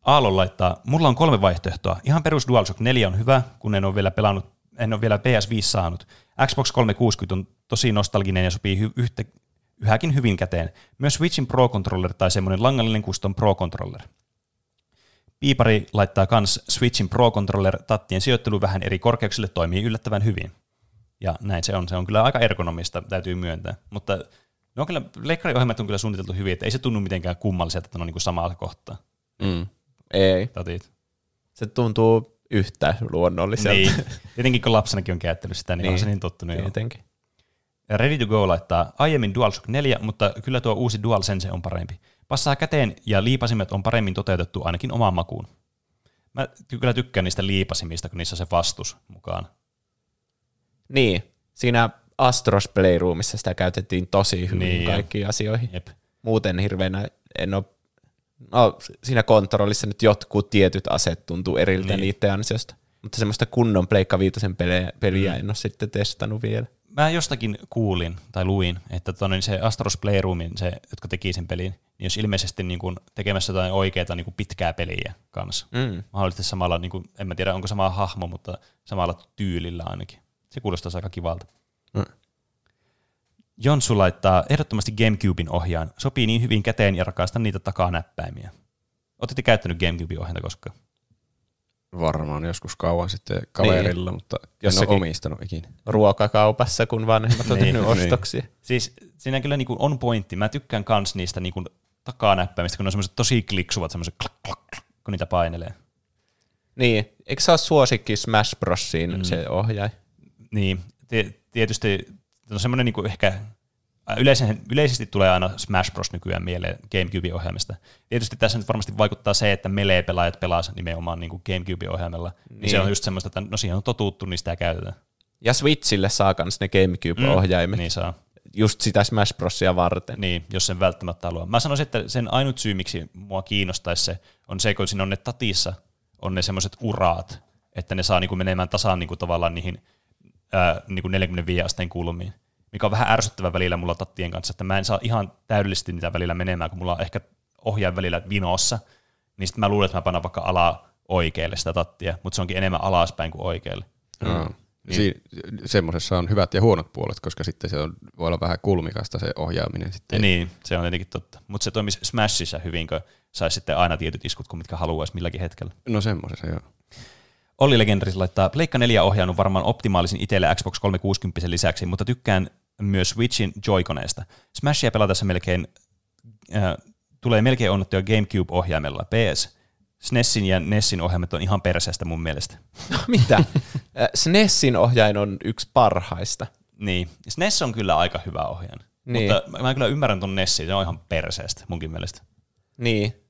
Aallon laittaa, mulla on kolme vaihtoehtoa. Ihan perus DualShock 4 on hyvä, kun en ole vielä pelannut, en ole vielä PS5 saanut. Xbox 360 on tosi nostalginen ja sopii hy- yhtä, yhäkin hyvin käteen. Myös Switchin Pro Controller tai semmoinen langallinen custom Pro Controller. Piipari laittaa kans Switchin Pro Controller tattien sijoittelu vähän eri korkeuksille toimii yllättävän hyvin. Ja näin se on. Se on kyllä aika ergonomista, täytyy myöntää. Mutta ne on kyllä, leikkariohjelmat on kyllä suunniteltu hyvin, että ei se tunnu mitenkään kummalliselta, että ne on niin samalla kohtaa. Mm. Ei. Tatit. Se tuntuu yhtä luonnolliselta. Niin. Tietenkin kun lapsenakin on käyttänyt sitä, niin, niin. on se niin tottunut. Tietenkin. Ready to go laittaa aiemmin DualShock 4, mutta kyllä tuo uusi DualSense on parempi. Passaa käteen ja liipasimet on paremmin toteutettu ainakin omaan makuun. Mä kyllä tykkään niistä liipasimista, kun niissä on se vastus mukaan. Niin, siinä Astros Playroomissa sitä käytettiin tosi hyvin niin kaikkiin asioihin. Jep. Muuten hirveänä en ole No, siinä kontrollissa nyt jotkut tietyt aset tuntuu eriltä niin. niiden ansiosta. Mutta semmoista kunnon Pleikka Viitosen peliä, peliä mm. en ole sitten testannut vielä. Mä jostakin kuulin tai luin, että tonne se Astros Playroomin, se, jotka teki sen pelin, niin jos ilmeisesti niin kuin tekemässä jotain oikeaa niin kuin pitkää peliä kanssa. Mm. Mahdollisesti samalla, niin kuin, en mä tiedä onko sama hahmo, mutta samalla tyylillä ainakin. Se kuulostaa aika kivalta. Mm. Jonsu laittaa ehdottomasti Gamecubein ohjaan. Sopii niin hyvin käteen ja rakastan niitä takanäppäimiä. Oletteko käyttänyt Gamecubein ohjainta koskaan? Varmaan joskus kauan sitten kaverilla, niin. mutta Jossakin en ole omistanut ikinä. Ruokakaupassa, kun vanhemmat on niin, tehnyt niin. ostoksia. Siis siinä kyllä niin on pointti. Mä tykkään kans niistä niin takanäppäimistä, kun ne on semmoiset tosi kliksuvat, semmoiset klak, klak, klak, kun niitä painelee. Niin, eikö se ole suosikki Smash Brosiin mm. se ohjaaja? Niin, tietysti on semmoinen niin ehkä Yleisen, yleisesti tulee aina Smash Bros. nykyään mieleen Gamecube-ohjelmista. Tietysti tässä nyt varmasti vaikuttaa se, että Melee-pelaajat pelaavat nimenomaan niin Gamecube-ohjelmalla. Niin. niin. Se on just semmoista, että no siihen on totuttu, niin sitä käytetään. Ja Switchille saa myös ne Gamecube-ohjaimet. Mm, niin saa. Just sitä Smash Brosia varten. Niin, jos sen välttämättä haluaa. Mä sanoisin, että sen ainut syy, miksi mua kiinnostaisi se, on se, kun siinä on ne tatissa, on ne semmoiset uraat, että ne saa niinku menemään tasaan niinku tavallaan niihin ää, niinku 45 asteen kulmiin mikä on vähän ärsyttävä välillä mulla tattien kanssa, että mä en saa ihan täydellisesti niitä välillä menemään, kun mulla on ehkä ohjaan välillä vinossa, niin sitten mä luulen, että mä panan vaikka ala oikealle sitä tattia, mutta se onkin enemmän alaspäin kuin oikealle. Mm. Niin. Si- semmoisessa on hyvät ja huonot puolet, koska sitten se on, voi olla vähän kulmikasta se ohjaaminen. Sitten. Niin, se on tietenkin totta. Mutta se toimisi Smashissa hyvin, kun saisi sitten aina tietyt iskut, kun mitkä haluaisi milläkin hetkellä. No semmoisessa, joo. Olli Legendaris laittaa, Pleikka 4 ohjaanut varmaan optimaalisin itselle Xbox 360 lisäksi, mutta tykkään myös Switchin Joy-koneesta. Smashia pelatessa melkein, äh, tulee melkein onnettuja GameCube-ohjaimella. PS, SNESin ja NESin ohjaimet on ihan perseestä mun mielestä. No, mitä? SNESin ohjain on yksi parhaista. Niin, SNES on kyllä aika hyvä ohjain. Niin. Mutta mä kyllä ymmärrän ton Nessin, se on ihan perseestä munkin mielestä. Niin.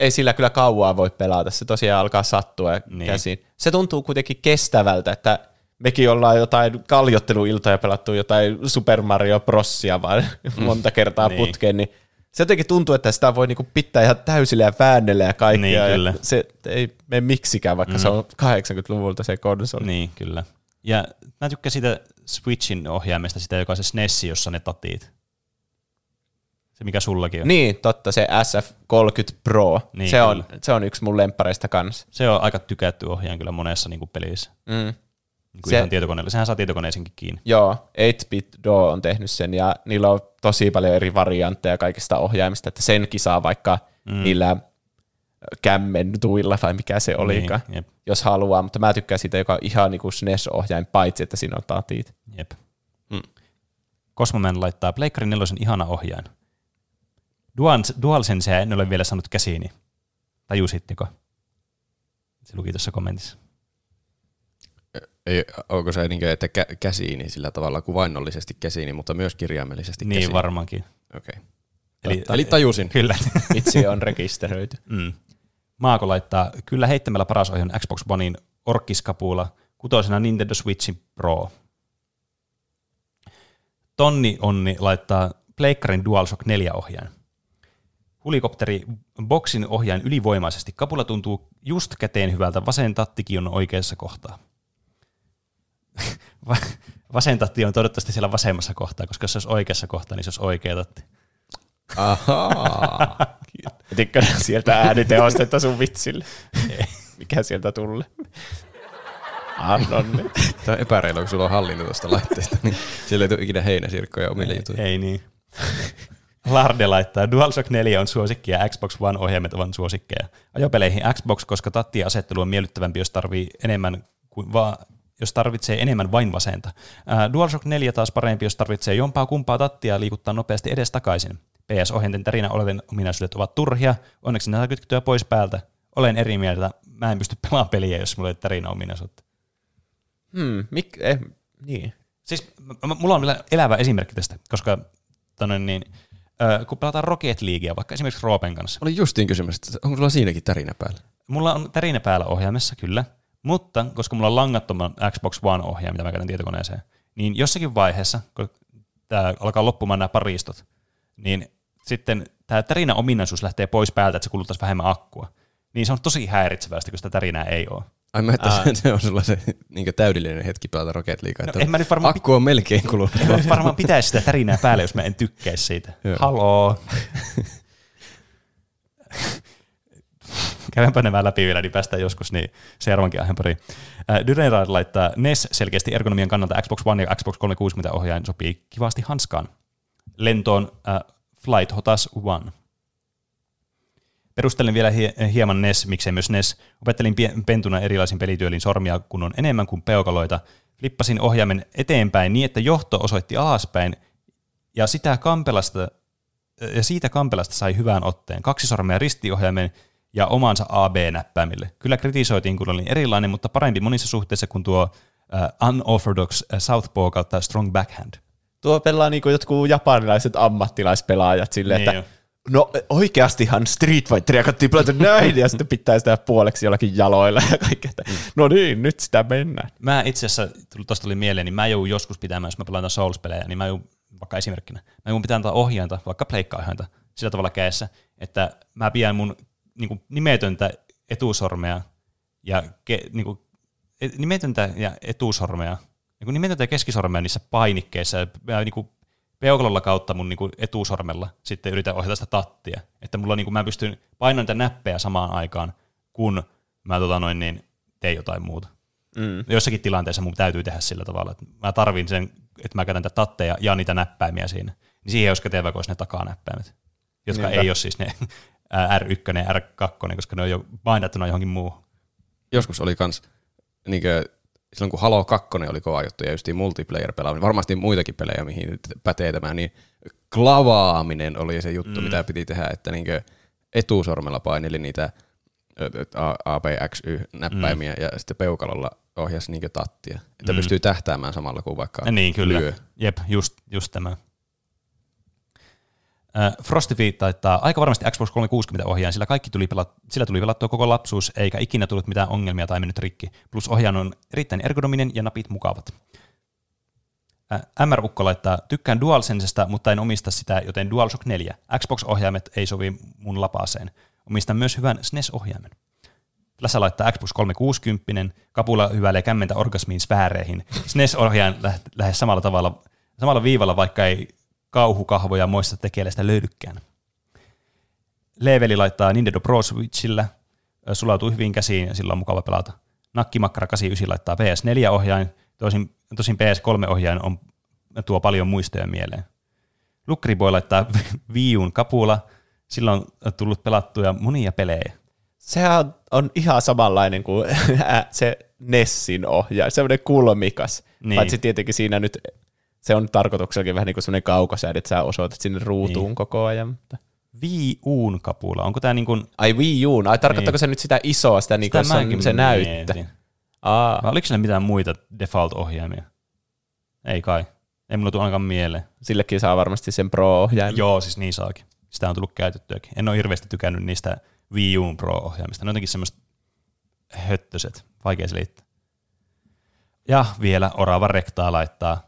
Ei sillä kyllä kauaa voi pelata, se tosiaan alkaa sattua niin. käsiin. Se tuntuu kuitenkin kestävältä, että mekin ollaan jotain kaljotteluiltoja pelattu jotain Super Mario Brosia vaan monta kertaa niin. putkeen, niin se jotenkin tuntuu, että sitä voi niinku pitää ihan täysillä ja väännellä ja kaikkea. Niin, ja kyllä. Se ei mene miksikään, vaikka mm. se on 80-luvulta se konsoli. Niin, kyllä. Ja mä tykkään siitä Switchin ohjaimesta, sitä joka on se SNES, jossa ne tatit. Se mikä sullakin on. Niin, totta, se SF30 Pro. Niin, se, on, se on yksi mun lemppareista kanssa. Se on aika tykätty ohjaaja kyllä monessa niin kuin pelissä. Mm. Niin kuin Se- ihan tietokoneella. Sehän saa tietokoneeseenkin kiinni. Joo, 8-bit Do on tehnyt sen ja niillä on tosi paljon eri variantteja kaikista ohjaimista, että senkin saa vaikka mm. niillä kämmentuilla vai mikä se olikaan, Niin, jep, jos haluaa, mutta mä tykkään siitä, joka on ihan niin kuin SNES-ohjain, paitsi että siinä on tatit. jep. Mm. Cosmoman laittaa Pleikkarin nelosen ihana. Dual, DualSensea en ole vielä saanut käsiini. Tajusitteko? Se luki tuossa kommentissa. Ei, onko se niin että kä- käsiini sillä tavalla kuvainnollisesti käsiini, mutta myös kirjaimellisesti Niin käsiini? varmaankin. Okei. Eli, Eli tajusin. Kyllä. Itse on rekisteröity. Mm. Maako laittaa kyllä heittämällä paras ohjaan Xbox Onein orkkiskapuula, kutosena Nintendo Switchin Pro. Tonni Onni laittaa Pleikkarin DualShock 4 ohjaan. Hulikopteri Boxin ohjaan ylivoimaisesti. Kapula tuntuu just käteen hyvältä, vasen tattikin on oikeassa kohtaa. Va- vasen tatti on toivottavasti siellä vasemmassa kohtaa, koska jos se olisi oikeassa kohtaa, niin se olisi oikea tatti. Ahaa. Tykkään sieltä ääniteostetta sun vitsille. Mikä sieltä tulee? Annon. Tämä on epäreilua, kun sulla on hallinto tuosta laitteesta, niin siellä ei tule ikinä heinäsirkkoja omille jutuille. Ei niin. Larde laittaa, DualShock 4 on suosikki ja Xbox One-ohjaimet ovat suosikkeja. Ajopeleihin Xbox, koska tattien asettelu on miellyttävämpi, jos tarvii enemmän kuin va- jos tarvitsee enemmän vain vasenta. Ää, DualShock 4 taas parempi, jos tarvitsee jompaa kumpaa tattia ja liikuttaa nopeasti edes takaisin. PS-ohjainten tarina olevan ominaisuudet ovat turhia, onneksi ne saa pois päältä. Olen eri mieltä, mä en pysty pelaamaan peliä, jos mulla ei ole tarina ominaisuutta. Hmm, mik, eh, niin. Siis m- mulla on vielä elävä esimerkki tästä, koska tonne, niin, ö, kun pelataan Rocket Leaguea, vaikka esimerkiksi Roopen kanssa. Oli justiin kysymys, että onko sulla siinäkin tärinä päällä? Mulla on tärinä päällä ohjaimessa, kyllä, mutta koska mulla on langattoman Xbox One-ohjaaja, mitä mä käytän tietokoneeseen, niin jossakin vaiheessa, kun tämä alkaa loppumaan nämä paristot, niin sitten tämä tärinä ominaisuus lähtee pois päältä, että se kuluttaisi vähemmän akkua. Niin se on tosi häiritsevästi, kun sitä tärinää ei ole. Ai mä että se, on sulla se niin täydellinen hetki pelata Rocket Leaguea. No, en mä nyt varmaan Akku on melkein kulunut. Mä varmaan pitäisi sitä tärinää päälle, jos mä en tykkäisi siitä. Joo. Haloo. Käydäänpä nämä läpi vielä, niin päästään joskus niin seuraavankin aiheen pariin. Äh, Dyrerad laittaa NES selkeästi ergonomian kannalta Xbox One ja Xbox 360 ohjaajan sopii kivasti hanskaan. Lentoon äh, Flight Hotas One. Perustelen vielä hie- hieman NES, miksei myös NES. Opettelin pie- pentuna erilaisin pelityölin sormia, kun on enemmän kuin peukaloita. Flippasin ohjaimen eteenpäin niin, että johto osoitti alaspäin, ja sitä kampelasta, ja siitä kampelasta sai hyvän otteen. Kaksi sormea ristiohjaimen ja omansa AB-näppäimille. Kyllä kritisoitiin, kun olin erilainen, mutta parempi monissa suhteissa kuin tuo uh, unorthodox uh, southpaw kautta strong backhand. Tuo pelaa niinku jotkut japanilaiset ammattilaispelaajat silleen, Niin että jo. no oikeastihan Street Fighteria kannattiin pelata näin, ja sitten pitää sitä puoleksi jollakin jaloilla ja kaikkea. että No niin, nyt sitä mennään. Mä itse asiassa, tuosta tuli mieleen, niin mä joudun joskus pitämään, jos mä pelaan Souls-pelejä, niin mä joudun, vaikka esimerkkinä, mä joudun pitämään tätä ohjainta, vaikka pleikka-ohjainta, sillä tavalla kädessä, että mä pidän mun niin kuin, nimetöntä etusormea ja ke, niin kuin, et- nimetöntä ja etusormea, niin kuin nimetöntä ja keskisormea niissä painikkeissa, ja niin kuin, peukalolla kautta mun niin kuin, etusormella sitten yritän ohjata sitä tattia, että mulla niin kuin, mä pystyn painamaan niitä näppejä samaan aikaan, kun mä tota, noin, niin, teen jotain muuta Mm. jossakin tilanteessa mun täytyy tehdä sillä tavalla, että mä tarvin sen, että mä käytän tätä tatteja ja niitä näppäimiä siinä. Niin siihen olisi kätevä, kun olisi ne takanäppäimet, jotka Niinpä. ei ole siis ne R1 ja R2, koska ne on jo painattuna johonkin muuhun. Joskus oli kans, niin kuin, silloin kun Halo 2 oli kova juttu ja justiin multiplayer pelaaminen, varmasti muitakin pelejä, mihin pätee tämä, niin klavaaminen oli se juttu, mm. mitä piti tehdä, että niin etusormella paineli niitä ö, ö, A, A, B, X, Y-näppäimiä mm. ja sitten peukalolla ohjasi niin tattia, että mm. pystyy tähtäämään samalla kuin vaikka Ja niin, kyllä. lyö. Jep, just, just tämä. Äh, Frosty taittaa aika varmasti Xbox 360 ohjaan, sillä kaikki tuli pelat, sillä tuli pelattua koko lapsuus, eikä ikinä tullut mitään ongelmia tai mennyt rikki. Plus ohjaan on erittäin ergonominen ja napit mukavat. Ä, MR-ukko laittaa, tykkään DualSensesta, mutta en omista sitä, joten DualShock 4. Xbox-ohjaimet ei sovi mun lapaaseen. Omistan myös hyvän SNES-ohjaimen. Lässä laittaa Xbox 360, kapula hyväilee kämmentä orgasmiin sfääreihin. SNES-ohjaajan lä- lähes samalla tavalla, samalla viivalla, vaikka ei kauhukahvoja moista tekeleistä löydykään. Leveli laittaa Nintendo Pro Switchillä, sulautuu hyvin käsiin ja sillä on mukava pelata. Nakkimakkara 89 laittaa PS4-ohjain, tosin, tosin PS3-ohjain on, tuo paljon muistoja mieleen. Lukkariboy laittaa Viun kapula, sillä on tullut pelattuja monia pelejä. Sehän on, ihan samanlainen kuin se Nessin ohjaaja, semmoinen kulmikas. Niin. Paitsi tietenkin siinä nyt, se on tarkoituksellakin vähän niin kuin semmoinen kaukosäädö, että sä osoitat sinne ruutuun Niin. koko ajan. Mutta. Viun kapula, onko tämä niin kuin, Ai Wii U, ai tarkoittaako niin. se nyt sitä isoa, sitä, niin kuin se, on se näyttö? Aa, Vai oliko sillä mitään muita default-ohjaimia? Ei kai. Ei mulla tule ainakaan mieleen. sillekin saa varmasti sen Pro-ohjaimen. Joo, siis niin saakin. Sitä on tullut käytettyäkin. En ole hirveästi tykännyt niistä Wii U Pro-ohjaimista. Ne on jotenkin semmoiset höttöset. Vaikea selittää. Ja vielä Orava Rektaa laittaa.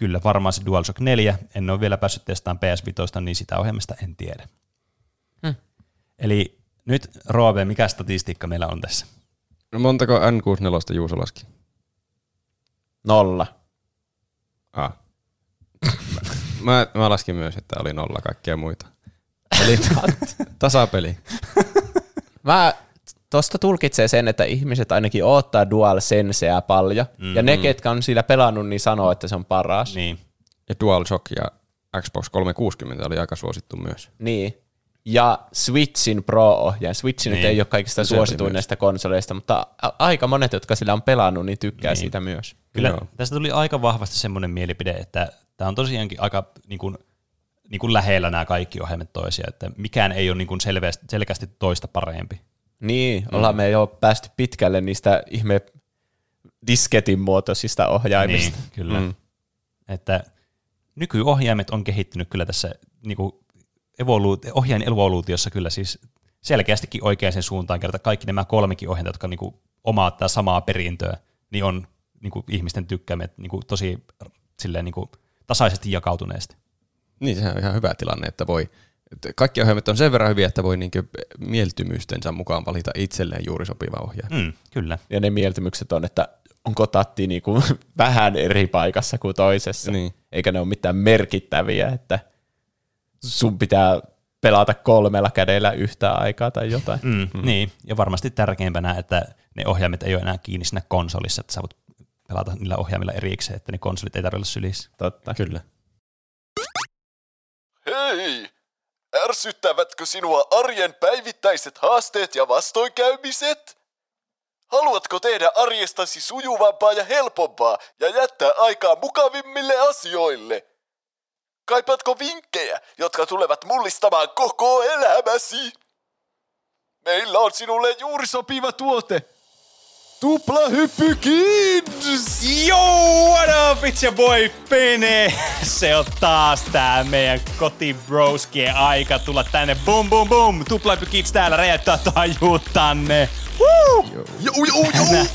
Kyllä varmaan se DualShock 4. En ole vielä päässyt testaamaan PS5, niin sitä ohjelmista en tiedä. Hmm. Eli nyt Roope, mikä statistiikka meillä on tässä? No montako N64 Juuso laski? Nolla. Ah. Mä, mä laskin myös, että oli nolla kaikkia muita. Eli tasapeli. Mä tosta tulkitsee sen, että ihmiset ainakin odottaa DualSenseä paljon, mm-hmm. ja ne, ketkä on sillä pelannut, niin sanoo, että se on paras. Niin. Ja DualShock ja Xbox 360 oli aika suosittu myös. Niin. Ja Switchin Pro-ohjaaja. Switch nyt Niin. ei ole kaikista näistä konsoleista, mutta a- aika monet, jotka sillä on pelannut, niin tykkää Niin. siitä myös. Kyllä Joo. Tästä tuli aika vahvasti semmoinen mielipide, että tämä on tosiaankin aika niin kuin, niin kuin lähellä nämä kaikki ohjelmat toisia, että mikään ei ole niin kuin selveästi, selkeästi toista parempi. Niin, ollaan me jo päästy pitkälle niistä ihme disketin muotoisista ohjaimista. Niin, kyllä. Mm. Että nykyohjaimet on kehittynyt kyllä tässä niin kuin evoluutio, ohjain evoluutiossa kyllä siis selkeästikin oikeaan suuntaan kerta kaikki nämä kolmekin ohjainta, jotka niin kuin omaa tätä samaa perintöä, niin on niin kuin ihmisten tykkäämät niin kuin tosi silleen, niin kuin tasaisesti jakautuneesti. Niin, sehän on ihan hyvä tilanne, että voi, kaikki ohjelmat on sen verran hyviä, että voi niinkö mieltymystensä mukaan valita itselleen juuri sopiva ohjaaja. Mm, kyllä. Ja ne mieltymykset on, että onko tatti niinku vähän eri paikassa kuin toisessa. Niin. Eikä ne ole mitään merkittäviä, että sun pitää pelata kolmella kädellä yhtä aikaa tai jotain. Mm, mm. Niin, ja varmasti tärkeimpänä, että ne ohjaimet ei ole enää kiinni siinä konsolissa, että sä voit pelata niillä ohjaimilla erikseen, että ne konsolit ei tarvitse olla sylissä. Totta. Kyllä. Hei! Ärsyttävätkö sinua arjen päivittäiset haasteet ja vastoinkäymiset? Haluatko tehdä arjestasi sujuvampaa ja helpompaa ja jättää aikaa mukavimmille asioille? Kaipaatko vinkkejä, jotka tulevat mullistamaan koko elämäsi? Meillä on sinulle juuri sopiva tuote. Tuplahyppy Kids! Yo, what up, it's your boy Pene! Se on taas tää meidän kotibroskien aika tulla tänne. Boom, boom, boom! Tuplaipy Kids täällä räjäyttää tajuutanne. Woo! Jou, jou, jou! Tänään,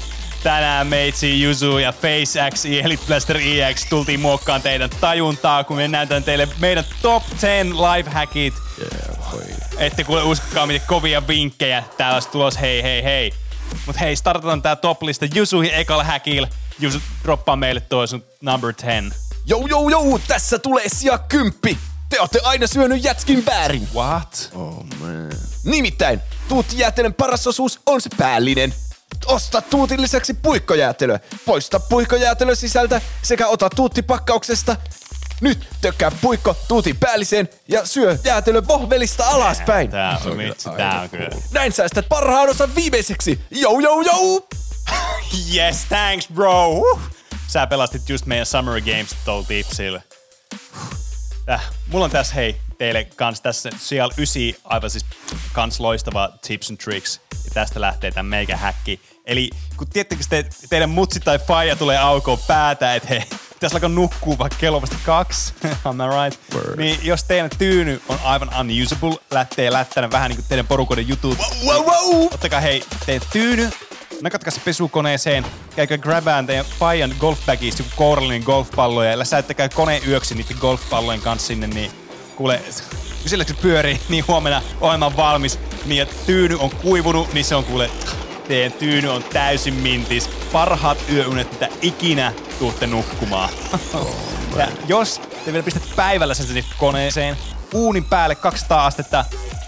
tänään meitsi Juzu ja Face X, Elite Blaster EX tultiin muokkaan teidän tajuntaa, kun me näytän teille meidän top 10 lifehackit. Ette kuule uskokaa, miten kovia vinkkejä täällä olisi tulos. Hei, hei, hei. Mut hei, startataan tää top-lista Jusuhi ekalla hackilla. Jusu, droppaa meille toi sun number 10. Jou, jou, jou! Tässä tulee sija kymppi! Te olette aina syönyt jätskin väärin. What? Nimittäin, tuuttijäätelön paras osuus on se päällinen. Osta tuutin lisäksi puikkojäätelöä. Poista puikkojäätelö sisältä sekä ota tuuttipakkauksesta. Nyt tökkää puikko tuutin päälliseen ja syö jäätelö vohvelista alaspäin. Tää on vitsi, tää on kyllä. Näin säästät parhaan osan viimeiseksi. Jou, jou, jou! Yes, thanks bro! Sä pelastit just meidän Summer Games tuolla tipsillä. Äh, mulla on tässä hei teille kans tässä siellä ysi aivan siis kans loistava tips and tricks. Ja tästä lähtee tämän meikä häkki. Eli kun tiettekö te, teidän mutsi tai faija tulee aukoon päätä, että hei, pitäisi alkaa nukkuu vaikka kello vasta kaksi, am I right? Word. Niin jos teidän tyyny on aivan unusable, lähtee lättänä vähän niin kuin teidän porukoiden jutut, Wow, wow! ottakaa hei teidän tyyny nakatkaa se pesukoneeseen, käykää grabään teidän faijan golfbagista joku kourallinen golfpalloja ja läsäyttäkää kone yöksi niiden golfpallojen kanssa sinne, niin kuule, kun sillä se pyörii, niin huomenna ohjelma valmis, niin tyyny on kuivunut, niin se on kuule, teidän tyyny on täysin mintis. Parhaat yöunet, mitä ikinä tuutte nukkumaan. ja jos te vielä pistätte päivällä sen sinne koneeseen, uunin päälle 200 astetta,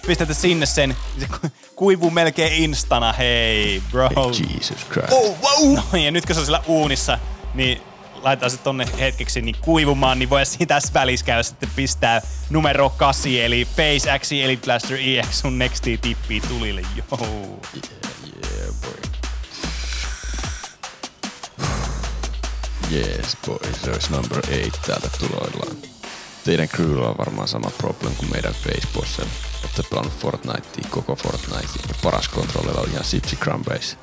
pistätte sinne sen, niin se ku- kuivuu melkein instana, hei bro. Jesus Christ. Oh, wow! No ja nyt kun se on siellä uunissa, niin laitetaan se tonne hetkeksi niin kuivumaan, niin voi tässä välissä käydä sitten pistää numero 8, eli Face X, eli Blaster EX, sun nexti tippii tulille, joo. Yeah, boy. Yes, boy. Se olisi number 8 täältä tuloillaan. Teidän crewlla on varmaan sama problem kuin meidän Facebossella. Olette pelannut Fortnitea, koko Fortnite, ja paras kontrollilla on ihan Sipsi Crumbase.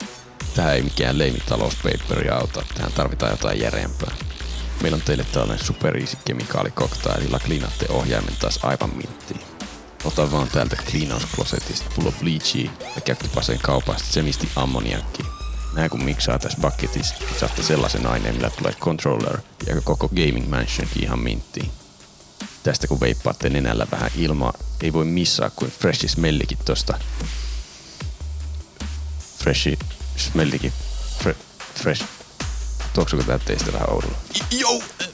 Tähän ei mikään leimi talouspaperi auta, tähän tarvitaan jotain järeämpää. Meillä on teille tällainen super easy kemikaalikoktaililla kliinatte ohjaimen taas aivan minttiin. Ota vaan täältä kliinausklosetista pullo bleachia ja käytte paseen kaupasta semisti ammoniakki. Näin kun miksaa tässä bucketissa, niin saatte sellaisen aineen, millä tulee controller ja koko gaming mansionkin ihan minttiin. Tästä kun veippaatte nenällä vähän ilmaa, ei voi missaa kuin freshi smellikin tosta. Freshi smellikin. Fre, fresh. Tuoksuko tää teistä vähän oudolla? Yo, äh,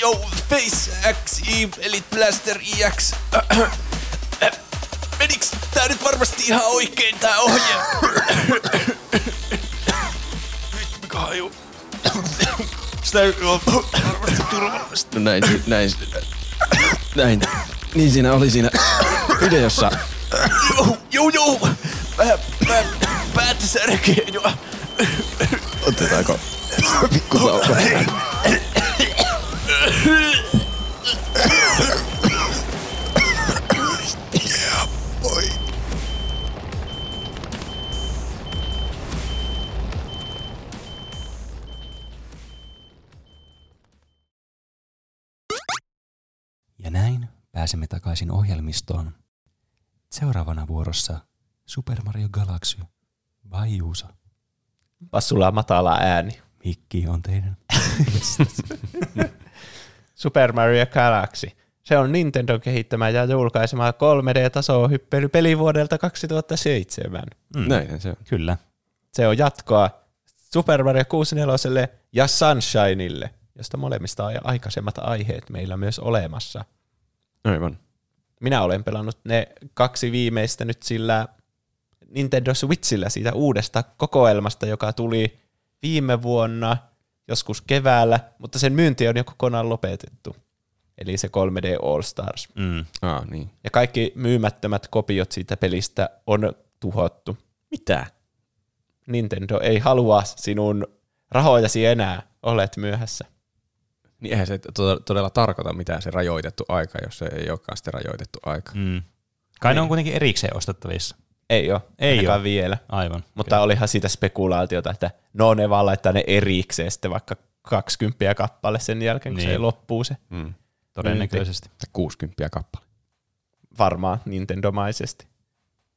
yo, Face X, eli Blaster EX. Äh, Meniks tää nyt varmasti ihan oikein tää ohje? Haju. Sitä on varmasti turvallista. No näin, näin, näin. Niin siinä oli siinä videossa. Joo, joo, joo. Vähän, vähän päätä särkee jo. Otetaanko pikku pääsemme takaisin ohjelmistoon. Seuraavana vuorossa Super Mario Galaxy vai Juuso? Pas sulla on matala ääni. Mikki on teidän. Super Mario Galaxy. Se on Nintendo kehittämä ja julkaisema 3D-tasohyppely peli vuodelta 2007. Mm. Näinhän se on. Kyllä. Se on jatkoa Super Mario 64 ja Sunshineille, josta molemmista on aikaisemmat aiheet meillä myös olemassa. Aivan. Minä olen pelannut ne kaksi viimeistä nyt sillä Nintendo Switchillä siitä uudesta kokoelmasta, joka tuli viime vuonna, joskus keväällä, mutta sen myynti on jo kokonaan lopetettu. Eli se 3D All Stars. Mm. Ah, niin. Ja kaikki myymättömät kopiot siitä pelistä on tuhottu. Mitä? Nintendo ei halua sinun rahojasi enää, olet myöhässä. Niin eihän se to- todella tarkoita mitään se rajoitettu aika, jos se ei olekaan sitten rajoitettu aika. Mm. Kai ne on kuitenkin erikseen ostettavissa. Ei ole, Ei oo. vielä. Aivan. Mutta olihan siitä spekulaatiota, että no ne vaan laittaa ne erikseen sitten vaikka 20 kappale sen jälkeen, kun Niin. se loppuu se. Mm. Todennäköisesti. Tai 60 kappale. Varmaan Nintendomaisesti.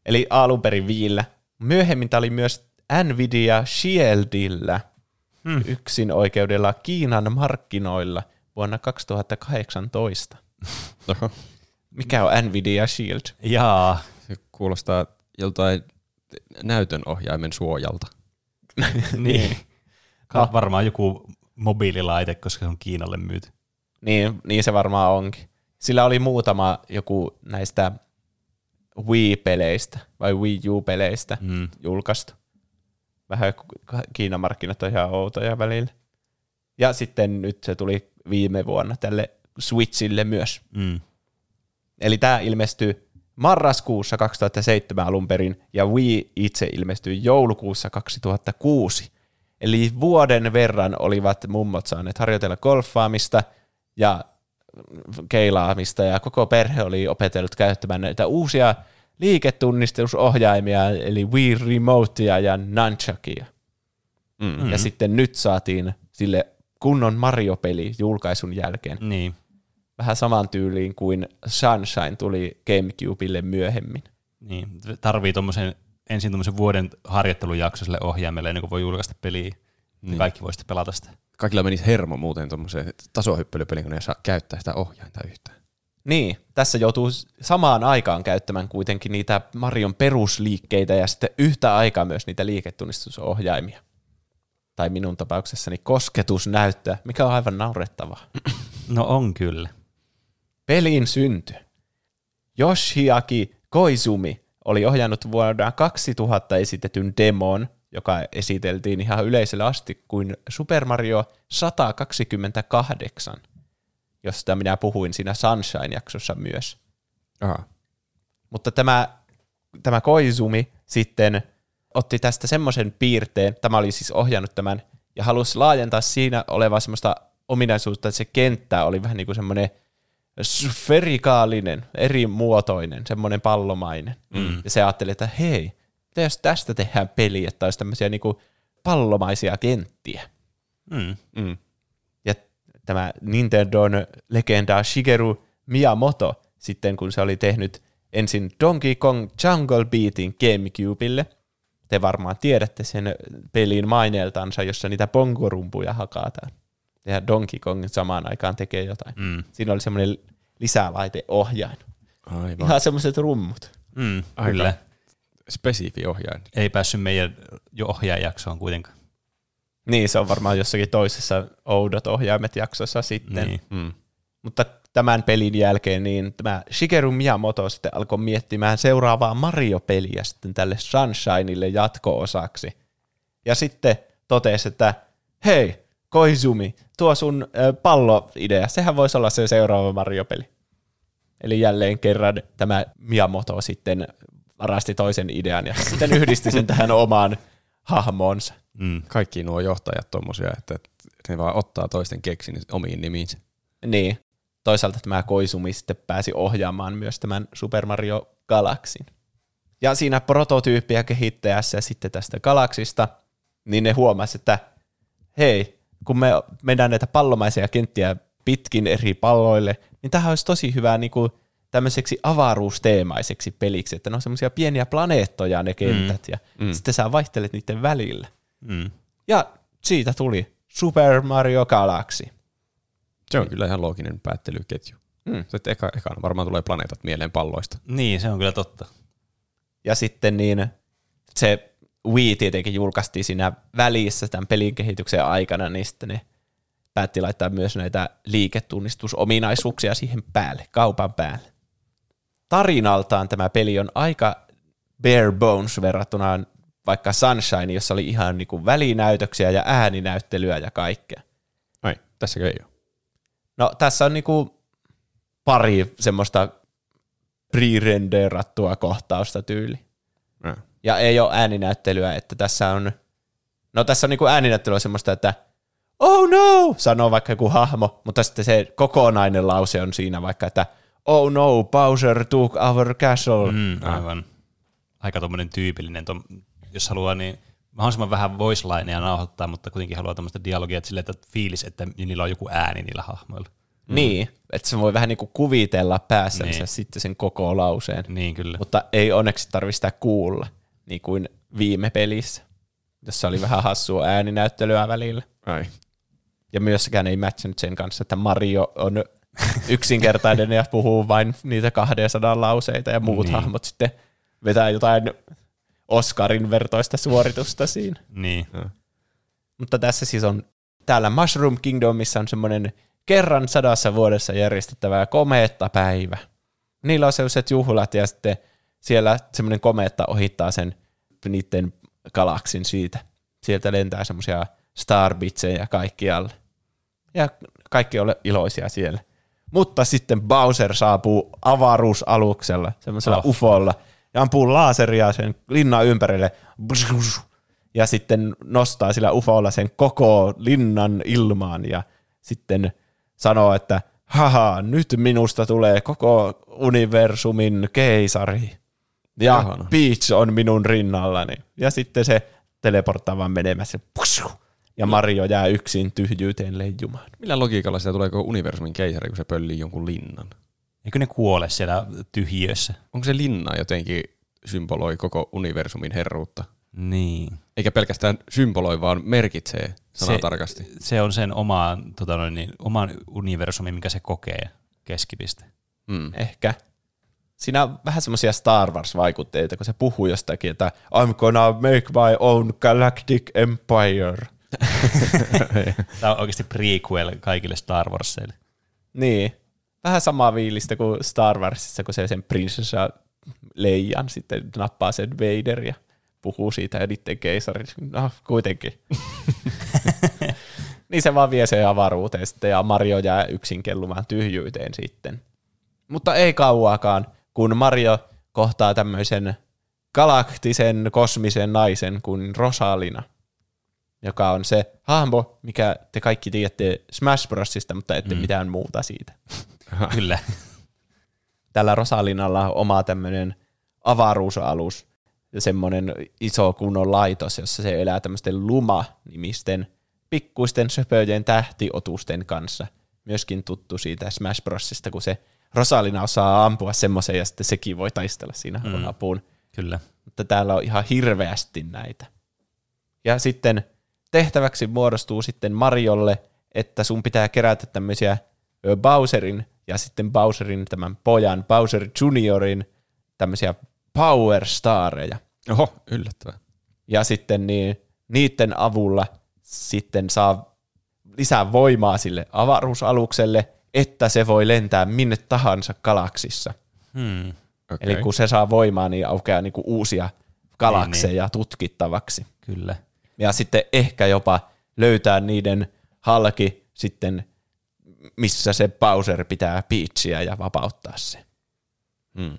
Eli alun perin viillä. Myöhemmin tämä oli myös Nvidia Shieldillä Hmm. yksin oikeudella Kiinan markkinoilla vuonna 2018. Oho. Mikä on Nvidia Shield? Jaa. Se kuulostaa joltain näytön ohjaimen suojalta. niin. Ka- varmaan joku mobiililaite, koska se on Kiinalle myyty. Niin, niin se varmaan onkin. Sillä oli muutama joku näistä Wii-peleistä vai Wii U-peleistä Mm. julkaistu. Vähän Kiinan markkinat on ihan outoja välillä. Ja sitten nyt se tuli viime vuonna tälle Switchille myös. Mm. Eli tämä ilmestyi marraskuussa 2007 alun perin, ja Wii itse ilmestyi joulukuussa 2006. Eli vuoden verran olivat mummot saaneet harjoitella golfaamista ja keilaamista, ja koko perhe oli opetellut käyttämään näitä uusia liiketunnistusohjaimia, eli Wii Remotea ja Nunchukia. Mm. Ja sitten nyt saatiin sille kunnon Mario-peli julkaisun jälkeen. Niin. Vähän saman tyyliin kuin Sunshine tuli Gamecubelle myöhemmin. Niin, tarvii tuommoisen ensin tämmöisen vuoden harjoittelujakso sille ohjaimelle, ennen kuin voi julkaista peliä. Niin. Kaikki voi sitten pelata sitä. Kaikilla menisi hermo muuten tuommoiseen tasohyppelypeliin, kun ne ei saa käyttää sitä ohjainta yhtään. Niin, tässä joutuu samaan aikaan käyttämään kuitenkin niitä Marion perusliikkeitä ja sitten yhtä aikaa myös niitä liiketunnistusohjaimia. Tai minun tapauksessani kosketusnäyttöä, mikä on aivan naurettavaa. No on kyllä. Pelin synty. Yoshiaki Koizumi oli ohjannut vuonna 2000 esitetyn demon, joka esiteltiin ihan yleisölle asti kuin Super Mario 128, josta minä puhuin siinä Sunshine-jaksossa myös. Aha. Mutta tämä, tämä Koizumi sitten otti tästä semmoisen piirteen, tämä oli siis ohjannut tämän, ja halusi laajentaa siinä olevaa semmoista ominaisuutta, että se kenttä oli vähän niin kuin semmoinen sferikaalinen, eri muotoinen, semmoinen pallomainen. Mm. Ja se ajatteli, että hei, mitä jos tästä tehdään peli, että olisi tämmöisiä niin kuin pallomaisia kenttiä. Mm. Mm. Tämä Nintendon legenda Shigeru Miyamoto, sitten kun se oli tehnyt ensin Donkey Kong Jungle Beatin Gamecubelle, te varmaan tiedätte sen pelin maineeltansa, jossa niitä pongorumpuja hakataan. Ja Donkey Kong samaan aikaan tekee jotain. Mm. Siinä oli semmoinen lisälaiteohjain. Aivan. Ihan semmoiset rummut. Mm, Aika. kyllä. Spesifi ohjain. Ei päässyt meidän jo ohjaajaksoon kuitenkaan. Niin, se on varmaan jossakin toisessa Oudot ohjaimet jaksossa sitten. Niin. Mm. Mutta tämän pelin jälkeen niin tämä Shigeru Miyamoto sitten alkoi miettimään seuraavaa Mario-peliä sitten tälle Sunshineille jatko-osaksi. Ja sitten totesi, että hei, Koizumi, tuo sun palloidea, sehän voisi olla se seuraava Mario-peli. Eli jälleen kerran tämä Miyamoto sitten varasti toisen idean ja sitten yhdisti sen tähän omaan hahmoonsa. Mm. Kaikki nuo johtajat tommosia, että ne vaan ottaa toisten keksin omiin nimiinsä. Niin. Toisaalta tämä Koizumi sitten pääsi ohjaamaan myös tämän Super Mario Galaxin. Ja siinä prototyyppiä kehittäjässä ja sitten tästä Galaxista, niin ne huomasi, että hei, kun me mennään näitä pallomaisia kenttiä pitkin eri palloille, niin tähän olisi tosi hyvä niin kuin tämmöiseksi avaruusteemaiseksi peliksi, että ne on semmoisia pieniä planeettoja ne kentät, mm. ja mm. sitten sä vaihtelet niiden välillä. Mm. Ja siitä tuli Super Mario Galaxy. Se on kyllä ihan looginen päättelyketju. Mm. Sitten eka, ekana varmaan tulee planeetat mieleen palloista. Niin, se on kyllä totta. Ja sitten niin se Wii tietenkin julkaistiin siinä välissä tämän pelin kehityksen aikana, niin sitten ne päätti laittaa myös näitä liiketunnistusominaisuuksia siihen päälle, kaupan päälle. Tarinaltaan tämä peli on aika bare bones verrattuna vaikka Sunshine, jossa oli ihan niin kuin välinäytöksiä ja ääninäyttelyä ja kaikkea. Ai, tässäkö ei ole? No tässä on niinku pari semmoista pre-renderattua kohtausta tyyli. Ja. Ja ei ole ääninäyttelyä, että tässä on, no tässä on niinku ääninäyttelyä semmoista, että oh no, sanoo vaikka joku hahmo, mutta sitten se kokonainen lause on siinä vaikka, että oh no, Bowser took our castle. Mm. Mm, aivan. Aika tuommoinen tyypillinen, tom, jos haluaa niin mahdollisimman vähän voice lineja nauhoittaa, mutta kuitenkin haluaa tämmöistä dialogia, että, silleen, että fiilis, että niillä on joku ääni niillä hahmoilla. Niin, että se voi vähän niinku kuvitella päässänsä Niin. sitten sen koko lauseen. Niin kyllä. mutta ei onneksi tarvitse sitä kuulla, niin kuin viime pelissä, jossa oli vähän hassua ääninäyttelyä välillä. Ai. Ja myöskään ei matchanut sen kanssa, että Mario on yksinkertainen ja puhuu vain niitä 200 lauseita ja muut Niin. niin. hahmot sitten vetää jotain Oscarin vertoista suoritusta siinä. Niin. Mutta tässä siis on täällä Mushroom Kingdomissa on semmoinen kerran sadassa vuodessa järjestettävä komeetta päivä. Niillä on sellaiset juhlat ja sitten siellä semmoinen komeetta ohittaa sen niiden galaksin siitä. Sieltä lentää semmoisia starbitseja kaikkialle. Ja kaikki ole iloisia siellä. Mutta sitten Bowser saapuu avaruusaluksella, semmoisella oh. ufolla, ja ampuu laaseria sen linnan ympärille. Ja sitten nostaa sillä ufolla sen koko linnan ilmaan ja sitten sanoo, että haha, nyt minusta tulee koko universumin keisari. Ja Ihana. Peach on minun rinnallani. Ja sitten se teleporttaa vaan menemässä. Ja Mario jää yksin tyhjyyteen leijumaan. Millä logiikalla sitä tulee koko universumin keisari, kun se pöllii jonkun linnan? Eikö ne kuole siellä tyhjiössä? Onko se linna jotenkin symboloi koko universumin herruutta. Niin. Eikä pelkästään symboloi, vaan merkitsee sanatarkasti. Se, se on sen oman, tota noin, niin, oman universumin, mikä se kokee keskipiste. Mm. Ehkä. Siinä on vähän semmoisia Star Wars-vaikutteita, kun se puhuu jostakin, että I'm gonna make my own galactic empire. Tämä on oikeasti prequel kaikille Star Warsille. Niin. Vähän samaa viilistä kuin Star Warsissa, kun se sen prinsessa Leijan sitten nappaa sen Vader ja puhuu siitä ja niiden keisarit. No, kuitenkin. niin se vaan vie sen avaruuteen sitten ja Mario jää yksin kellumaan tyhjyyteen sitten. Mutta ei kauaakaan, kun Mario kohtaa tämmöisen galaktisen kosmisen naisen kuin Rosalina, joka on se hahmo, mikä te kaikki tiedätte Smash Brosista, mutta ette mm. mitään muuta siitä. Kyllä. Tällä Rosalinalla on oma tämmöinen avaruusalus ja semmoinen iso kunnon laitos, jossa se elää tämmöisten Luma-nimisten pikkuisten söpöjen tähtiotusten kanssa. Myöskin tuttu siitä Smash Brosista, kun se Rosalina osaa ampua semmoisen ja sitten sekin voi taistella siinä mm. apuun. Kyllä. Mutta täällä on ihan hirveästi näitä. Ja sitten tehtäväksi muodostuu sitten Mariolle, että sun pitää kerätä tämmöisiä Bowserin ja sitten Bowserin tämän pojan, Bowser Juniorin, tämmöisiä Power Stareja. Oho, yllättävää. Ja sitten niin, niiden avulla sitten saa lisää voimaa sille avaruusalukselle, että se voi lentää minne tahansa galaksissa. Hmm. Okay. Eli kun se saa voimaa, niin aukeaa niinku uusia galakseja niin, tutkittavaksi. Kyllä. Ja sitten ehkä jopa löytää niiden halki sitten, missä se Bowser pitää Peachia ja vapauttaa se. Mm.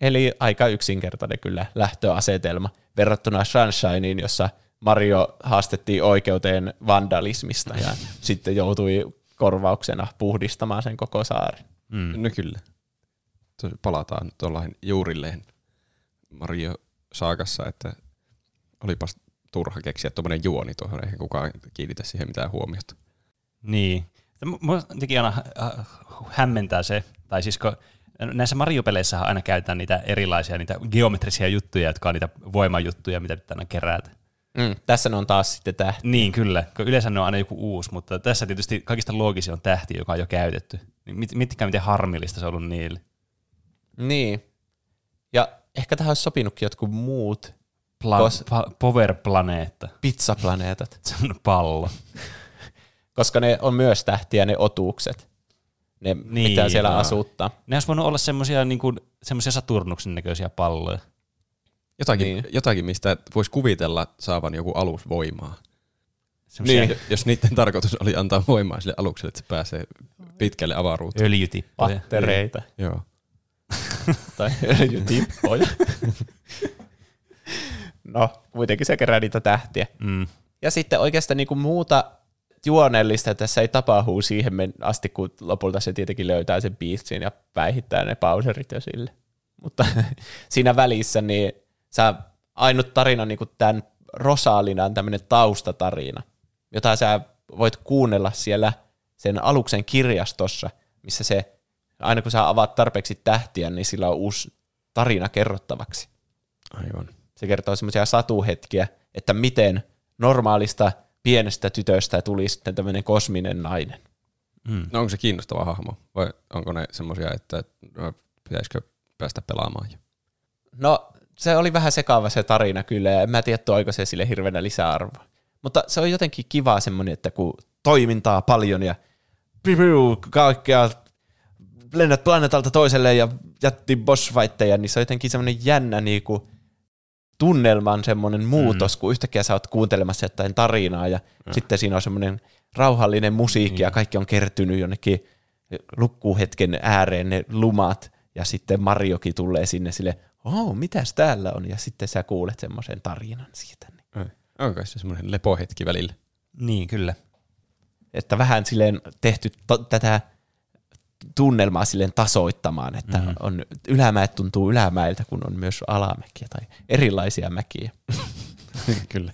Eli aika yksinkertainen kyllä lähtöasetelma verrattuna Sunshineen, jossa Mario haastettiin oikeuteen vandalismista ja sitten joutui korvauksena puhdistamaan sen koko saaren. Mm. No kyllä. Palataan tuollain juurilleen Mario Saakassa, että olipas turha keksiä tuommoinen juoni tuohon, eihän kukaan kiinnitä siihen mitään huomiota. Niin. Mua teki aina äh, hämmentää se, tai siis kun näissä Mario-peleissä aina käytetään niitä erilaisia, niitä geometrisia juttuja, jotka on niitä voimajuttuja, mitä pitää aina kerätä. Mm, tässä ne on taas sitten tähti. Niin, kyllä. Yleensä ne on aina joku uusi, mutta tässä tietysti kaikista loogisin on tähti, joka on jo käytetty. Niin mit- Miettikää, miten harmillista se on ollut niille. Niin. Ja ehkä tähän olisi sopinutkin jotkut muut Pla- Kos- pa- Power-planeetta. pizzaplaneetat, Se on pallo. Koska ne on myös tähtiä ne otuukset. Ne niin, Niin, pitää siellä joo. asuttaa. Ne olisi voinut olla semmoisia niin semmoisia Saturnuksen näköisiä palloja. Jotakin, Niin. niin. jotakin mistä voisi kuvitella saavan joku alus voimaa. Semmoisia Niin. Jos niiden tarkoitus oli antaa voimaa sille alukselle, että se pääsee pitkälle avaruuteen. öljytippoja. Pattereita. Joo. tai öljytippoja. no, kuitenkin se kerää niitä tähtiä. Mm. Ja sitten oikeastaan niinku muuta juonellista tässä ei tapahdu siihen asti, kun lopulta se tietenkin löytää sen biissin ja päihittää ne pauserit jo sille. Mutta siinä välissä niin sä ainut tarina niin tämän Rosalinan tämmöinen taustatarina, jota sä voit kuunnella siellä sen aluksen kirjastossa, missä se, aina kun sä avaat tarpeeksi tähtiä, niin sillä on uusi tarina kerrottavaksi. Aivan. Se kertoo semmoisia satuhetkiä, että miten normaalista pienestä tytöstä tuli sitten tämmöinen kosminen nainen. Mm. No onko se kiinnostava hahmo vai onko ne semmoisia, että pitäisikö päästä pelaamaan jo? No, se oli vähän sekaava se tarina kyllä, ja en mä tiedä, toiko se sille hirveänä lisäarvoa. Mutta se on jotenkin kiva semmoinen, että kun toimintaa paljon ja kaikkea lennät planeetalta toiselle ja jätti bossfightteja, niin se on jotenkin semmoinen jännä niinku, tunnelman semmoinen muutos, mm. kun yhtäkkiä sä oot kuuntelemassa jotain tarinaa ja mm. sitten siinä on semmoinen rauhallinen musiikki ja kaikki on kertynyt jonnekin lukkuhetken ääreen ne lumat ja sitten Mariokin tulee sinne sille, oh, mitäs täällä on? Ja sitten sä kuulet semmoisen tarinan siitä. Niin. Onko se semmoinen lepohetki välillä? Niin, kyllä. Että vähän silleen tehty to- tätä tunnelmaa silleen tasoittamaan, että mm. on, ylämäet tuntuu ylämäiltä, kun on myös alamäkiä tai erilaisia mäkiä. Kyllä.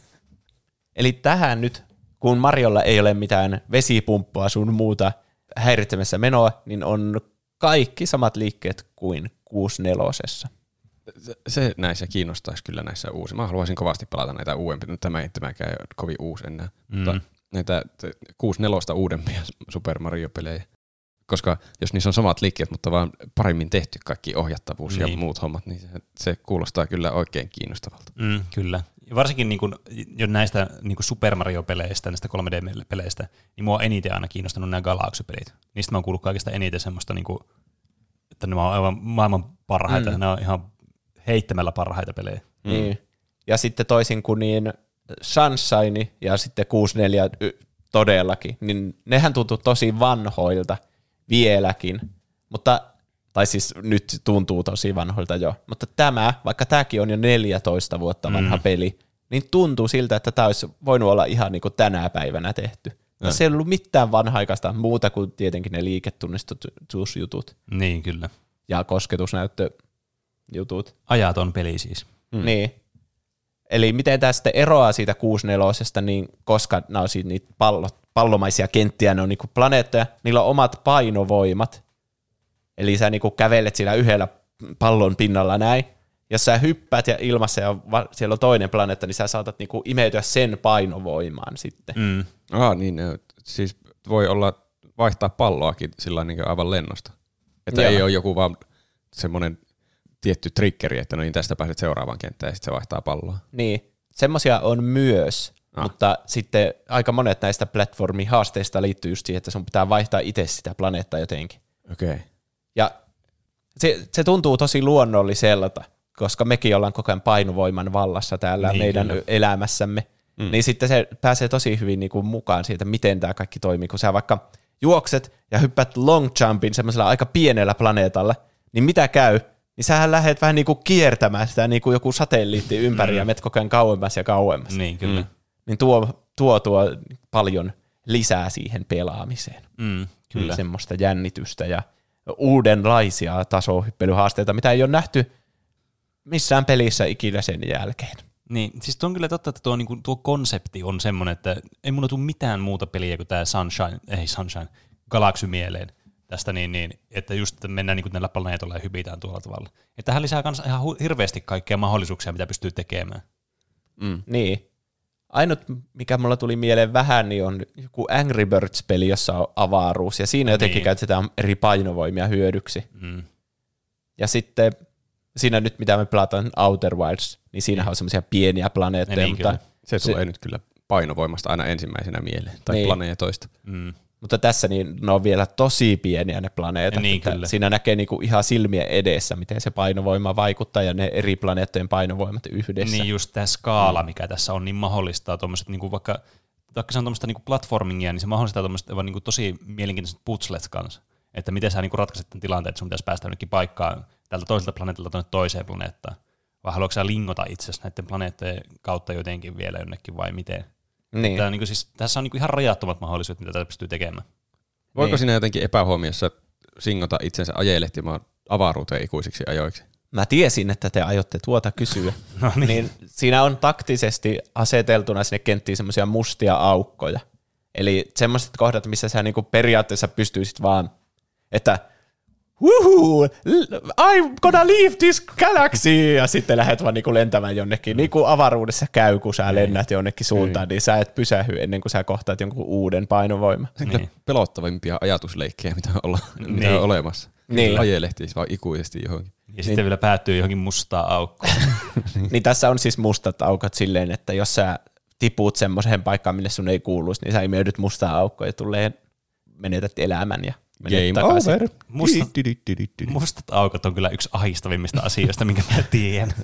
Eli tähän nyt, kun Marjolla ei ole mitään vesipumppua sun muuta häiritsemässä menoa, niin on kaikki samat liikkeet kuin 64. se, näissä kiinnostaisi kyllä näissä uusi. Mä haluaisin kovasti pelata näitä uudempia. Tämä ei tämäkään ole kovin uusi enää. Mm. Mutta näitä 6 nelosta uudempia Super Mario-pelejä. Koska jos niissä on samat liikkeet, mutta vaan paremmin tehty kaikki ohjattavuus niin. ja muut hommat, niin se, se kuulostaa kyllä oikein kiinnostavalta. Mm, kyllä. Ja varsinkin niin kun, jo näistä niin kun Super Mario-peleistä, näistä 3D-peleistä, niin mua on eniten aina kiinnostanut nämä Galaxy-pelit. Niistä mä oon kuullut kaikista eniten semmoista, niin kun, että ne on aivan maailman parhaita. Mm. Ne on ihan heittämällä parhaita pelejä. Mm. Niin. Ja sitten toisin kuin niin Sunshine ja sitten 64 todellakin, niin nehän tuntuu tosi vanhoilta vieläkin, mutta tai siis nyt tuntuu tosi vanhoilta jo, mutta tämä, vaikka tämäkin on jo 14 vuotta vanha mm. peli, niin tuntuu siltä, että tämä olisi voinut olla ihan niin kuin tänä päivänä tehty. Ja se ei ollut mitään vanhaikaista muuta kuin tietenkin ne liiketunnistusjutut. Niin, kyllä. Ja kosketusnäyttöjutut. Ajaton peli siis. Mm. Niin. Eli miten tämä sitten eroaa siitä 64 niin koska nämä on siis niitä pallo, pallomaisia kenttiä, ne on niinku planeettoja, niillä on omat painovoimat. Eli sä niinku kävelet siellä yhdellä pallon pinnalla näin, jos sä hyppäät ja ilmassa ja siellä on toinen planeetta, niin sä saatat niinku imeytyä sen painovoimaan sitten. Mm. Ah, niin, ne, siis voi olla vaihtaa palloakin sillä niin aivan lennosta. Että Joo. ei ole joku vaan semmoinen tietty triggeri, että no niin tästä pääset seuraavaan kenttään ja sitten se vaihtaa palloa. Niin, semmoisia on myös, ah. mutta sitten aika monet näistä platformihaasteista liittyy just siihen, että sun pitää vaihtaa itse sitä planeettaa jotenkin. Okei. Okay. Ja se, se tuntuu tosi luonnolliselta, koska mekin ollaan koko ajan painovoiman vallassa täällä niin, meidän kyllä. elämässämme. Mm. Niin sitten se pääsee tosi hyvin niin kuin mukaan siitä, miten tämä kaikki toimii. Kun sä vaikka juokset ja hyppät long jumpin semmoisella aika pienellä planeetalla, niin mitä käy? Niin sähän lähdet vähän niin kuin kiertämään sitä niin kuin joku satelliitti ympäri mm. ja met koko ajan kauemmas ja kauemmas. Niin, kyllä. Mm. Niin tuo, tuo, tuo paljon lisää siihen pelaamiseen. Mm, kyllä. Niin semmoista jännitystä ja uudenlaisia tasohyppelyhaasteita, mitä ei ole nähty missään pelissä ikinä sen jälkeen. Niin, siis tuo on kyllä totta, että tuo, niin kuin, tuo konsepti on semmoinen, että ei mulla tule mitään muuta peliä kuin tämä Sunshine, ei Sunshine, Galaxy mieleen tästä, niin, niin että just että mennään niin kuin näillä planeetoilla ja hypitään tuolla tavalla. Että tähän lisää myös ihan hirveästi kaikkea mahdollisuuksia, mitä pystyy tekemään. Mm. Niin. Ainut, mikä mulla tuli mieleen vähän, niin on joku Angry Birds-peli, jossa on avaruus, ja siinä jotenkin niin. käytetään eri painovoimia hyödyksi. Mm. Ja sitten siinä nyt, mitä me pelataan Outer Wilds, niin siinähän mm. on semmoisia pieniä planeettoja, niin, mutta... Se tulee se, nyt kyllä painovoimasta aina ensimmäisenä mieleen, tai niin. planeetoista. Mm. Mutta tässä niin ne on vielä tosi pieniä ne planeetat. Niin, kyllä. Siinä näkee niinku ihan silmien edessä, miten se painovoima vaikuttaa ja ne eri planeettojen painovoimat yhdessä. Niin just tämä skaala, mikä tässä on, niin mahdollistaa tuommoiset niinku vaikka, vaikka se on tuommoista niinku platformingia, niin se mahdollistaa tuommoiset niinku tosi mielenkiintoiset puzzlet kanssa. Että miten sä niinku ratkaiset tämän tilanteen, että sun pitäisi päästä jonnekin paikkaan tältä toiselta planeetalta tuonne toiseen planeettaan. Vai haluatko sä lingota itse näiden planeettojen kautta jotenkin vielä jonnekin vai miten? Niin. Tämä, niin kuin, siis, tässä on niin kuin ihan rajattomat mahdollisuudet, mitä tätä pystyy tekemään. Voiko niin. sinä jotenkin epähuomiossa singota itsensä ajelehtimaan avaruuteen ikuisiksi ajoiksi? Mä tiesin, että te aiotte tuota kysyä. no niin. niin. Siinä on taktisesti aseteltuna sinne kenttiin semmoisia mustia aukkoja. Eli semmoiset kohdat, missä sä niinku periaatteessa pystyisit vaan, että Woohoo, I'm gonna leave this galaxy, ja sitten lähdet vaan niinku lentämään jonnekin, niin kuin avaruudessa käy, kun sä lennät jonnekin suuntaan, niin sä et pysähy ennen kuin sä kohtaat jonkun uuden painovoima. Se on niin. pelottavimpia ajatusleikkejä, mitä on, olla, niin. mitä on olemassa. Niin. Ajelehtiisi vaan ikuisesti johonkin. Ja niin. sitten vielä päättyy johonkin mustaa aukkoon. niin tässä on siis mustat aukot silleen, että jos sä tiput semmoiseen paikkaan, minne sun ei kuuluisi, niin sä imeydyt mustaa aukkoon ja tulee menetät elämän ja Game takaisin. over. Mustat, mustat aukot on kyllä yksi ahistavimmista asioista, minkä mä tiedän.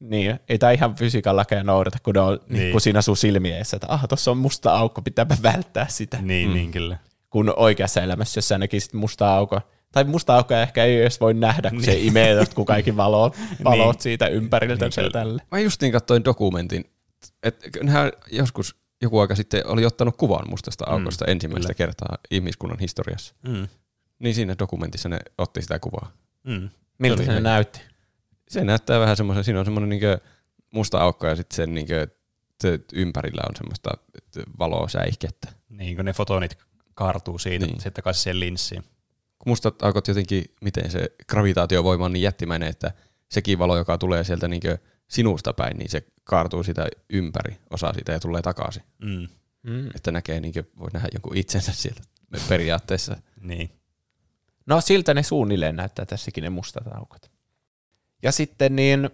Niin, ei tämä ihan fysiikan lakeja noudata, kun, ne on, niin. kun siinä sun silmiessä, että ah, tuossa on musta aukko, pitääpä välttää sitä. Niin, mm. niin kyllä. Kun oikeassa elämässä, jos sä näkisit musta aukko, tai musta aukko ehkä ei edes voi nähdä, kun niin. se imee kun kaikki valot, valot niin. siitä ympäriltä niin, tälle. Mä justiin katsoin dokumentin, että joskus joku aika sitten oli ottanut kuvan mustasta aukosta mm, ensimmäistä kyllä. kertaa ihmiskunnan historiassa. Mm. Niin siinä dokumentissa ne otti sitä kuvaa. Mm. Miltä se, se näytti? Se näyttää vähän semmoisen, siinä on semmoinen niin musta aukko ja sitten sen niin se ympärillä on semmoista valosäihkettä. Niin, kun ne fotonit kaartuu siitä niin. sitten takaisin siihen linssiin. Kun mustat aukot jotenkin, miten se gravitaatiovoima on niin jättimäinen, että sekin valo, joka tulee sieltä niin sinusta päin, niin se kaartuu sitä ympäri, osa sitä ja tulee takaisin. Mm. Mm. Että näkee, niin voi nähdä jonkun itsensä sieltä periaatteessa. Niin. No siltä ne suunnilleen näyttää tässäkin ne mustat aukot. Ja sitten niin,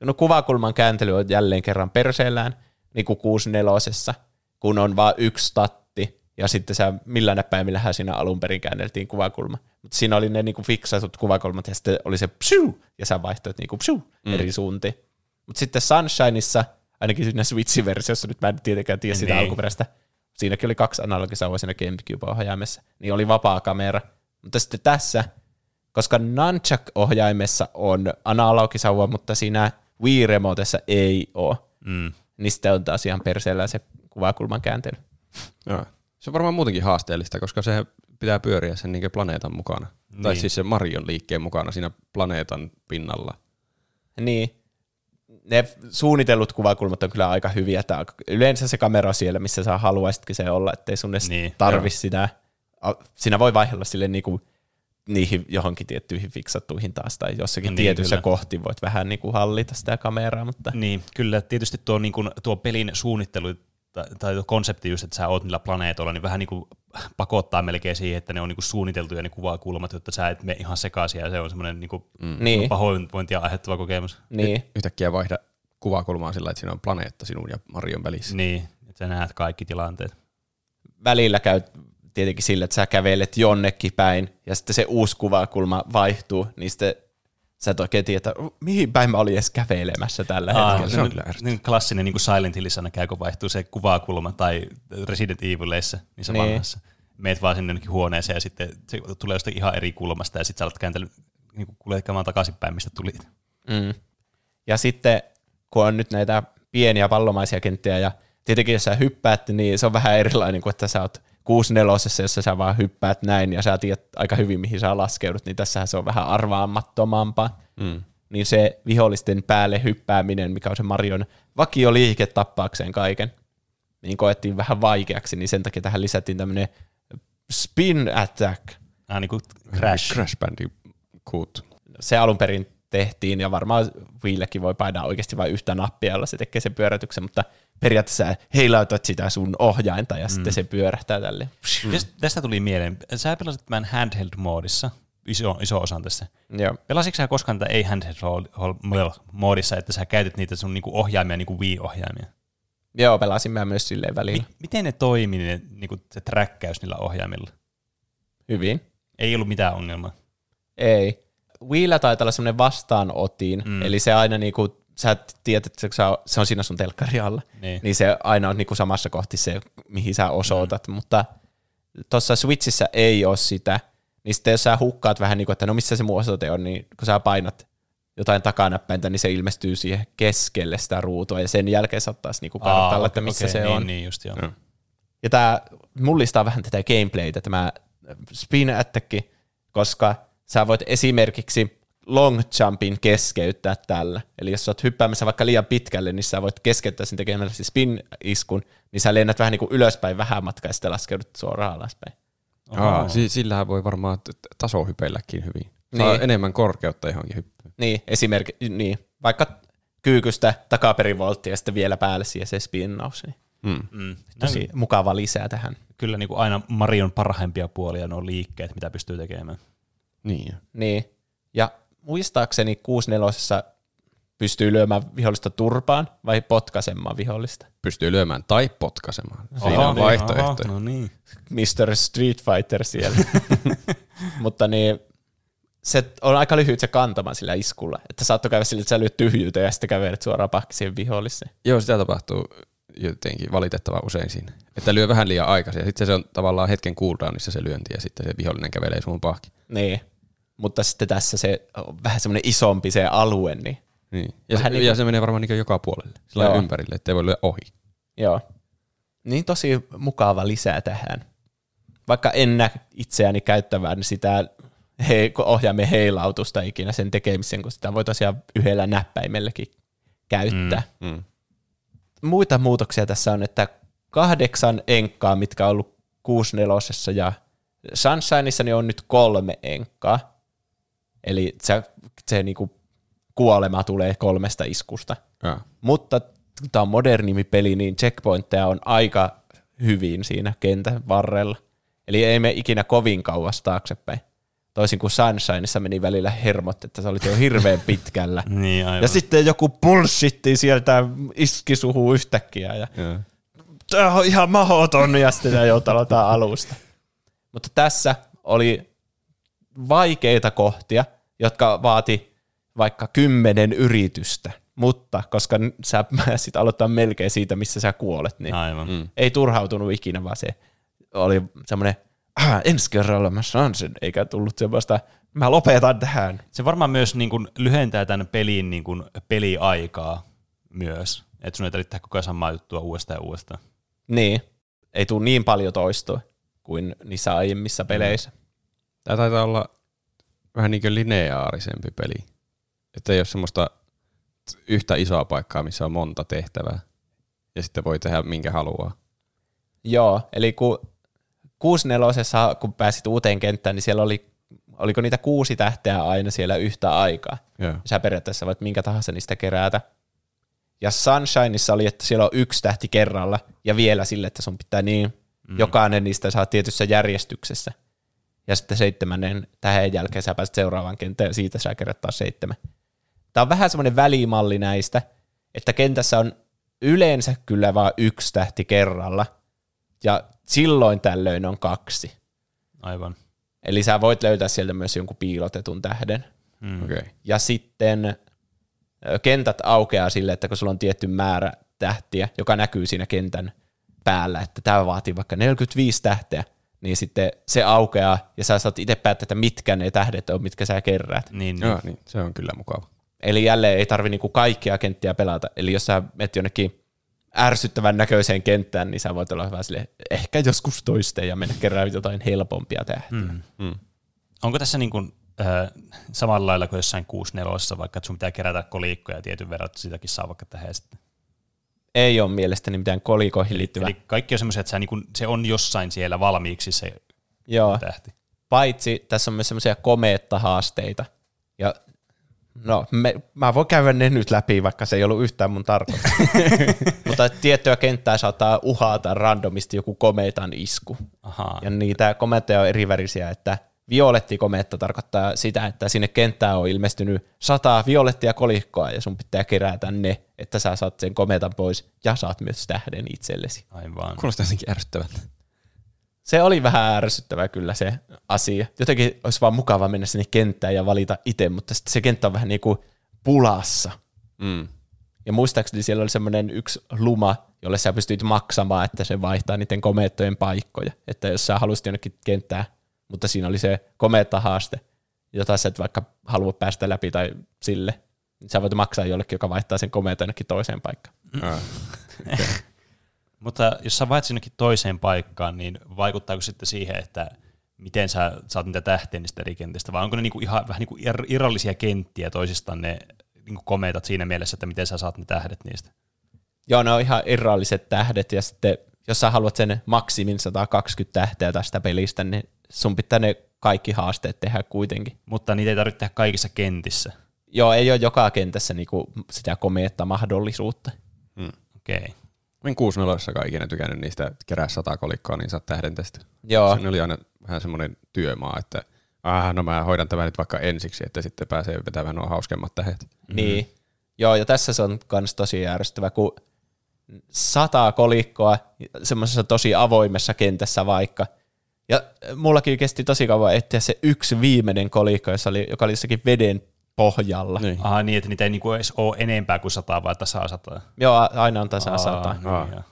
no kuvakulman kääntely on jälleen kerran perseellään, niin kuin 64 kun on vain yksi statti, ja sitten sä, millä näppäimillähän siinä alun perin käänneltiin kuvakulma. Mutta siinä oli ne niinku fiksatut kuvakulmat, ja sitten oli se psyu, ja sä vaihtoit niinku psyu mm. eri suuntiin. Mutta sitten Sunshineissa, ainakin siinä Switch-versiossa, nyt mä en tietenkään tiedä sitä Niin. alkuperäistä, siinäkin oli kaksi analogisauvaa siinä GameCube-ohjaimessa, niin oli vapaa kamera. Mutta sitten tässä, koska Nunchuck-ohjaimessa on analogisauva, mutta siinä Wii Remotessa ei ole, Mm. niin sitten on taas ihan perseellä se kuvakulman kääntely. Joo. Se on varmaan muutenkin haasteellista, koska se pitää pyöriä sen niin planeetan mukana. Niin. Tai siis se Marion liikkeen mukana siinä planeetan pinnalla. Niin. Ne suunnitellut kuvakulmat on kyllä aika hyviä. Tää yleensä se kamera on siellä, missä sä haluaisitkin se olla, ettei sun edes Niin, tarvi sitä. Siinä voi vaihdella sille niinku niihin johonkin tiettyihin fiksattuihin taas, tai jossakin Niin, tietyssä kyllä. kohti voit vähän niinku hallita sitä kameraa, mutta Niin, kyllä tietysti tuo, niin kuin, tuo pelin suunnittelu tai, tai tuo konsepti just, että sä oot niillä planeetoilla, niin vähän niin kuin pakottaa melkein siihen, että ne on niin kuin suunniteltuja ne kuvakulmat, jotta sä et mene ihan sekaisin ja se on semmoinen niin kuin Mm. Niin. pahoinvointia aiheuttava kokemus. niin, Yhtäkkiä vaihda kuvakulmaa sillä, että siinä on planeetta sinun ja Marion välissä. Niin, että sä näet kaikki tilanteet. välillä käy tietenkin sillä, että sä kävelet jonnekin päin, ja sitten se uusi kuvakulma vaihtuu, niin sitten sä et oikein tiedä, että mihin päin mä olin edes kävelemässä tällä Aa, hetkellä. se on niin- kyllä niin klassinen niin kuin Silent Hillissä aina käy, kun vaihtuu se kuvakulma tai Resident Evileissä, niissä Niin. vanhassa. Meet vaan sinne jonnekin huoneeseen ja sitten se tulee jostain ihan eri kulmasta ja sitten sä alat kääntellä niin kuljettamaan takaisinpäin, mistä tulit. Mm. Ja sitten, kun on nyt näitä pieniä pallomaisia kenttiä, ja tietenkin jos sä hyppäät, niin se on vähän erilainen kuin, että sä oot 64 jossa sä vaan hyppäät näin, ja sä tiedät aika hyvin, mihin sä laskeudut, niin tässähän se on vähän arvaamattomampaa. Mm. Niin se vihollisten päälle hyppääminen, mikä on se Marion vakioliike tappaakseen kaiken, niin koettiin vähän vaikeaksi, niin sen takia tähän lisättiin tämmöinen spin attack, Ah, niin kuin Crash. Crash Bandicoot. se alun perin tehtiin, ja varmaan Wiillekin voi painaa oikeasti vain yhtä nappia, jolla se tekee sen pyörätyksen, mutta periaatteessa heilautat sitä sun ohjainta, ja mm. sitten se pyörähtää tälle. Mm. Tästä tuli mieleen. Sä pelasit tämän handheld-moodissa, iso, iso osan tässä. Joo. Pelasitko sä koskaan tätä ei handheld-moodissa, että sä käytit niitä sun niinku ohjaimia, niinku Wii-ohjaimia? Joo, pelasin mä myös silleen välillä. Mi- miten ne toimi, ne, niinku se träkkäys niillä ohjaimilla? Hyvin. Ei ollut mitään ongelmaa. Ei. Wiillä taitaa olla semmoinen vastaanotin, mm. eli se aina niinku, sä tiedät, että se on- se on siinä sun telkkari alla, Niin. niin se aina on niinku samassa kohti se, mihin sä osoitat, mm. mutta tuossa Switchissä ei ole sitä, niin sitten jos sä hukkaat vähän niin kuin, että no missä se mun osoite on, niin kun sä painat jotain takanäppäintä, niin se ilmestyy siihen keskelle sitä ruutua, ja sen jälkeen saattaisi niinku kartalla, että missä okei, se niin, on. Niin, just joo. Joo. Ja tämä mullistaa vähän tätä gameplaytä, tämä spin attack, koska sä voit esimerkiksi long jumpin keskeyttää tällä. Eli jos sä oot hyppäämässä vaikka liian pitkälle, niin sä voit keskeyttää sen tekemällä se spin-iskun, niin sä lennät vähän niin kuin ylöspäin vähän matkaa ja sitten laskeudut suoraan alaspäin. Aa, si- sillähän voi varmaan tasohypeilläkin hyvin. Saa Niin. enemmän korkeutta johonkin hyppyyn. Niin, esimerkiksi, niin, vaikka kyykystä takaperin volttia ja sitten vielä päälle siihen se spinnaus. Niin Mm. Mm. tosi mukava lisää tähän. Kyllä niin kuin aina Marion parhaimpia puolia nuo liikkeet, mitä pystyy tekemään. Niin. Niin. Ja muistaakseni 64 pystyy lyömään vihollista turpaan vai potkaisemaan vihollista. Pystyy lyömään tai potkaisemaan. Siinä on vaihtoehtoja. No niin. Mr. Street Fighter siellä. Mutta niin, se on aika lyhyt se kantama sillä iskulla. Että saattoi käydä sillä, että sä lyöt tyhjyyteen ja sitten kävelet suoraan pakki siihen viholliseen. Joo, sitä tapahtuu jotenkin valitettavan usein siinä. Että lyö vähän liian aikaisin ja sitten se on tavallaan hetken cooldownissa se lyönti ja sitten se vihollinen kävelee sun pahki. Niin. Mutta sitten tässä se on vähän semmoinen isompi se alue, niin Niin. Ja, Vähän se, niin ja kuin- se menee varmaan niin joka puolelle. Sillä Joo. ympärille, ettei voi lyödä ohi. joo. Niin tosi mukava lisää tähän. Vaikka en näe itseäni käyttävän sitä he, ohjaimen heilautusta ikinä sen tekemiseen, kun sitä voi tosiaan yhdellä näppäimelläkin käyttää. Mm. Mm. muita muutoksia tässä on, että kahdeksan enkkaa, mitkä on ollut 64 ja Sunshineissa niin on nyt kolme enkkaa. Eli se, se niinku kuolema tulee kolmesta iskusta. Ja. Mutta tämä on modernimpi peli, niin checkpointteja on aika hyvin siinä kentän varrella. Eli ei me ikinä kovin kauas taaksepäin. Toisin kuin Sunshineissa meni välillä hermot, että se oli jo hirveän pitkällä. Niin, aivan. ja sitten joku bullshitti sieltä iski suhu yhtäkkiä. Ja Ja. tämä on ihan mahdoton, ja sitten aloittaa alusta. Mutta tässä oli vaikeita kohtia, jotka vaati vaikka kymmenen yritystä, mutta koska sä pääsit aloittaa melkein siitä, missä sä kuolet, niin Aivan. Mm. ei turhautunut ikinä, vaan se oli semmoinen, ah, ensi kerralla mä saan sen, eikä tullut semmoista, mä lopetan tähän. Se varmaan myös niin kuin lyhentää tämän pelin niin kuin peliaikaa myös. Että sun ei tarvitse tehdä koko ajan samaa juttua uudestaan ja uudestaan. Niin, ei tule niin paljon toistoa kuin niissä aiemmissa peleissä. Tämä taitaa olla vähän niin kuin lineaarisempi peli. Että ei ole semmoista yhtä isoa paikkaa, missä on monta tehtävää. Ja sitten voi tehdä minkä haluaa. Joo, eli kun 64 kun pääsit uuteen kenttään, niin siellä oli, oliko niitä kuusi tähteä aina siellä yhtä aikaa. Joo. Sä periaatteessa voit minkä tahansa niistä kerätä. Ja Sunshineissa oli, että siellä on yksi tähti kerralla, ja vielä sille, että sun pitää niin, mm. jokainen niistä saa tietyssä järjestyksessä. Ja sitten seitsemännen tähän jälkeen sä pääset seuraavaan kenttään, ja siitä sä kerät taas seitsemän. Tämä on vähän semmoinen välimalli näistä, että kentässä on yleensä kyllä vain yksi tähti kerralla, ja silloin tällöin on kaksi. Aivan. Eli sä voit löytää sieltä myös jonkun piilotetun tähden. Mm. Okei. Okay. Ja sitten kentät aukeaa sille, että kun sulla on tietty määrä tähtiä, joka näkyy siinä kentän päällä, että tämä vaatii vaikka 45 tähteä, niin sitten se aukeaa ja sä saat itse päättää, että mitkä ne tähdet on, mitkä sä kerräät. Niin, niin. Joo, niin. Se on kyllä mukava. Eli jälleen ei tarvi niinku kaikkia kenttiä pelata. Eli jos sä menet jonnekin ärsyttävän näköiseen kenttään, niin sä voit olla hyvä sille, ehkä joskus toiste ja mennä kerään jotain helpompia tähtiä. Mm. Mm. Onko tässä niin kuin, äh, samalla lailla kuin jossain 64 vaikka, että sun pitää kerätä kolikkoja tietyn verran, että sitäkin saa vaikka tehdä sitten? Ei ole mielestäni mitään kolikoihin liittyvää. Eli kaikki on semmoisia, että sä niin kuin, se on jossain siellä valmiiksi se Joo. tähti. Paitsi tässä on myös semmoisia komeetta-haasteita. Ja no, me, mä voin käydä ne nyt läpi, vaikka se ei ollut yhtään mun tarkoitus. Mutta tiettyä kenttää saattaa uhata randomisti joku komeetan isku. Ahaa. Ja niitä komeetteja on eri värisiä, että violetti komeetta tarkoittaa sitä, että sinne kenttään on ilmestynyt sata violettia kolikkoa ja sun pitää kerätä ne, että sä saat sen komeetan pois ja saat myös tähden itsellesi. Aivan. Kuulostaa jotenkin ärsyttävältä. Se oli vähän ärsyttävä kyllä se asia. Jotenkin olisi vaan mukava mennä sinne kenttään ja valita itse, mutta sitten se kenttä on vähän niin kuin pulassa. Mm. Ja muistaakseni siellä oli semmoinen yksi luma, jolle sä pystyit maksamaan, että se vaihtaa niiden komeettojen paikkoja. Että jos sä halusit jonnekin kenttää, mutta siinä oli se komeetta haaste, jota sä et vaikka halua päästä läpi tai sille, niin sä voit maksaa jollekin, joka vaihtaa sen komeeton jonnekin toiseen paikkaan. Ah. Mutta jos sä vaihdat sinnekin toiseen paikkaan, niin vaikuttaako sitten siihen, että miten sä saat niitä tähteä niistä eri kentistä, vai onko ne niinku ihan vähän niinku ir- irrallisia kenttiä toisistaan ne niinku komeetat siinä mielessä, että miten sä saat ne tähdet niistä? Joo, ne on ihan irralliset tähdet, ja sitten jos sä haluat sen maksimin 120 tähteä tästä pelistä, niin sun pitää ne kaikki haasteet tehdä kuitenkin. Mutta niitä ei tarvitse tehdä kaikissa kentissä. Joo, ei ole joka kentässä niinku sitä komeetta mahdollisuutta. Okei. Okay. En 64 ikinä tykännyt niistä, että kerää sata kolikkoa, niin saat tähden tästä. Joo, Se oli aina vähän semmoinen työmaa, että ah, no mä hoidan tämän nyt vaikka ensiksi, että sitten pääsee vetämään nuo hauskemmat tähet. niin. Joo, ja tässä se on myös tosi järjestävä, kun sata kolikkoa semmoisessa tosi avoimessa kentässä vaikka. Ja mullakin kesti tosi kauan etsiä se yksi viimeinen kolikko, jossa oli, joka oli jossakin veden pohjalla. Niin. Aha, niin, että niitä ei niinku edes ole enempää kuin sataa, vaan tasaa sataa. Joo, aina on tasan sata. Aa, niin.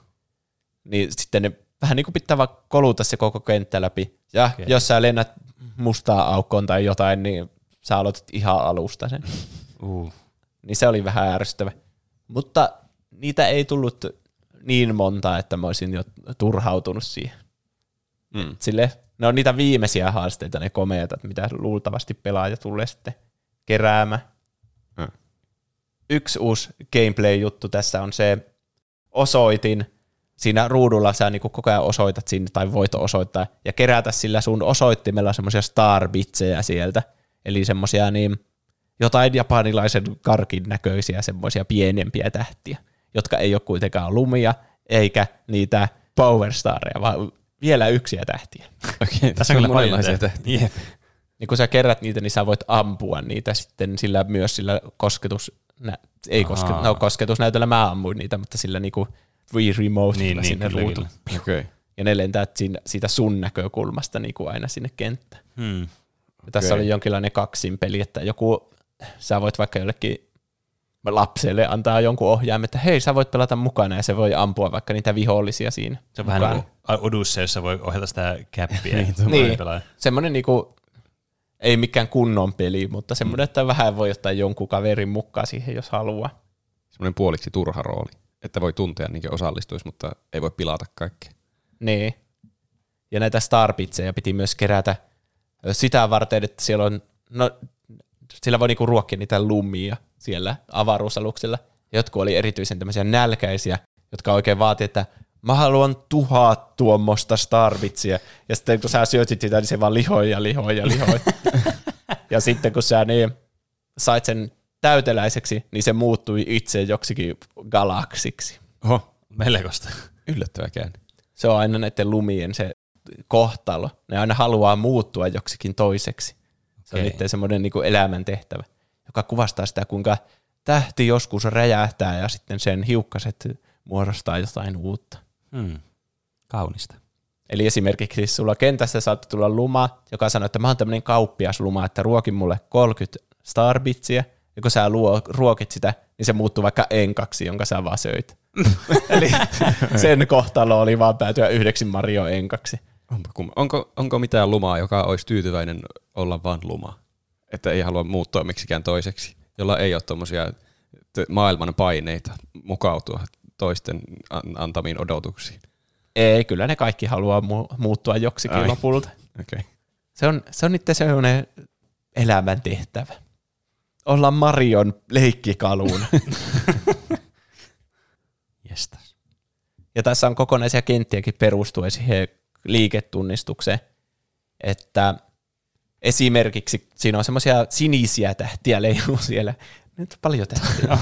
Niin sitten ne vähän niin kuin pitää vaan koluta se koko kenttä läpi. Ja okay. jos sä lennät mustaa aukkoon tai jotain, niin sä aloitat ihan alusta sen. Uh. niin se oli vähän ärsyttävä. Mutta niitä ei tullut niin monta, että mä olisin jo turhautunut siihen. Mm. Sille, ne on niitä viimeisiä haasteita, ne komeetat, mitä luultavasti pelaaja tulee sitten keräämään. Mm. Yksi uusi gameplay-juttu tässä on se osoitin. Siinä ruudulla sä niinku koko ajan osoitat sinne, tai voit osoittaa, ja kerätä sillä sun osoittimella semmoisia starbitsejä sieltä. Eli semmoisia niin, jotain japanilaisen karkin näköisiä semmoisia pienempiä tähtiä, jotka ei ole kuitenkaan lumia eikä niitä Power Stareja, vaan vielä yksiä tähtiä. Okei, Tässä on kyllä paljon tähtiä. Jep. Niin kun sä kerät niitä, niin sä voit ampua niitä sitten sillä myös sillä kosketus, nä, ei koske, no, kosketusnäytöllä mä ammuin niitä, mutta sillä niinku Wii Remote Niin, niin, sinne kyllä, kyllä. Okei. Ja ne lentää siinä, siitä sun näkökulmasta niin kuin aina sinne kenttään. Hmm. Ja tässä oli jonkinlainen kaksin peli, että joku, sä voit vaikka jollekin lapselle antaa jonkun ohjaimen, että hei, sä voit pelata mukana ja se voi ampua vaikka niitä vihollisia siinä. Se on vähän niin kuin Odussa, jossa voi ohjata sitä käppiä. niin, Niin. Semmoinen niinku, ei mikään kunnon peli, mutta semmoinen, että vähän voi ottaa jonkun kaverin mukaan siihen, jos haluaa. Semmoinen puoliksi turha rooli, että voi tuntea niinkin osallistuisi, mutta ei voi pilata kaikkea. Niin. Ja näitä starbitseja piti myös kerätä sitä varten, että siellä on, no, sillä voi niinku ruokkia niitä lumia siellä avaruusaluksella. Jotkut oli erityisen tämmöisiä nälkäisiä, jotka oikein vaati, että mä haluan tuhat tuommoista starbitsia. Ja sitten kun sä syötit sitä, niin se vaan lihoi ja lihoi ja lihoi. ja sitten kun sä niin sait sen täyteläiseksi, niin se muuttui itse joksikin galaksiksi. Oho, Melkoista. yllättävä käänne. Se on aina näiden lumien se kohtalo. Ne aina haluaa muuttua joksikin toiseksi. Se on Okei. niiden semmoinen niin elämän tehtävä, joka kuvastaa sitä, kuinka tähti joskus räjähtää ja sitten sen hiukkaset muodostaa jotain uutta. Hmm. Kaunista. Eli esimerkiksi sulla kentässä saattaa tulla luma, joka sanoo, että mä oon tämmöinen kauppias luma, että ruokin mulle 30 starbitsiä, ja kun sä luo, ruokit sitä, niin se muuttuu vaikka enkaksi, jonka sä vaan söit. Eli sen kohtalo oli vaan päätyä yhdeksi Mario enkaksi. Onko, onko mitään lumaa, joka olisi tyytyväinen olla vain luma? Että ei halua muuttua miksikään toiseksi, jolla ei ole tuommoisia maailman paineita mukautua toisten an- antamiin odotuksiin. Ei, kyllä ne kaikki haluaa mu- muuttua joksikin Ai. lopulta. Okei. Se on, se on niiden sellainen elämän tehtävä. Olla Marion leikkikaluun. Jestas. ja tässä on kokonaisia kenttiäkin perustuen siihen liiketunnistukseen, että esimerkiksi siinä on semmoisia sinisiä tähtiä leijuu siellä. Nyt on paljon tähtiä.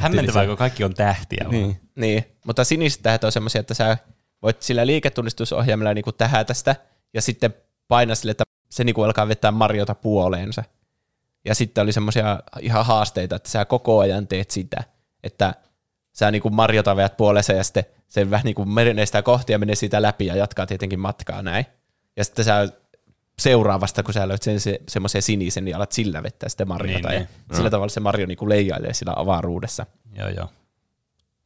Hämmentävää, kun kaikki on tähtiä. Niin. niin, mutta siniset tähdet on semmoisia, että sä voit sillä liiketunnistusohjelmalla niinku tähätä sitä ja sitten painaa sille, että se niinku alkaa vetää Mariota puoleensa. Ja sitten oli semmoisia ihan haasteita, että sä koko ajan teet sitä, että sä niinku Mariota veät puoleensa ja sitten se vähän niinku menee sitä kohti ja menee siitä läpi ja jatkaa tietenkin matkaa näin. Ja sitten sä seuraavasta, kun sä löydät sen se, semmoisen sinisen, niin alat sillä vettää sitten Mariota. Niin, ja niin. sillä tavalla se Mario niinku leijailee sillä avaruudessa. Joo, joo.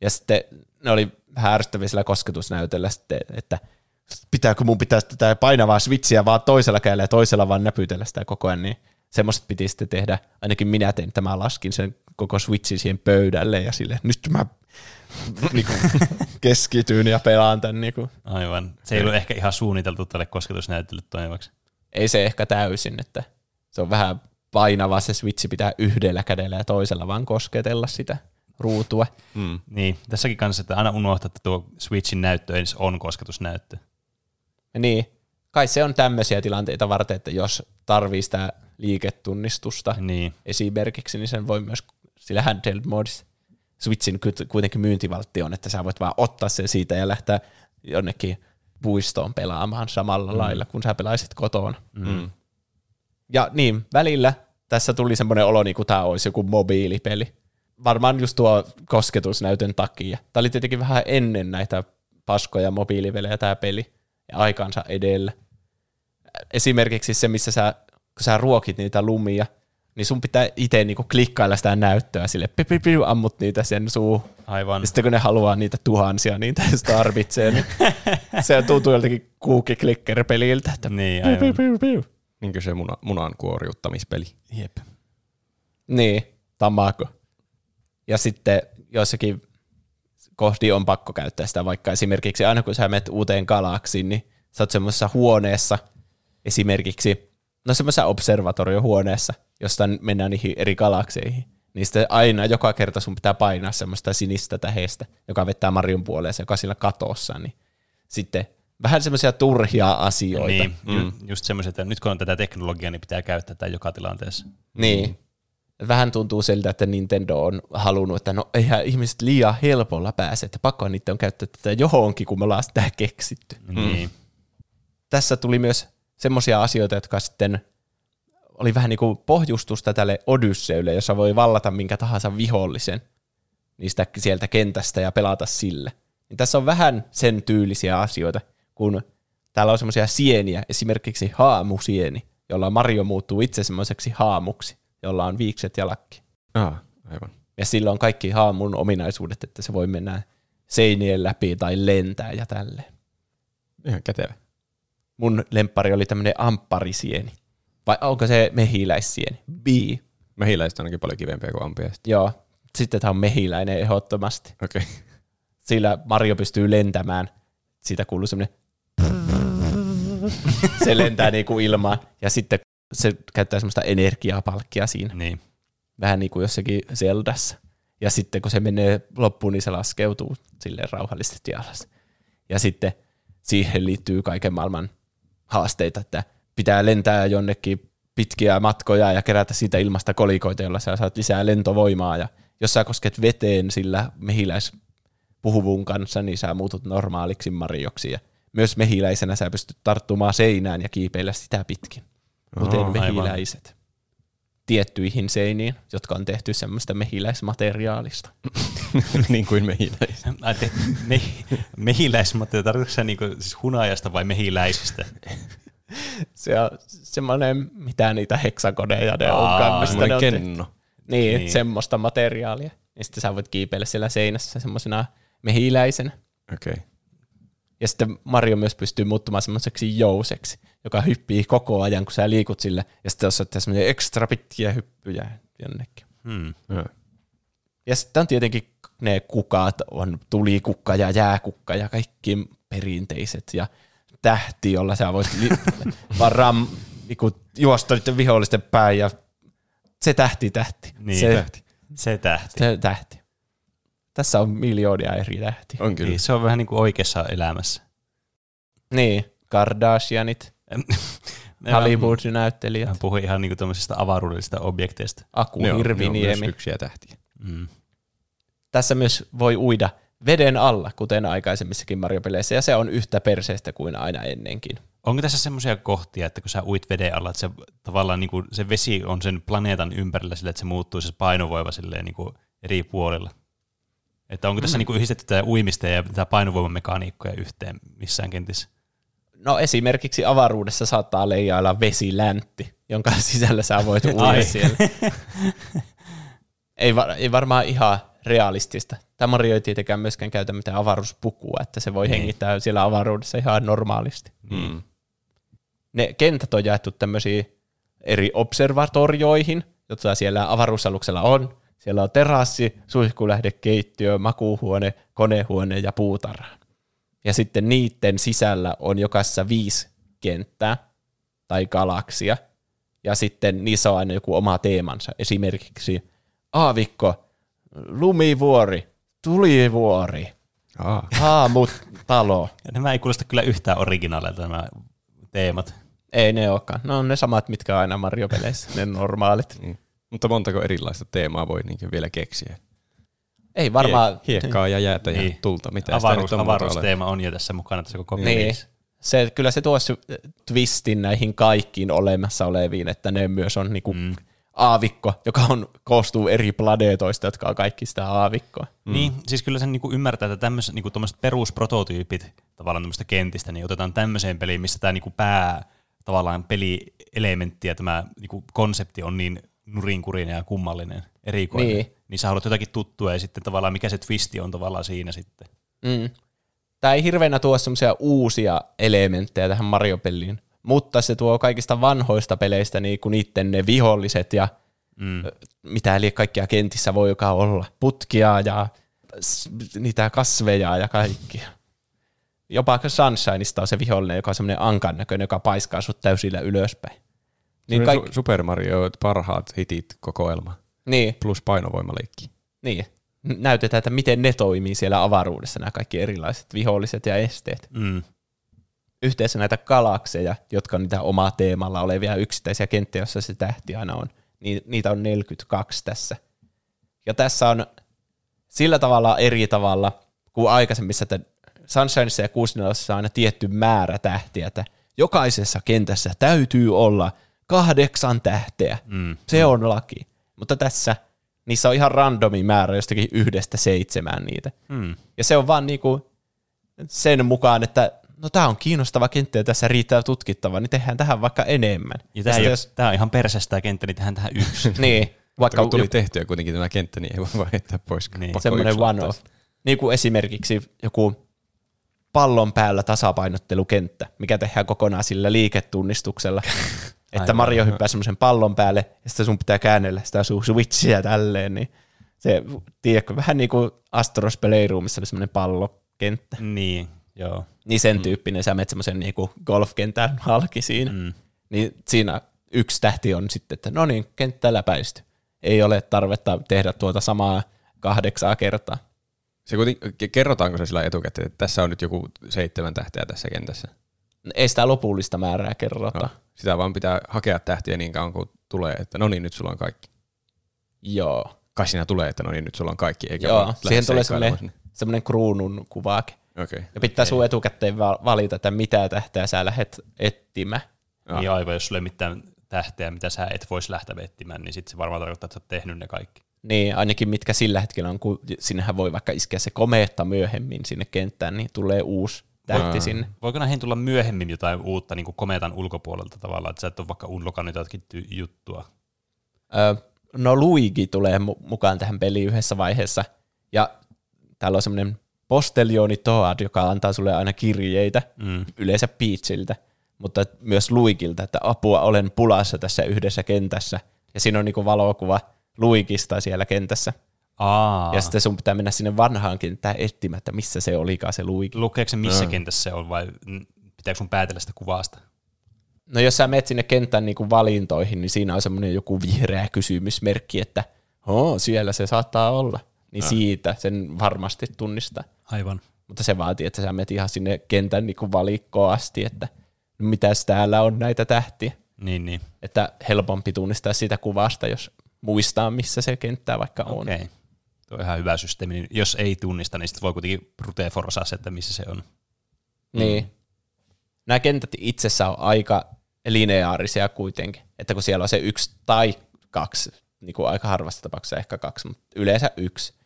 Ja sitten ne oli vähän ärsyttäviä sillä kosketusnäytöllä sitten, että pitääkö mun pitää tätä painavaa switchiä vaan toisella kädellä ja toisella vaan näpytellä sitä koko ajan, niin semmoiset piti sitten tehdä. Ainakin minä tein, että mä laskin sen koko switchin siihen pöydälle ja sille nyt mä niinku, keskityn ja pelaan tän. Niinku. Aivan. Se ei ollut ehkä ihan suunniteltu tälle kosketusnäytölle toimivaksi. Ei se ehkä täysin, että se on vähän painava se switchi pitää yhdellä kädellä ja toisella vaan kosketella sitä ruutua. Mm. Niin, tässäkin kanssa, että aina unohtaa, että tuo Switchin näyttö edes on kosketusnäyttö. Ja niin, kai se on tämmöisiä tilanteita varten, että jos tarvii sitä liiketunnistusta Niin. esimerkiksi, niin sen voi myös sillä handheld modissa. Switchin kuitenkin myyntivaltti on, että sä voit vaan ottaa sen siitä ja lähteä jonnekin puistoon pelaamaan samalla mm. lailla, kun sä pelaisit kotona. Mm. Ja niin, välillä tässä tuli semmoinen olo, niin kuin tämä olisi joku mobiilipeli. Varmaan just tuo kosketusnäytön takia. Tämä oli tietenkin vähän ennen näitä paskoja mobiilipelejä tämä peli ja aikansa edellä. Esimerkiksi se, missä sä, kun sä ruokit niitä lumia, niin sun pitää itse niinku klikkailla sitä näyttöä sille, piu, piu, piu, ammut niitä sen suu. Aivan. Ja sitten kun ne haluaa niitä tuhansia, niitä tarvitsee, niin se tuntuu joltakin kuukiklikker-peliltä, että Niin, piu, piu, aivan. piu, piu. Niin kuin se muna, munan kuoriuttamispeli. Jep. Niin, tamako. Ja sitten jossakin kohti on pakko käyttää sitä, vaikka esimerkiksi aina kun sä menet uuteen galaksiin, niin sä oot semmoisessa huoneessa, esimerkiksi, no semmoisessa observatoriohuoneessa, josta mennään niihin eri galakseihin, niin sitten aina joka kerta sun pitää painaa semmoista sinistä tähestä, joka vettää Marion puoleen, joka on siellä katossa, niin sitten vähän semmoisia turhia asioita. Niin, mm. ju- just semmoiset, että nyt kun on tätä teknologiaa, niin pitää käyttää tätä joka tilanteessa. Niin. Vähän tuntuu siltä, että Nintendo on halunnut, että no eihän ihmiset liian helpolla pääse, että pakko niitä on käyttää tätä johonkin, kun me ollaan sitä keksitty. Niin. Tässä tuli myös semmoisia asioita, jotka sitten oli vähän niin kuin pohjustusta tälle Odysseylle, jossa voi vallata minkä tahansa vihollisen niistä sieltä kentästä ja pelata sille. Niin tässä on vähän sen tyylisiä asioita, kun täällä on semmoisia sieniä, esimerkiksi haamusieni, jolla Mario muuttuu itse semmoiseksi haamuksi, jolla on viikset ja lakki. Ah, aivan. Ja sillä on kaikki haamun ominaisuudet, että se voi mennä seinien läpi tai lentää ja tälleen. Ihan kätevä. Mun lemppari oli tämmöinen ampparisieni. Vai onko se mehiläissieni? Bi. Mehiläistä on ainakin paljon kivempiä kuin ampiaista. Joo. Sitten tämä on mehiläinen ehdottomasti. Okei. Okay. Sillä Mario pystyy lentämään. Siitä kuuluu semmoinen se lentää niinku ilmaan ja sitten se käyttää semmoista energiapalkkia siinä. niin. Vähän niin kuin jossakin Zeldassa. Ja sitten kun se menee loppuun, niin se laskeutuu silleen rauhallisesti alas. Ja sitten siihen liittyy kaiken maailman haasteita, että pitää lentää jonnekin pitkiä matkoja ja kerätä siitä ilmasta kolikoita, jolla sä saat lisää lentovoimaa. Ja jos sä kosket veteen sillä mehiläispuhuvun kanssa, niin sä muutut normaaliksi marjoksi. Ja myös mehiläisenä sä pystyt tarttumaan seinään ja kiipeillä sitä pitkin, kuten aivan. mehiläiset. Tiettyihin seiniin, jotka on tehty semmoista mehiläismateriaalista. niin kuin mehiläistä. Te, me, mehiläismatta, tarkoitatko sä niinku, siis hunajasta vai mehiläisistä? Se on semmoinen, mitä niitä heksakodeja ne Aa, onkaan. mistä ne on kenno. Niin, Niin. semmoista materiaalia. Ja sitten sä voit kiipeillä siellä seinässä semmoisena mehiläisenä. Okei. Okay. Ja sitten Mario myös pystyy muuttumaan semmoiseksi jouseksi, joka hyppii koko ajan, kun sä liikut sillä. Ja sitten jos ottaa semmoisia ekstra pitkiä hyppyjä jonnekin. Hmm. Joo. Ja sitten on tietenkin ne kukat, on tulikukka ja jääkukka ja kaikki perinteiset ja tähti, jolla sä voit li- vaan ram, niinku, juosta niiden vihollisten päin ja se tähti tähti. Niin, se, tähti. Se tähti. se tähti. Tässä on miljoonia eri tähtiä. On kyllä. Niin, se on vähän niin kuin oikeassa elämässä. Niin, Kardashianit, Hollywood-näyttelijät, Hän puhui ihan niin kuin avaruudellisista objekteista. Aku Ne on, ne on myös yksiä tähtiä. Mm. Tässä myös voi uida veden alla, kuten aikaisemmissakin Mario-peleissä, ja se on yhtä perseestä kuin aina ennenkin. Onko tässä semmoisia kohtia, että kun sä uit veden alla, että se, tavallaan niin kuin, se vesi on sen planeetan ympärillä sillä, että se muuttuu se painovoima silleen, niin kuin eri puolilla? Että onko tässä mm. niin kuin yhdistetty tätä uimista ja tätä painovoimamekaniikkoja yhteen missään kentissä? No esimerkiksi avaruudessa saattaa leijailla vesiläntti, jonka sisällä sä voit uida siellä. ei, var, ei varmaan ihan realistista. Tämä Mario ei tietenkään myöskään käytä mitään avaruuspukua, että se voi Niin. hengittää siellä avaruudessa ihan normaalisti. Mm. Ne kentät on jaettu tämmöisiin eri observatorioihin, jotka siellä avaruusaluksella on. Siellä on terassi, suihkulähde, keittiö, makuuhuone, konehuone ja puutarha. Ja sitten niiden sisällä on jokaisessa viisi kenttää tai galaksia. Ja sitten niissä on aina joku oma teemansa. Esimerkiksi aavikko, lumivuori, tulivuori, Aa. haamutalo. Ja nämä ei kuulosta kyllä yhtään originaaleilta nämä teemat. Ei ne olekaan. Ne on ne samat, mitkä on aina Mario-peleissä, ne normaalit. Mm. Mutta montako erilaista teemaa voi niin vielä keksiä? Ei varmaan... Hie- hiekkaa ja jäätä ja Niin. tulta. Mitä Avaruus, nyt on avaruusteema on jo tässä mukana tässä koko Niin. pelissä. Se, kyllä se tuo se twistin näihin kaikkiin olemassa oleviin, että ne myös on niinku mm. Aavikko, joka on, koostuu eri planeetoista, jotka on kaikki sitä aavikkoa. Mm. Niin, siis kyllä sen niinku ymmärtää, että tämmöiset niinku perusprototyypit tavallaan tämmöistä kentistä, niin otetaan tämmöiseen peliin, missä tämä niinku pää tavallaan pelielementti ja tämä niinku konsepti on niin nurinkurinen ja kummallinen, erikoinen. Niin. niin sä haluat jotakin tuttua ja sitten tavallaan mikä se twisti on tavallaan siinä sitten. Mm. Tämä ei hirveänä tuo semmoisia uusia elementtejä tähän Mario-peliin, mutta se tuo kaikista vanhoista peleistä niin kuin niiden ne viholliset ja Mm. mitä eli kaikkia kentissä voi joka olla. Putkia ja niitä kasveja ja kaikkia. Jopa Sunshineista on se vihollinen, joka on semmoinen ankan näköinen, joka paiskaa sut täysillä ylöspäin. Niin, kaik- Su- Super Mario parhaat hitit kokoelma. niin, Plus painovoimaleikki. niin. Näytetään, että miten ne toimii siellä avaruudessa, nämä kaikki erilaiset viholliset ja esteet. Mm. Yhteensä näitä galakseja, jotka on niitä omaa teemalla olevia yksittäisiä kenttiä, joissa se tähti aina on. niitä on 42 tässä. Ja tässä on sillä tavalla eri tavalla kuin aikaisemmissa, että Sunshineissa ja 64 on aina tietty määrä tähtiä, että jokaisessa kentässä täytyy olla kahdeksan tähteä. Mm. Se on laki. Mutta tässä niissä on ihan randomi määrä jostakin yhdestä seitsemään niitä. Mm. Ja se on vaan niinku sen mukaan, että no tämä on kiinnostava kenttä ja tässä riittää tutkittavaa, niin tehdään tähän vaikka enemmän. Ja tämä, jos- tämä on ihan persestä tämä kenttä, niin tehdään tähän yksi. niin, vaikka Kun tuli tehtyä kuitenkin tämä kenttä, niin ei voi vaan heittää pois. Niin. Semmoinen yksi one laittaa. off. Niin kuin esimerkiksi joku pallon päällä tasapainottelukenttä, mikä tehdään kokonaan sillä liiketunnistuksella. että Aivan. Mario hyppää semmoisen pallon päälle, ja sitten sun pitää käännellä sitä sun switchiä tälleen, niin se, tiedätkö, vähän niin kuin Astros Playroomissa oli semmoinen pallokenttä. niin, joo. Niin sen tyyppinen, sä menet semmoisen niin golfkentän halki siinä. Mm. Niin siinä yksi tähti on sitten, että no niin, kenttä läpäisty. Ei ole tarvetta tehdä tuota samaa kahdeksaa kertaa. Se kuitenkin, ke- kerrotaanko se sillä etukäteen, että tässä on nyt joku seitsemän tähteä tässä kentässä? Ei sitä lopullista määrää kerrota. No, sitä vaan pitää hakea tähtiä niin kauan kuin tulee, että no niin, nyt sulla on kaikki. Joo. Kai siinä tulee, että no niin, nyt sulla on kaikki, eikä Joo, siihen tulee semmoinen, semmoinen kruunun kuvaake. Okei. Ja pitää sun etukäteen va- valita, että mitä tähteä sä lähdet etsimään. Ah. Niin aivan, jos sulla ei mitään tähteä, mitä sä et voisi lähteä etsimään, niin sitten se varmaan tarkoittaa, että sä oot tehnyt ne kaikki. Niin, ainakin mitkä sillä hetkellä on, kun sinnehän voi vaikka iskeä se komeetta myöhemmin sinne kenttään, niin tulee uusi tähti sinne. Voiko näihin tulla myöhemmin jotain uutta niin kuin kometan ulkopuolelta tavallaan, että sä et ole vaikka unlokannut jotakin ty- juttua? Ö, no Luigi tulee mu- mukaan tähän peliin yhdessä vaiheessa, ja täällä on semmoinen posteljoni Toad, joka antaa sulle aina kirjeitä, Mm. yleensä Peachiltä, mutta myös Luigilta, että apua, olen pulassa tässä yhdessä kentässä. Ja siinä on niinku valokuva Luigista siellä kentässä. Aa. Ja sitten sun pitää mennä sinne vanhaan kenttään etsimään, että missä se olikaan se Luigi. Lukeeko se missä kentässä se on vai mm, pitääkö sun päätellä sitä kuvasta? No jos sä menet sinne kentän niinku valintoihin, niin siinä on semmoinen joku vihreä kysymysmerkki, että Oo, siellä se saattaa olla. Niin siitä sen varmasti tunnistaa. Aivan. Mutta se vaatii, että sä menet ihan sinne kentän niinku valikkoon asti, että no mitäs täällä on näitä tähtiä. Niin, niin. Että helpompi tunnistaa sitä kuvasta, jos muistaa, missä se kenttä vaikka on. Okei. Okay. Tuo on ihan hyvä systeemi. Niin Jos ei tunnista, niin sitten voi kuitenkin brute forsaa se, että missä se on. Niin. Nämä kentät itsessä on aika lineaarisia kuitenkin, että kun siellä on se yksi tai kaksi, niin kuin aika harvassa tapauksessa ehkä kaksi, mutta yleensä yksi.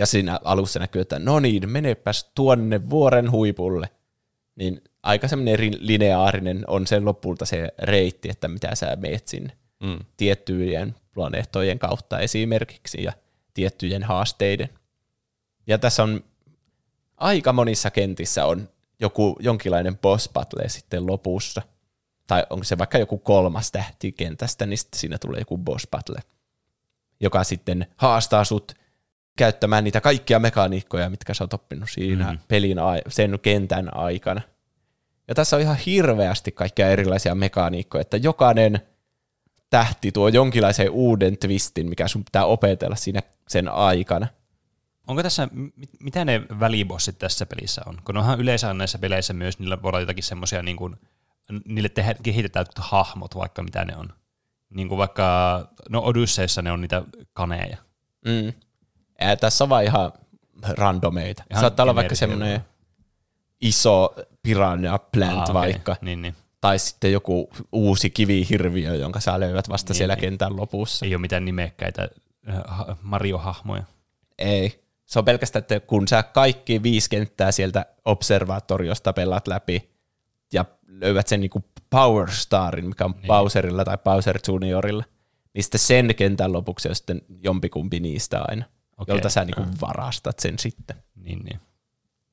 Ja siinä alussa näkyy, että no niin, menepäs tuonne vuoren huipulle. Niin aika semmoinen ri- lineaarinen on sen lopulta se reitti, että mitä sä meet sinne. Mm. Tiettyjen planeettojen kautta esimerkiksi ja tiettyjen haasteiden. Ja tässä on aika monissa kentissä on joku jonkinlainen boss battle sitten lopussa. Tai onko se vaikka joku kolmas tähti kentästä, niin sitten siinä tulee joku boss battle, joka sitten haastaa sut käyttämään niitä kaikkia mekaniikkoja, mitkä sä oot oppinut siinä Mhm. mm. pelin, sen kentän aikana. Ja tässä on ihan hirveästi kaikkia erilaisia mekaniikkoja, että jokainen tähti tuo jonkinlaisen uuden twistin, mikä sun pitää opetella siinä sen aikana. Onko tässä, mit- mitä ne välibossit tässä pelissä on? Kun onhan yleensä on näissä peleissä myös, niillä voi olla jotakin semmoisia, niin kuin, niille tehdä, kehitetään hahmot, vaikka mitä ne on. Niin kuin vaikka, no Odysseissa ne on niitä kaneja. Mm. Ja tässä on vaan ihan randomeita. Ihan Saattaa olla vaikka semmoinen iso piranha plant Ah, okei. vaikka, Niin, niin. tai sitten joku uusi kivihirviö, jonka sä löydät vasta Niin, siellä niin. kentän lopussa. Ei ole mitään nimekkäitä äh, ha- Mario-hahmoja. Ei. Se on pelkästään, että kun sä kaikki viisi kenttää sieltä observatoriosta pelaat läpi ja löydät sen niinku Power Starin, mikä on niin. Bowserilla tai Bowser Juniorilla, niin sitten sen kentän lopuksi on sitten jompikumpi niistä aina. Okay. jolta sä niinku varastat sen sitten. Niin, niin.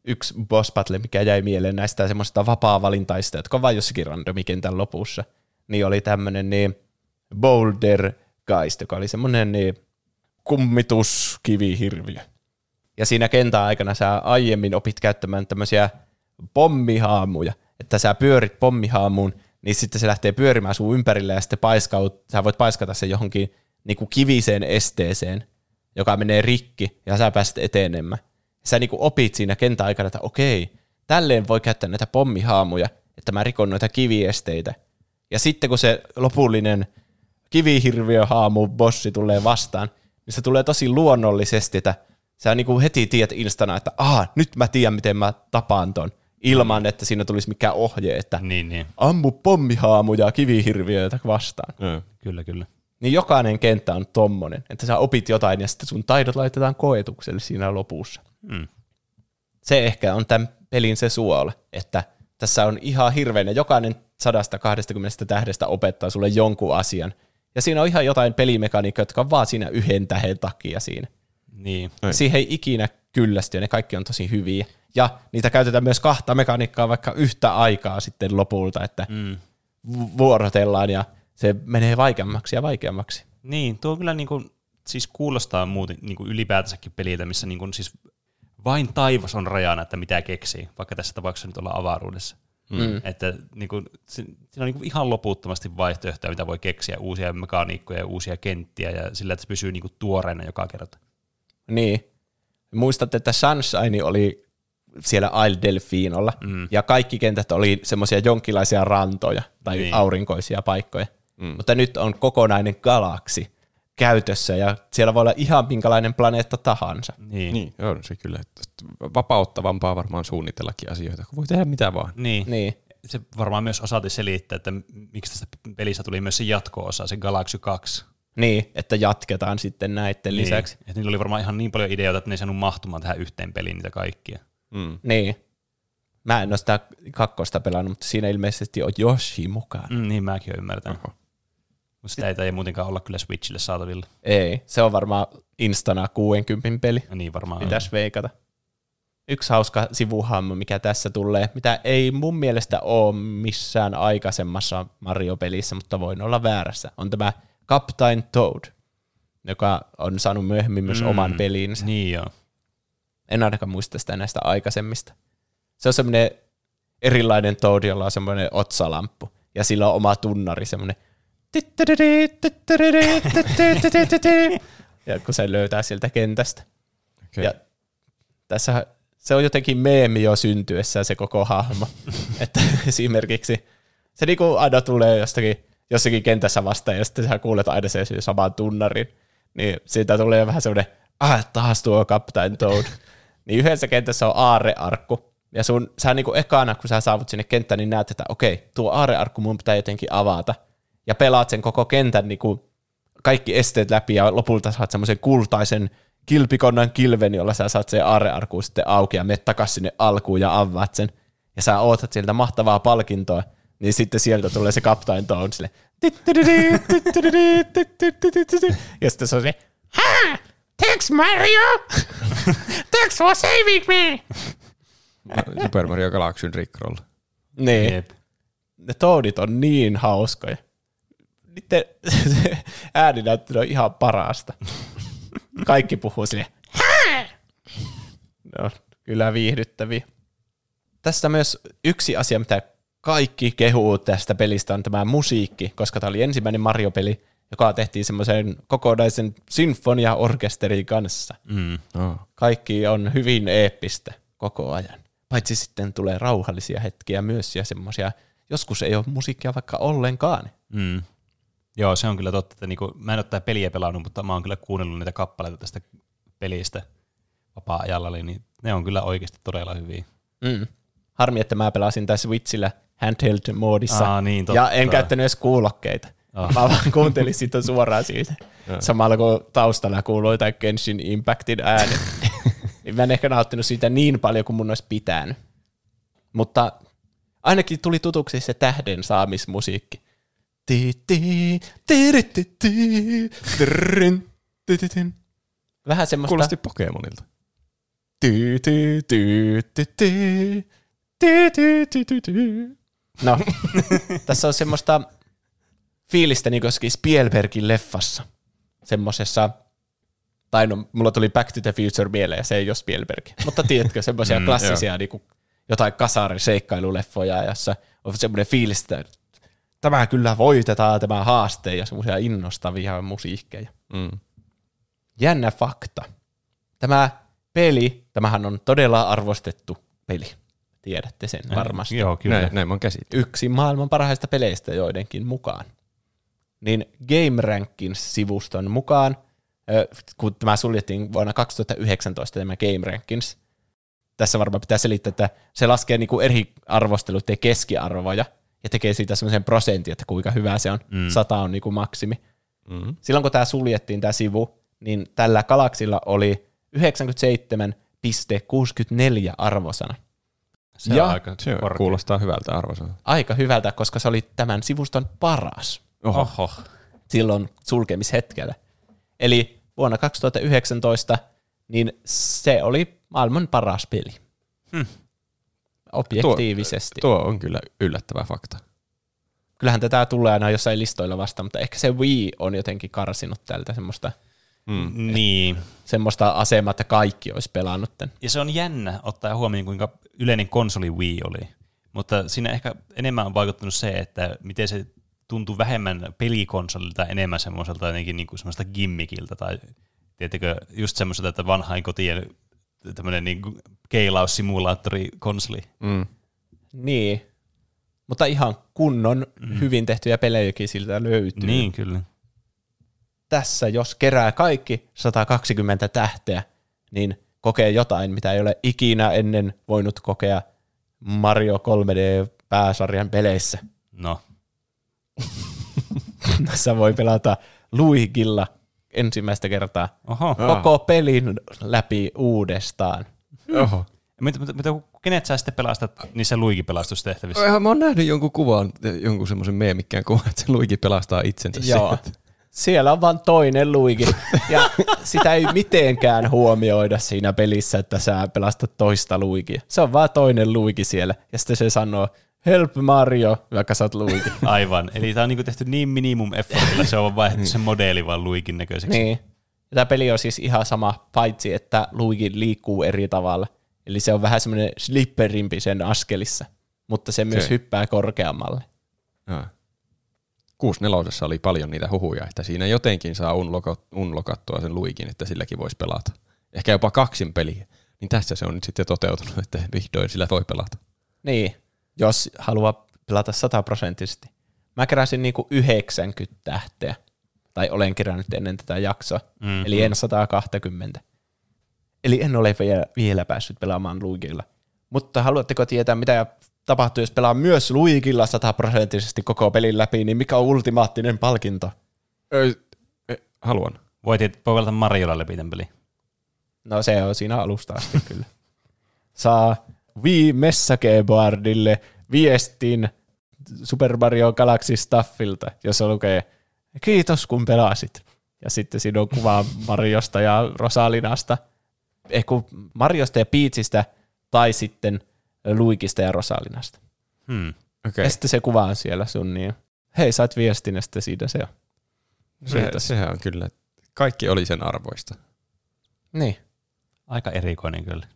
Yksi boss battle, mikä jäi mieleen näistä semmoista vapaa-valintaista, jotka on vain jossakin randomikentän lopussa, niin oli tämmöinen niin Boulder Geist, joka oli semmoinen niin kummituskivihirviö. Ja siinä kentän aikana sä aiemmin opit käyttämään tämmöisiä pommihaamuja, että sä pyörit pommihaamuun, niin sitten se lähtee pyörimään sun ympärille ja sitten paiskaut, sä voit paiskata sen johonkin niin kuin kiviseen esteeseen, joka menee rikki ja sä pääset etenemään. Sä niin kuin opit siinä kentän aikana, että okei, tälleen voi käyttää näitä pommihaamuja, että mä rikon noita kiviesteitä. Ja sitten kun se lopullinen kivihirviöhaamu bossi tulee vastaan, niin se tulee tosi luonnollisesti, että sä niinku heti tiedät instana, että aha, nyt mä tiedän, miten mä tapaan ton, ilman, että siinä tulisi mikään ohje, että Niin, niin. ammu pommihaamuja kivihirviöitä vastaan. Kyllä, kyllä. Niin jokainen kenttä on tommonen, että sä opit jotain ja sitten sun taidot laitetaan koetukselle siinä lopussa. Mm. Se ehkä on tämän pelin se suola, että tässä on ihan hirveän ja jokainen 120 tähdestä opettaa sulle jonkun asian. Ja siinä on ihan jotain pelimekaniikkaa, jotka on vaan siinä yhden tähden takia siinä. Niin. Ei. Siihen ei ikinä kyllästy ja ne kaikki on tosi hyviä. Ja niitä käytetään myös kahta mekaniikkaa vaikka yhtä aikaa sitten lopulta, että Mm. vu- vuorotellaan ja se menee vaikeammaksi ja vaikeammaksi. Niin, tuo kyllä niinku, siis kuulostaa muuten niinku ylipäätänsäkin peliltä, missä niinku, siis vain taivas on rajana, että mitä keksii, vaikka tässä tapauksessa nyt ollaan avaruudessa. Mm. Että niinku, se, siinä on niinku ihan loputtomasti vaihtoehtoja, mitä voi keksiä, uusia mekaniikkoja ja uusia kenttiä, ja sillä, että se pysyy niinku tuoreena joka kerta. Niin. Muistatte, että Sunshine oli siellä Isle Delfinolla, mm. ja kaikki kentät oli semmoisia jonkinlaisia rantoja tai Niin. niin. aurinkoisia paikkoja. Mm. Mutta nyt on kokonainen galaksi käytössä, ja siellä voi olla ihan minkälainen planeetta tahansa. Niin. Niin, on se kyllä. että Vapauttavampaa varmaan suunnitellakin asioita, kun voi tehdä mitä vaan. Niin. Niin. Se varmaan myös osati selittää, että miksi tästä pelistä tuli myös se jatko-osa, se Galaxy 2. Niin, että jatketaan sitten näiden niin. lisäksi. Niin. Että niillä oli varmaan ihan niin paljon ideoita, että ne ei saanut mahtumaan tähän yhteen peliin niitä kaikkia. Mm. Niin. Mä en ole sitä kakkosta pelannut, mutta siinä ilmeisesti on Yoshi mukana. Mm, niin mäkin olen ymmärtänyt. Oho. Sitä ei taida muutenkaan olla kyllä Switchille saatavilla. Ei, se on varmaan instana 60 peli. Ja niin varmaan. Pitäisi veikata. Yksi hauska sivuhammo, mikä tässä tulee, mitä ei mun mielestä ole missään aikaisemmassa Mario-pelissä, mutta voin olla väärässä, on tämä Captain Toad, joka on saanut myöhemmin myös Mm, oman pelinsä. Niin joo. En ainakaan muista sitä näistä aikaisemmista. Se on semmoinen erilainen Toad, jolla on semmoinen otsalamppu, ja sillä on oma tunnari, semmoinen ja kun se löytää sieltä kentästä. Okay. Ja tässä se on jotenkin meemi jo syntyessään se koko hahmo. että esimerkiksi se niinku aina tulee jostakin, jossakin kentässä vastaan ja sitten sä kuulet aina sen saman tunnarin. Niin siitä tulee vähän semmoinen, ah taas tuo Captain Toad. niin yhdessä kentässä on aarrearkku. Ja sun, sä niinku ekana, kun sä saavut sinne kenttään, niin näet, että okei, tuo aarrearkku mun pitää jotenkin avata. Ja pelaat sen koko kentän niinku kaikki esteet läpi ja lopulta saat semmoisen kultaisen kilpikonnan kilven, jolla sä saat sen aarrearkuun sitten auki ja menet takas sinne alkuun ja avaat sen. Ja sä ootat sieltä mahtavaa palkintoa, niin sitten sieltä tulee se Captain Toad sille. Ja sitten se on se, ha! Thanks Mario! Thanks for saving me! Super Mario Galaxyn Rickroll. Niin, Jep. ne Toadit on niin hauskoja. Niiden ääninäyttely on ihan parasta. Kaikki puhuu sille. No, kyllä viihdyttäviä. Tästä myös yksi asia, mitä kaikki kehuu tästä pelistä, on tämä musiikki, koska tämä oli ensimmäinen Mario-peli, joka tehtiin semmoisen kokonaisen sinfonia-orkesterin kanssa. Mm. Oh. Kaikki on hyvin eeppistä koko ajan. Paitsi sitten tulee rauhallisia hetkiä myös ja semmoisia, joskus ei ole musiikkia vaikka ollenkaan. Mm. Joo, se on kyllä totta, että niinku, mä en ole tätä peliä pelannut, mutta mä oon kyllä kuunnellut niitä kappaleita tästä pelistä vapaa-ajalla, niin ne on kyllä oikeasti todella hyviä. Mm. Harmi, että mä pelasin tässä Switchillä handheld-moodissa. Aa, niin, totta. ja en käyttänyt edes kuulokkeita. Ah. Mä vaan kuuntelin sitä suoraan siitä. Samalla kun taustalla kuuluu jotain Genshin Impactin ääni. Mä en ehkä nauttinut siitä niin paljon kuin mun olisi pitänyt. Mutta ainakin tuli tutuksi se tähden saamismusiikki. Vähän semmoista... Kuulosti Pokemonilta. No, tässä on semmoista fiilistä niin kuin jossakin Spielbergin leffassa. Semmosessa, tai no, mulla tuli Back to the Future mieleen, ja se ei ole Spielberg. Mutta tiedätkö, semmoisia Mm, klassisia niin kuin, jotain kasariseikkailuleffoja, jossa on semmoinen fiilis, että tämä kyllä voitetaan tämä haaste ja semmoisia innostavia musiikkeja. Mm. Jännä fakta. Tämä peli, tämähän on todella arvostettu peli. Tiedätte sen varmasti. Joo, kyllä. Näin, näin mä oon käsittänyt. Yksi maailman parhaista peleistä joidenkin mukaan. niin Game Rankings-sivuston mukaan, kun tämä suljettiin vuonna 2019 tämä Game Rankings, tässä varmaan pitää selittää, että se laskee niinku eri arvosteluiden keskiarvoja ja tekee siitä semmoisen prosentin, että kuinka hyvä se on. Mm. 100 on niinku maksimi. Mm. Silloin kun tämä suljettiin tämä sivu, niin tällä galaksilla oli 97,64 arvosana. Se Ja aika Se korkea. kuulostaa hyvältä arvosana. Aika hyvältä, koska se oli tämän sivuston paras Oho. Oho. silloin sulkemishetkellä. Eli vuonna 2019 niin se oli maailman paras peli. Hmm. Objektiivisesti. Tuo on kyllä yllättävä fakta. Kyllähän tätä tulee aina jossain listoilla vasta, mutta ehkä se Wii on jotenkin karsinut tältä semmoista, Mm. Niin. semmoista asemaa, että kaikki olisi pelannut tämän. Ja se on jännä ottaa huomioon, kuinka yleinen konsoli Wii oli. Mutta siinä ehkä enemmän on vaikuttanut se, että miten se tuntuu vähemmän pelikonsolilta, enemmän semmoiselta jotenkin niin kuin semmoista gimmikiltä tai tietenkin just semmoiselta, että vanhain kotien tämmöinen niin keilaussimulaattori-konsoli. Mm. Niin. Mutta ihan kunnon mm. hyvin tehtyjä pelejäkin siltä löytyy. Niin, kyllä. Tässä jos kerää kaikki 120 tähteä, niin kokee jotain, mitä ei ole ikinä ennen voinut kokea Mario 3D-pääsarjan peleissä. No, Tässä voi pelata Luigilla ensimmäistä kertaa oho. koko pelin läpi uudestaan. Oho. Mitä, mitä, mitä, kenet sä sitten pelastat niissä luikipelastustehtävissä? Ihan mä oon nähnyt jonkun kuvan, jonkun semmoisen meemikkään kuvan, että se Luigi pelastaa itsensä Joo. sieltä. Siellä on vain toinen Luigi. Ja sitä ei mitenkään huomioida siinä pelissä, että sä pelastat toista Luigia. Se on vaan toinen Luigi siellä. Ja sitten se sanoo, help Mario, vaikka sä oot Luigi. Aivan. Eli tämä on niinku tehty niin minimum effortilla, se on vaihdettu se modeli vaan luikin näköiseksi. niin. Ja tämä peli on siis ihan sama, paitsi että Luigi liikkuu eri tavalla. Eli se on vähän semmoinen slipperimpi sen askelissa, mutta se myös Se- hyppää korkeammalle. Joo. 64 oli paljon niitä huhuja, että siinä jotenkin saa unlokattua sen Luigin, että silläkin voisi pelata. Ehkä jopa kaksin peliä. Niin tässä se on nyt sitten toteutunut, että vihdoin sillä voi pelata. Niin, jos haluaa pelata sataprosenttisesti. Mä keräsin niinku 90 tähteä, tai olen kerännyt ennen tätä jaksoa, Mm, mm, eli en 120. Eli en ole vielä, vielä päässyt pelaamaan Luigilla. Mutta haluatteko tietää, mitä tapahtuu, jos pelaa myös Luigilla sataprosenttisesti koko pelin läpi, niin mikä on ultimaattinen palkinto? Ö, e, haluan. Voit voi pelata Mariolla läpi tämän peli. No se on siinä alusta asti kyllä. Saa Wii Messageboardille viestin Super Mario Galaxy Staffilta, jossa lukee kiitos kun pelasit. Ja sitten siinä on kuva Mariosta ja Rosalinasta. Eh, kun Mariosta ja Peachistä tai sitten Luikista ja Rosalinasta. Hmm. Okay. Ja sitten se kuva on siellä sun niin. Hei, sait viestin ja sitten siitä se on. Se, sehän on kyllä, kaikki oli sen arvoista. Niin. Aika erikoinen kyllä.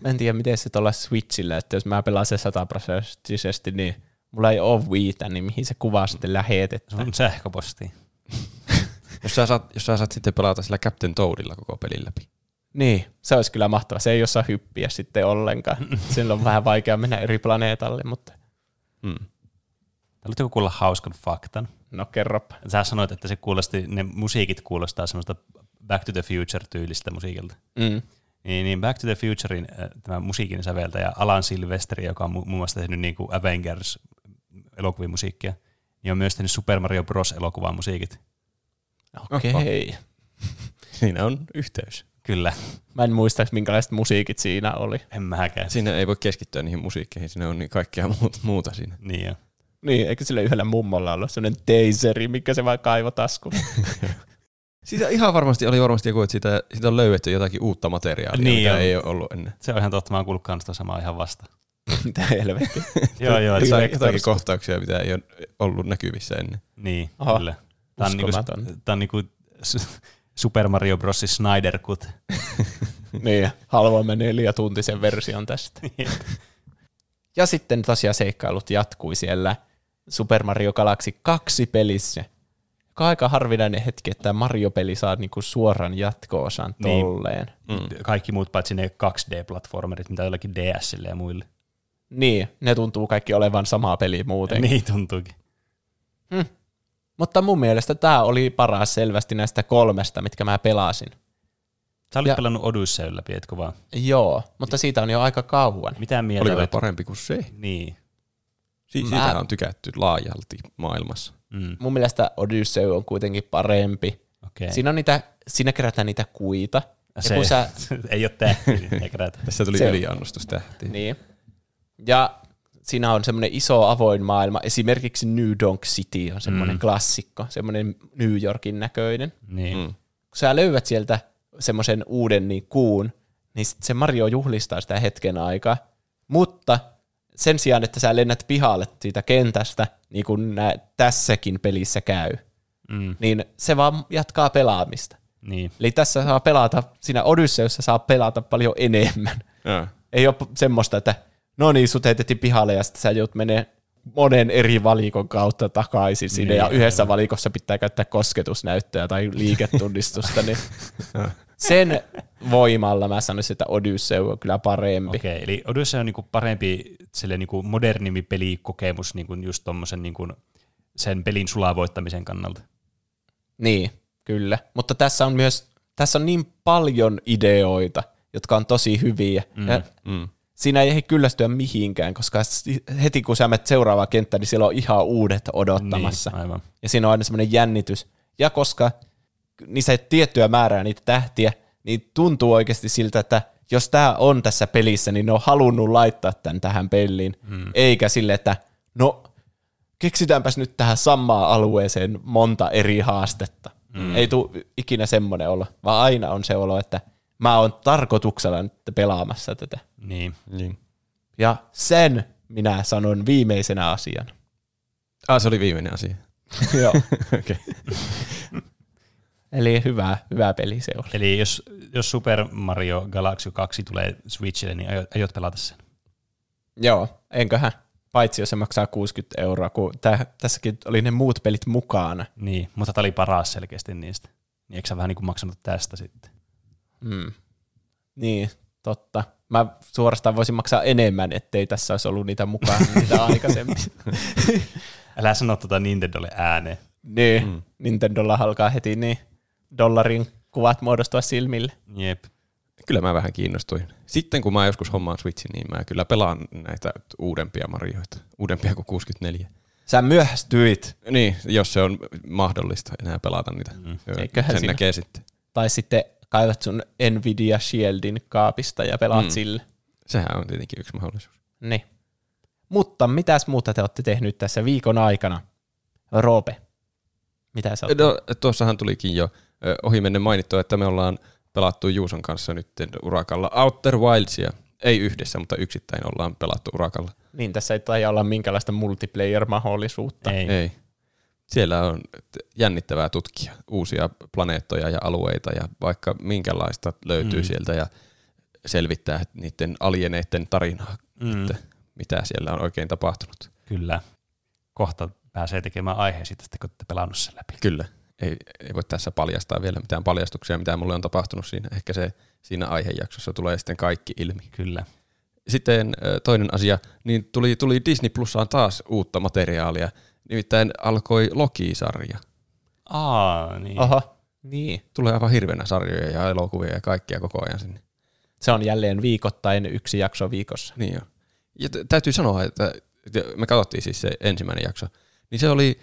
Mä en tiedä, miten se tuolla Switchillä, että jos mä pelaan se sataprosenttisesti, niin mulla ei ole Wiitä, niin mihin se kuva sitten lähetetään. Sun sähköpostiin. Jos sä, saat, jos sä saat sitten pelata sillä Captain Toadilla koko pelin läpi. Niin, se olisi kyllä mahtavaa. Se ei osaa hyppiä sitten ollenkaan. Sillä on vähän vaikea mennä eri planeetalle, mutta Mm. Haluatteko kuulla hauskan faktan? no kerropa. Sä sanoit, että se kuulosti, ne musiikit kuulostaa semmoista Back to the Future-tyylistä musiikilta. Mm. Niin, niin Back to the Futurein äh, tämä musiikin säveltäjä Alan Silvestri, joka on mu- muun muassa tehnyt niin kuin Avengers elokuvien musiikkia, niin on myös tehnyt Super Mario Bros. elokuvan musiikit. Okei. Okay. Siinä on yhteys. Kyllä, Mä en muista, minkälaiset musiikit siinä oli. en mäkään. Siinä ei voi keskittyä niihin musiikkeihin, siinä on niin kaikkea muuta, muuta siinä. Niin jo. Niin, eikö sillä yhdellä mummolla ollut sellainen taseri, mikä se vaan kaivoi taskuun? Siitä ihan varmasti oli varmasti joku, että siitä, siitä on löydetty jotakin uutta materiaalia, Niin mitä on. ei ole ollut ennen. Se on ihan totta, mä oon kuullut kans samaa ihan vasta. Mitä helvettiä. joo, joo, Jotain, se, jotakin kohtauksia, mitä ei ole ollut näkyvissä ennen. niin, Oho, kyllä. Tää on, niinku, tää on niinku Super Mario Bros. Snyder Cut. niin, haluamme neljätuntisen version tästä. ja sitten tosiaan seikkailut jatkui siellä Super Mario Galaxy 2 pelissä. Aika harvinainen hetki, että Mario-peli saa niinku suoran jatko-osan Niin. tolleen. Mm. Kaikki muut paitsi ne 2D-platformerit, mitä jollakin DSille ja muille. Niin, ne tuntuu kaikki olevan samaa peliä muuten. Niin tuntuukin. Mutta mun mielestä tämä oli paras selvästi näistä kolmesta, mitkä mä pelasin. Sä olit Ja- pelannut Odyssey läpi, etkö vaan? Joo, mutta siitä on jo aika kauan. Mitä mieltä olet? parempi kuin se? Niin. Si- Mä- Siitä on tykätty laajalti maailmassa. Mm. Mun mielestä Odyssey on kuitenkin parempi. Okei. Siinä, on niitä, siinä kerätään niitä kuita. Ja Se kun sä, ei ole tähti. Tässä tuli Se- yliannostus niin. Ja siinä on semmoinen iso avoin maailma. Esimerkiksi New Donk City on semmoinen mm. klassikko, semmoinen New Yorkin näköinen. Niin. Mm. kun sä löydät sieltä semmoisen uuden niin kuun, niin sit se Mario juhlistaa sitä hetken aikaa. Mutta sen sijaan, että sä lennät pihalle siitä kentästä, niin kuin nää tässäkin pelissä käy, Mm. niin se vaan jatkaa pelaamista. Niin. Eli tässä saa pelata, siinä Odysseyssä saa pelata paljon enemmän. Ja. Ei ole semmoista, että no niin, sut heitettiin pihalle ja sitten sä joudut menee monen eri valikon kautta takaisin sinne Niin, ja yhdessä valikossa pitää käyttää kosketusnäyttöä tai liiketunnistusta, niin sen voimalla mä sanoisin, että Odyssey on kyllä parempi. Okei, okay, eli Odyssey on niinku parempi niinku modernimpi pelikokemus niinku just tommosen niinku sen pelin sulavoittamisen kannalta. Niin, kyllä. Mutta tässä on myös, tässä on niin paljon ideoita, jotka on tosi hyviä. Mm. Ja Mm. siinä ei kyllästyä mihinkään, koska heti kun sä menet seuraavaan kenttään, niin siellä on ihan uudet odottamassa. Niin, aivan. Ja siinä on aina semmoinen jännitys. Ja koska niissä ei tiettyä määrää niitä tähtiä, niin tuntuu oikeasti siltä, että jos tämä on tässä pelissä, niin ne on halunnut laittaa tämän tähän peliin. Mm. Eikä sille, että no keksitäänpäs nyt tähän samaan alueeseen monta eri haastetta. Mm. Ei tule ikinä semmoinen olo, vaan aina on se olo, että mä oon tarkoituksella nyt pelaamassa tätä. Niin. Niin. Ja sen minä sanon viimeisenä asiana. Ah, se oli viimeinen asia. Joo. Okei. Eli hyvä, hyvä peli se oli. Eli jos, jos Super Mario Galaxy 2 tulee Switchille, niin aiot, aiot pelata sen. Joo, enköhän. Paitsi jos se maksaa 60 euroa, kun tä, tässäkin oli ne muut pelit mukana. Niin, mutta tämä oli paras selkeästi niistä. Niin eikö sä vähän niin kuin maksanut tästä sitten? Mm. Niin, totta. Mä suorastaan voisin maksaa enemmän, ettei tässä olisi ollut niitä mukana, niitä aikaisemmin. Älä sano tuota Nintendolle ääneen. niin, mm. Nintendolla alkaa heti niin dollarin kuvat muodostua silmille. Jep. Kyllä mä vähän kiinnostuin. Sitten kun mä joskus hommaan Switchin, niin mä kyllä pelaan näitä uudempia Marioita. Uudempia kuin 64. Sä myöhästyit, Niin, jos se on mahdollista enää pelata niitä. Mm. Eiköhän Sen siinä- näkee sitten. tai sitten kaivat sun Nvidia Shieldin kaapista ja pelaat mm. Mm. sille. Sehän on tietenkin yksi mahdollisuus. Niin. Mutta mitäs muuta te olette tehnyt tässä viikon aikana? Roope, mitä sä oot No, tuossahan tulikin jo ö, ohimennen mainittua, että me ollaan pelattu Juuson kanssa nyt urakalla Outer Wildsia. Ei yhdessä, mutta yksittäin ollaan pelattu urakalla. Niin, tässä ei taida olla minkälaista multiplayer-mahdollisuutta. Ei. Ei. Siellä on jännittävää tutkia uusia planeettoja ja alueita ja vaikka minkälaista löytyy Mm. sieltä ja selvittää niiden alieneiden tarinaa, Mm. että mitä siellä on oikein tapahtunut. Kyllä. Kohta pääsee tekemään aiheen sitten, kun olette pelannut sen läpi. Kyllä. Ei, ei voi tässä paljastaa vielä mitään paljastuksia, mitä mulle on tapahtunut siinä. Ehkä se siinä aihejaksossa tulee sitten kaikki ilmi. Kyllä. Sitten toinen asia, niin tuli, tuli Disney Plusaan taas uutta materiaalia. Nimittäin alkoi Loki-sarja. Aa, niin. Oho, niin. Tulee aivan hirveänä sarjoja ja elokuvia ja kaikkia koko ajan sinne. Se on jälleen viikoittain yksi jakso viikossa. Niin jo. Ja t- täytyy sanoa, että me katsottiin siis se ensimmäinen jakso, niin se oli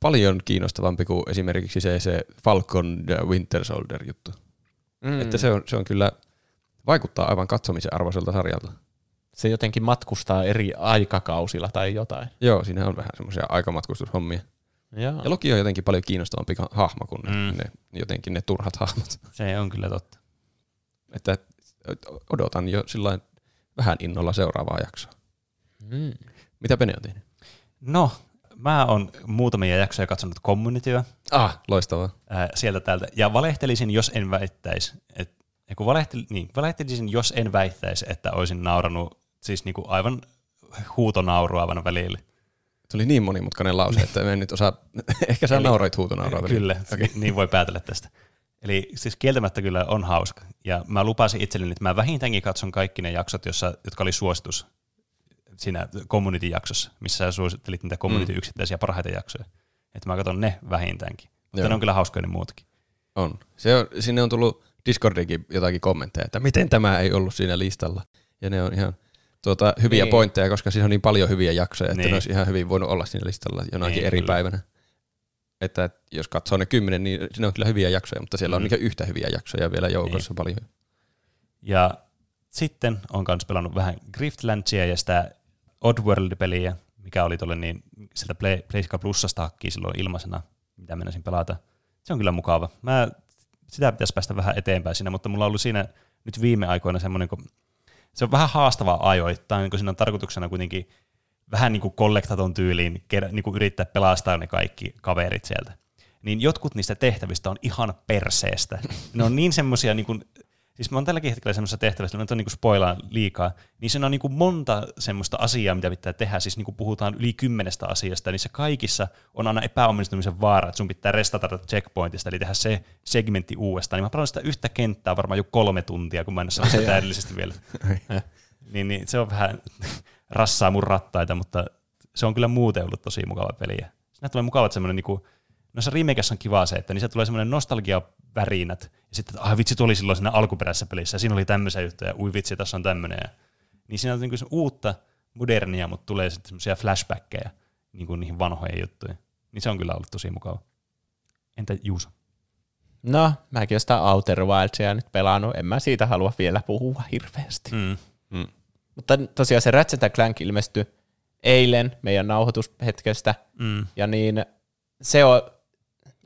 paljon kiinnostavampi kuin esimerkiksi se, se Falcon ja Winter Soldier juttu. Mm. Että se on, se on kyllä, vaikuttaa aivan katsomisen arvoiselta sarjalta. se jotenkin matkustaa eri aikakausilla tai jotain. Joo, siinä on vähän semmoisia aikamatkustushommia. Joo. Ja Loki on jotenkin paljon kiinnostavampi hahmo kuin Mm. ne, jotenkin ne turhat hahmot. Se on kyllä totta. Että odotan jo sillain vähän innolla seuraavaa jaksoa. Mm. Mitä Pene on tehnyt? No, mä oon muutamia jaksoja katsonut Communityä Ah, loistavaa. ää, sieltä täältä. Ja valehtelisin, jos en väittäisi, että kun valehtel, niin, valehtelisin, jos en väittäisi, että olisin nauranut siis niinku aivan huutonaurua aivan välillä. Tuli niin monimutkainen lause, että en nyt osaa, ehkä sä Eli- nauroit huutonauraa. välillä. Kyllä, okay. niin voi päätellä tästä. Eli siis kieltämättä kyllä on hauska. Ja mä lupasin itselleni, että mä vähintäänkin katson kaikki ne jaksot, jossa, jotka oli suositus siinä Community-jaksossa, missä sä suosittelit niitä Community-yksittäisiä parhaita jaksoja. Että mä katson ne vähintäänkin. Mutta Joo. ne on kyllä hauskoja ne muutkin. On. Se on. Sinne on tullut Discordiinkin jotakin kommentteja, että miten tämä ei ollut siinä listalla. Ja ne on ihan tuota, hyviä Niin. pointteja, koska siinä on niin paljon hyviä jaksoja, että Niin. ne olisi ihan hyvin voinut olla siinä listalla jonakin Niin, eri kyllä. päivänä. Että jos katsoo ne kymmenen, niin siinä on kyllä hyviä jaksoja, mutta siellä on Mm. niin yhtä hyviä jaksoja vielä joukossa paljon. Ja sitten on myös pelannut vähän Griftlandsia ja sitä Oddworld-peliä, mikä oli tuolle niin sieltä Play, PlayStation Plusasta hakkii silloin ilmaisena, mitä menisin pelata. Se on kyllä mukava. Mä, sitä pitäisi päästä vähän eteenpäin siinä, mutta mulla on ollut siinä nyt viime aikoina semmoinen, kun se on vähän haastavaa ajoittain, kun siinä on tarkoituksena kuitenkin vähän niin kuin kollektaton tyyliin niin kuin yrittää pelastaa ne kaikki kaverit sieltä. Niin jotkut niistä tehtävistä on ihan perseestä. Ne on niin semmoisia, niin kuin, siis mä oon tälläkin hetkellä semmoisessa tehtävässä, mä en niin spoilaan liikaa, niin siinä on niin monta semmoista asiaa, mitä pitää tehdä, siis niin puhutaan yli kymmenestä asiasta, niin se kaikissa on aina epäonnistumisen vaara, että sun pitää restatata checkpointista, eli tehdä se segmentti uudestaan. Niin mä pelaan sitä yhtä kenttää varmaan jo kolme tuntia, kun mä en ole sitä täydellisesti vielä. niin, niin, se on vähän rassaa mun rattaita, mutta se on kyllä muuten ollut tosi mukava peli. Siinä tulee mukavat semmoinen, niin noissa remakeissä on kiva se, että niissä tulee semmoinen nostalgia-värinät, ja sitten, että ah vitsi, tuo oli silloin siinä alkuperäisessä pelissä, ja siinä oli tämmöisiä juttuja, ja ui vitsi, tässä on tämmöinen. Ja, niin siinä on niin kuin se uutta, modernia, mutta tulee sitten semmoisia flashbackkejä niin kuin niihin vanhoihin juttuihin. Niin se on kyllä ollut tosi mukava. Entä Juuso? No, mäkin olen sitä Outer Wildsia nyt pelannut. En mä siitä halua vielä puhua hirveästi. Mm. Mm. Mutta tosiaan se Ratchet Clank ilmestyi eilen meidän nauhoitushetkestä. Mm. Ja niin se on,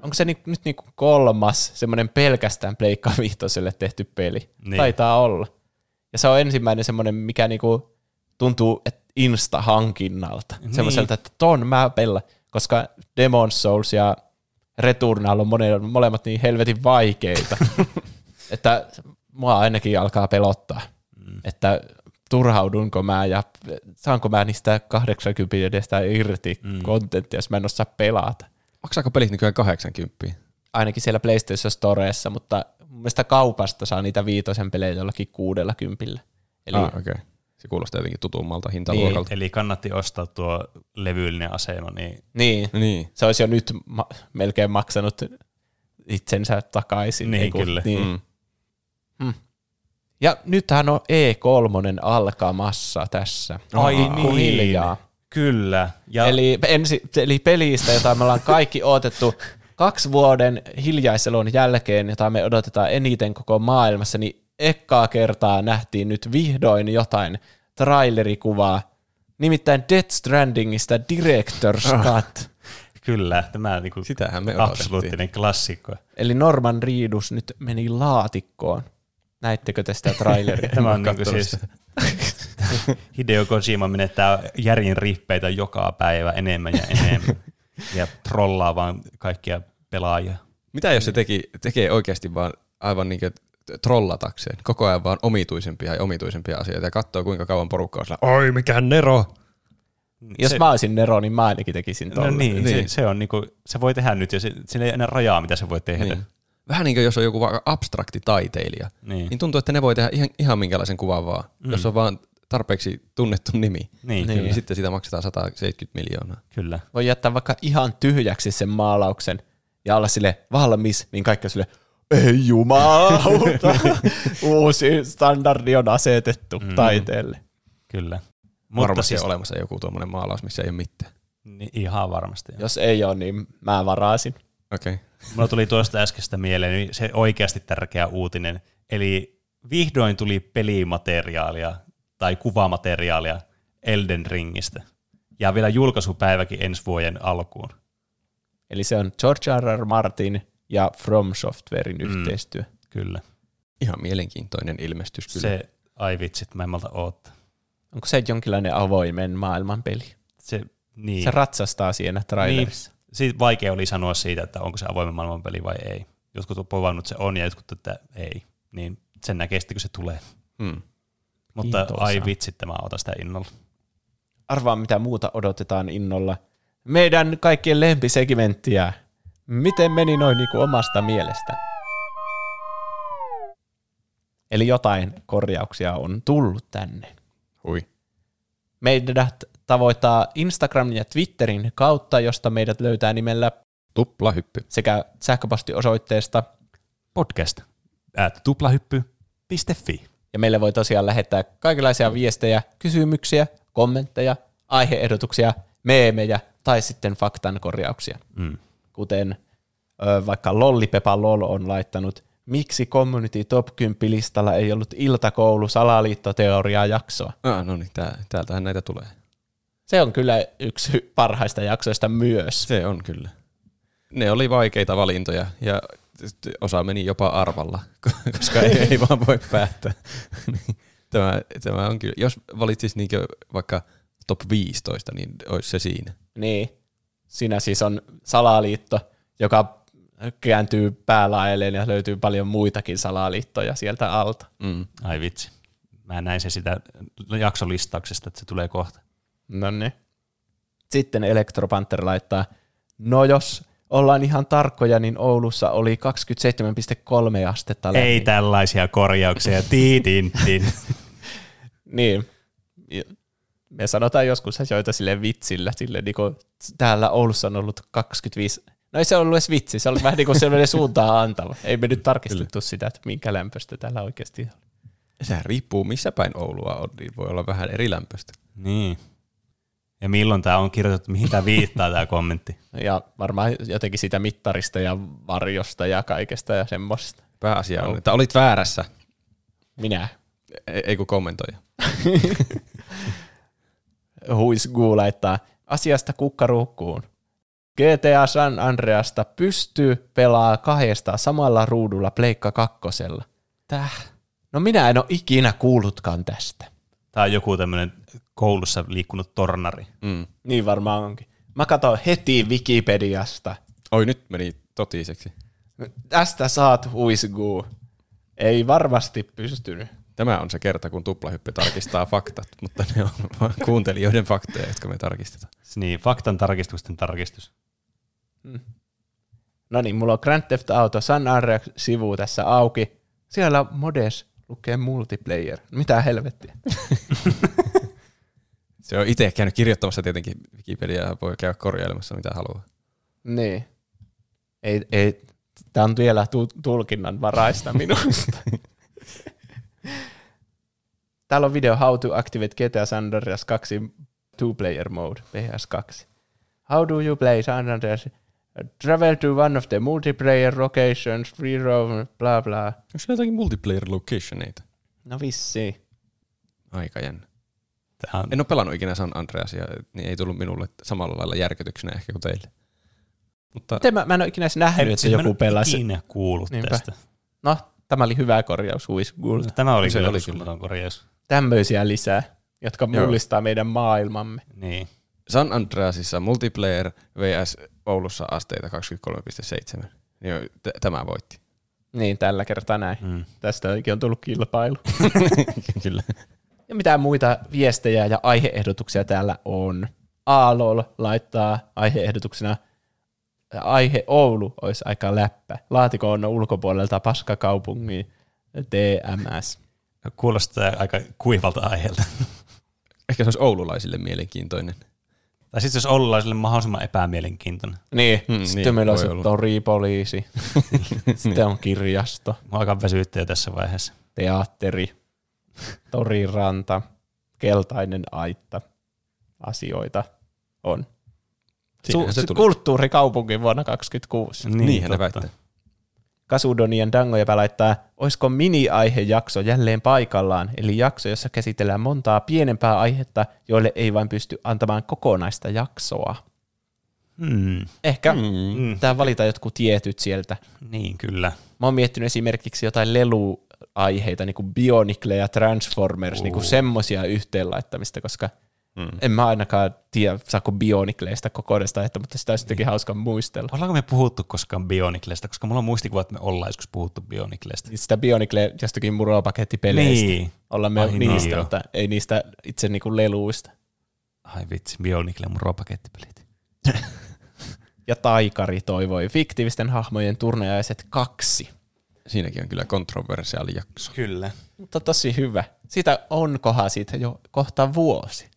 onko se nyt niinku kolmas semmoinen pelkästään Pleikka Vihtoselle tehty peli? Niin. Taitaa olla. Ja se on ensimmäinen semmoinen, mikä niinku tuntuu et insta-hankinnalta. Niin. Semmoiselta, että ton mä pellä. Koska Demon's Souls ja Returnal on mone, molemmat niin helvetin vaikeita. että mua ainakin alkaa pelottaa. Mm. Että turhaudunko mä ja saanko mä niistä 80 edestä irti mm. kontenttia, jos mä en osaa pelata. Maksaako pelit nykyään 80? Ainakin siellä PlayStation Storeessa, mutta mun mielestä kaupasta saa niitä viitosen pelejä jollakin kuudella kympillä. Eli Eli, ah, okei. Okay. Se kuulostaa jotenkin tutummalta Niin. hintaluokalta. Eli kannatti ostaa tuo levyllinen asema, niin niin, Niin. se olisi jo nyt ma- melkein maksanut itsensä takaisin. Niin, kuin- kyllä. Niin. Mm. Ja nythän on E3 alkamassa tässä. Ai Pikkuhiljaa. Kyllä. Ja Eli, ensi, eli pelistä, jota me ollaan kaikki odotettu kaksi vuoden hiljaiselon jälkeen, jota me odotetaan eniten koko maailmassa, niin ekkaa kertaa nähtiin nyt vihdoin jotain trailerikuvaa, nimittäin Death Strandingista Director's Cut. kyllä, tämä niinku Sitähän me odotettiin. absoluuttinen klassikko. Eli Norman Reedus nyt meni laatikkoon. Näittekö te sitä traileria? Tämä on niinku siis Hideo Kojima menettää järjen rippeitä joka päivä enemmän ja enemmän. ja trollaa vaan kaikkia pelaajia. Mitä jos se teki, tekee oikeasti vaan aivan niin kuin trollatakseen, koko ajan vaan omituisempia ja omituisempia asioita ja katsoo kuinka kauan porukka on sillä, oi mikä nero. Jos se, mä olisin Nero, niin mä ainakin tekisin no tolle. niin, niin. Se, Niin. se, on niinku, se voi tehdä nyt ja se, sillä ei enää rajaa, mitä se voi tehdä. Niin. Vähän niin kuin jos on joku vaikka abstrakti taiteilija, Niin. niin tuntuu, että ne voi tehdä ihan, ihan minkälaisen kuvan vaan, mm. jos on vaan tarpeeksi tunnettu nimi. Niin, Niin, sitten siitä maksetaan 170 miljoonaa. kyllä. Voi jättää vaikka ihan tyhjäksi sen maalauksen ja olla sille valmis, niin kaikki on sille, ei jumalauta, uusi standardi on asetettu mm. taiteelle. Kyllä. Mutta Varmasti siis, on olemassa joku tuommoinen maalaus, missä ei ole mitään. niin, ihan varmasti. Jos ei ole, niin mä varasin. Okei. Okay. Mulla tuli tuosta äskeistä mieleen niin se oikeasti tärkeä uutinen. Eli vihdoin tuli pelimateriaalia tai kuvamateriaalia Elden Ringistä. Ja vielä julkaisupäiväkin ensi vuoden alkuun. Eli se on George R. R. Martin ja From Softwarein mm. yhteistyö. Kyllä. Ihan mielenkiintoinen ilmestys kyllä. Se, ai vitsit, mä en malta oottaa. Onko se jonkinlainen avoimen maailman peli? Se, niin. Se ratsastaa siinä trailerissa. Niin. Siitä vaikea oli sanoa siitä, että onko se avoimen maailman peli vai ei. Jotkut on povannut, että se on ja jotkut, että ei. Niin sen näkee sitten, kun se tulee. Hmm. Mutta Kiintoisaa. ai vitsit, mä otan sitä innolla. Arvaa, mitä muuta odotetaan innolla. Meidän kaikkien lempisegmenttiä. Miten meni noin niin kuin omasta mielestä? Eli jotain korjauksia on tullut tänne. Hui. Meidät tavoittaa Instagram ja Twitterin kautta, josta meidät löytää nimellä Tuplahyppy. sekä sähköpostiosoitteesta. Podcast at tuplahyppy.fi. Ja meille voi tosiaan lähettää kaikenlaisia viestejä, kysymyksiä, kommentteja, aiheehdotuksia, meemejä tai sitten faktan korjauksia. Mm. Kuten ö, vaikka Lollipepa Lol on laittanut, miksi Community Top 10 listalla ei ollut iltakoulu salaliittoteoriaa jaksoa. Ah, no niin, tää, täältähän näitä tulee. Se on kyllä yksi parhaista jaksoista myös. Se on kyllä. Ne oli vaikeita valintoja ja osa meni jopa arvalla, koska ei, ei vaan voi päättää. Niin, tämä, tämä on kyllä, jos valitsisi niinkö vaikka top 15, niin olisi se siinä. Niin. Siinä siis on salaliitto, joka kääntyy päälaelleen ja löytyy paljon muitakin salaliittoja sieltä alta. Mm. Ai vitsi. Mä näin se sitä jaksolistauksesta, että se tulee kohta. No niin. Sitten Electropanther laittaa, no jos ollaan ihan tarkkoja, niin Oulussa oli 27,3 astetta lämmin. Ei tällaisia korjauksia. Tiidin, tin. Niin. Me sanotaan joskus asioita sille vitsillä, sille niin kuin, täällä Oulussa on ollut 25, no ei se ollut edes vitsi, se oli vähän niin kuin sellainen suuntaan antava. Ei me nyt tarkistettu sitä, että minkä lämpöistä täällä oikeasti on. Sehän riippuu missä päin Oulua on, niin voi olla vähän eri lämpöistä. Niin. Ja milloin tämä on kirjoitettu, mihin tämä viittaa tämä kommentti? Ja varmaan jotenkin siitä mittarista ja varjosta ja kaikesta ja semmoista. Pääasia on, että olit väärässä, Minä. ei, ei kun kommentoija. Huisguu laittaa asiasta kukkaruukkuun. GTA San Andreasta pystyy pelaa kahdesta samalla ruudulla Pleikka kakkosella. Täh? No minä en ole ikinä kuullutkaan tästä. Tämä on joku tämmöinen koulussa liikkunut tornari. Mm. Niin varmaan onkin. Mä katson heti Wikipediasta. Oi, nyt meni totiseksi. Tästä saat huisguu. Ei varmasti pystynyt. Tämä on se kerta, kun tuplahyppy tarkistaa faktat, mutta ne on vain kuuntelijoiden faktoja, jotka me tarkistetaan. Niin, faktan tarkistusten tarkistus. No niin, mulla on Grand Theft Auto San Andreas-sivu tässä auki. Siellä modes lukee multiplayer. Mitä helvettiä? Se on itse käynyt kirjoittamassa tietenkin Wikipediaa, voi käydä korjailemassa mitä haluaa. Niin. Ei, ei, tämä on vielä tu- tulkinnan varaista minusta. Täällä on video How to activate GTA San Andreas 2 two-player mode, PS2. How do you play San Andreas? Travel to one of the multiplayer locations, free roam, bla bla. Onko siellä jotakin multiplayer locationeita? No vissi. Aika jännä. Tämä on, En ole pelannut ikinä San Andreasia, niin ei tullut minulle samalla lailla järkytyksenä ehkä kuin teille. Mutta Miten mä, mä en ole ikinä edes nähnyt, että siis mä en joku ole pelasi. ikinä kuullut Niinpä. tästä. No, tämä oli hyvä korjaus Huisgulta. No, tämä oli Se kyllä oli uskomaton korjaus. Tämmöisiä lisää, jotka Joo. mullistaa meidän maailmamme. Niin. San Andreasissa multiplayer vs. Oulussa asteita 23,7. Niin t- tämä voitti. Niin, tällä kertaa näin. Mm. Tästä oikein on tullut kilpailu. Kyllä. Ja mitä muita viestejä ja aiheehdotuksia täällä on? Aalol laittaa aiheehdotuksena aihe Oulu olisi aika läppä. Laatiko on ulkopuolelta paskakaupungin TMS. Kuulostaa aika kuivalta aiheelta. Ehkä se olisi oululaisille mielenkiintoinen. Tai sitten jos oululaisille mahdollisimman epämielenkiintoinen. Niin, Hmm, mm, sitten niin, meillä on se toripoliisi, sitten on kirjasto, Mä alkaa väsyttää tässä vaiheessa. teatteri, toriranta, keltainen aitta, asioita on. Se Su- tuli. kulttuurikaupunki vuonna 2026. Niin, Niinhän ne totta. väittää. Kasudonien Dangoja laittaa, olisiko mini-aihejakso jälleen paikallaan, eli jakso, jossa käsitellään montaa pienempää aihetta, joille ei vain pysty antamaan kokonaista jaksoa. Hmm. Ehkä Mm. Mm. pitää valita jotkut tietyt sieltä. Niin, kyllä. Mä oon miettinyt esimerkiksi jotain leluaiheita, niin kuin Bionicle ja Transformers, niin kuin semmosia yhteenlaittamista, koska Mm. en mä ainakaan tiedä, saako Bionicleista kokonaista aihetta, mutta sitä olisi jotenkin hauska muistella. Ollaanko me puhuttu koskaan Bioniclesta? Koska mulla on muistikuva, että me ollaan joskus puhuttu Bioniclesta. Sitä Bionicle jostakin muropakettipeleistä. Niin. Ollaan me Ai niin, niistä, joo. mutta ei niistä itse niinku leluista. Ai vitsi, Bionicle mun ruopakettipelit. Ja Taikari toivoi fiktiivisten hahmojen turnajaiset kaksi. Siinäkin on kyllä kontroversiaali jakso. Kyllä. Mutta tosi hyvä. Siitä onkohan siitä jo kohta vuosi.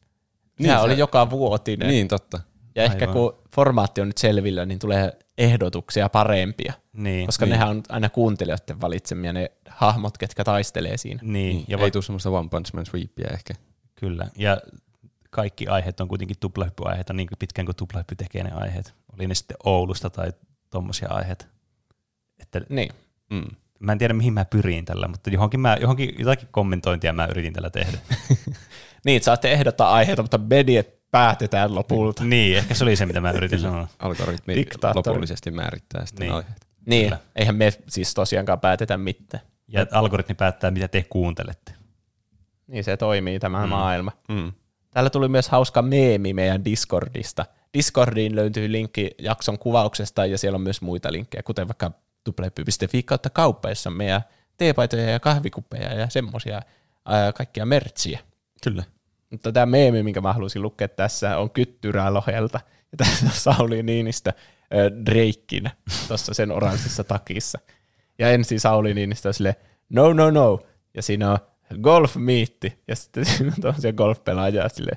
Sehän se- oli joka vuotinen. Niin, totta. Ja ehkä Aivan. kun formaatti on nyt selvillä, niin tulee ehdotuksia parempia. Niin, Koska nehän on aina kuuntelijoiden valitsemia ne hahmot, ketkä taistelee siinä. niin, Ja ja ei voi, tule semmoista One Punch Man sweepia ehkä. kyllä. Ja kaikki aiheet on kuitenkin tuplahyppyaiheita niin pitkään kuin tuplahyppy tekee ne aiheet. Oli ne sitten Oulusta tai tommosia aiheita. Että Niin. Mm. mä en tiedä mihin mä pyrin tällä, mutta johonkin, mä, johonkin jotakin kommentointia mä yritin tällä tehdä. Niin, saatte ehdottaa aiheita, mutta mediet päätetään lopulta. niin, ehkä se oli se, mitä mä yritin sanoa. Algoritmi Diktaattori. lopullisesti määrittää sitten Niin. niin. aiheet. Niin, Kyllä. eihän me siis tosiaankaan päätetä mitään. Ja algoritmi päättää, mitä te kuuntelette. Niin se toimii tämä mm. maailma. Mm. Täällä tuli myös hauska meemi meidän Discordista. Discordiin löytyy linkki jakson kuvauksesta ja siellä on myös muita linkkejä, kuten vaikka tuplepy.fi kautta kauppa, jossa on meidän teepaitoja ja kahvikuppeja ja semmosia ää, kaikkia mertsiä. Kyllä. Mutta tämä meemi, minkä mä halusin lukea tässä, on Kyttyrää Lohelta. Ja tässä on Sauli Niinistö äh, tuossa sen oranssissa takissa. Ja ensin Sauli Niinistö on silleen, no, no, no. Ja siinä on golf miitti. Ja sitten siinä on tosiaan golfpelaajia sille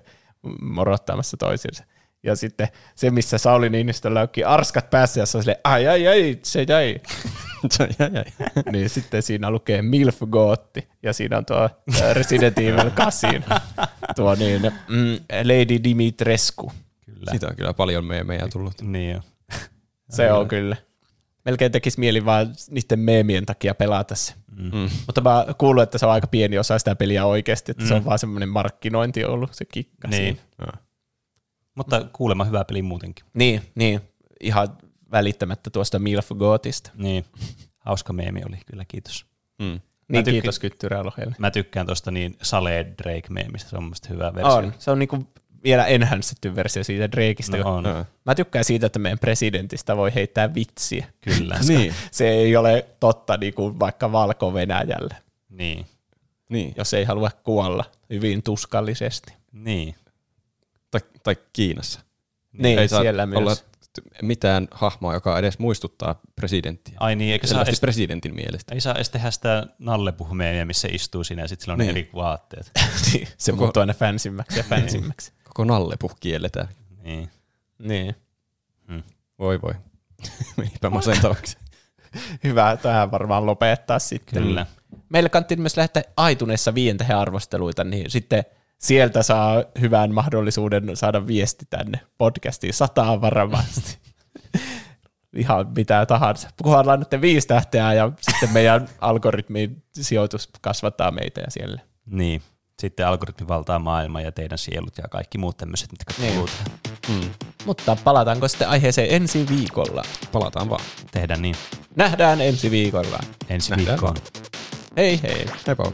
morottamassa toisiinsa. Ja sitten se, missä Sauli Niinistöllä onkin arskat päässä, ja se on silleen, ai, ai, ai, se jäi. jäi, jäi. niin sitten siinä lukee Milf Gootti, ja siinä on tuo Resident Evil 8, tuo niin, mm, Lady Dimitrescu. Kyllä. Siitä on kyllä paljon meemejä tullut. Niin jo. Se on kyllä. Melkein tekisi mieli vaan niiden meemien takia pelata se. Mm. Mutta mä kuulun, että se on aika pieni osa sitä peliä oikeasti, että mm. se on vaan semmoinen markkinointi ollut, se kikka Niin. siinä. Ja. Mutta kuulemma hyvä peli muutenkin. Niin, niin. Ihan välittämättä tuosta Milf Gootista. Niin. Hauska meemi oli, kyllä kiitos. Mm. Niin, tykkään- kiitos Kyttyrää Lohelle. Mä tykkään tosta niin Sale Drake-meemistä, se on mun hyvä versio. On. Se on niinku vielä enhancedty versio siitä Drakeista. No on. Mä tykkään siitä, että meidän presidentistä voi heittää vitsiä. kyllä. Niin. Se ei ole totta niin kuin vaikka Valko-Venäjällä, Niin. Niin. jos ei halua kuolla hyvin tuskallisesti. Niin. Tai, tai Kiinassa. Niin, ei saa siellä olla myös. mitään hahmoa, joka edes muistuttaa presidenttiä. Ai niin, eikä saa edes, presidentin mielestä. ei saa edes tehdä sitä nallepuhumeemia, missä istuu siinä ja sitten sillä on Niin. eri vaatteet. Niin, se Koko- muuttuu aina fansimmäksi ja fansimmäksi. Koko nallepuh kielletään. Niin. niin. Voi voi. Menipä masentavaksi. Hyvä, tähän varmaan lopettaa sitten. Kyllä. Meille kannattiin myös lähettää aituneessa viien tähän arvosteluita, niin sitten sieltä saa hyvän mahdollisuuden saada viesti tänne podcastiin sataan varmasti. Ihan mitä tahansa. Kunhan annatte viisi tähteä ja sitten meidän algoritmin sijoitus kasvattaa meitä ja siellä. Niin. Sitten algoritmi valtaa maailmaa ja teidän sielut ja kaikki muut tämmöiset, mitkä Niin. kuuluu tähän. Mm. Mutta palataanko sitten aiheeseen ensi viikolla? Palataan vaan. Tehdään niin Nähdään ensi viikolla. ensi Nähdään viikkoon. Hei hei. Heippa.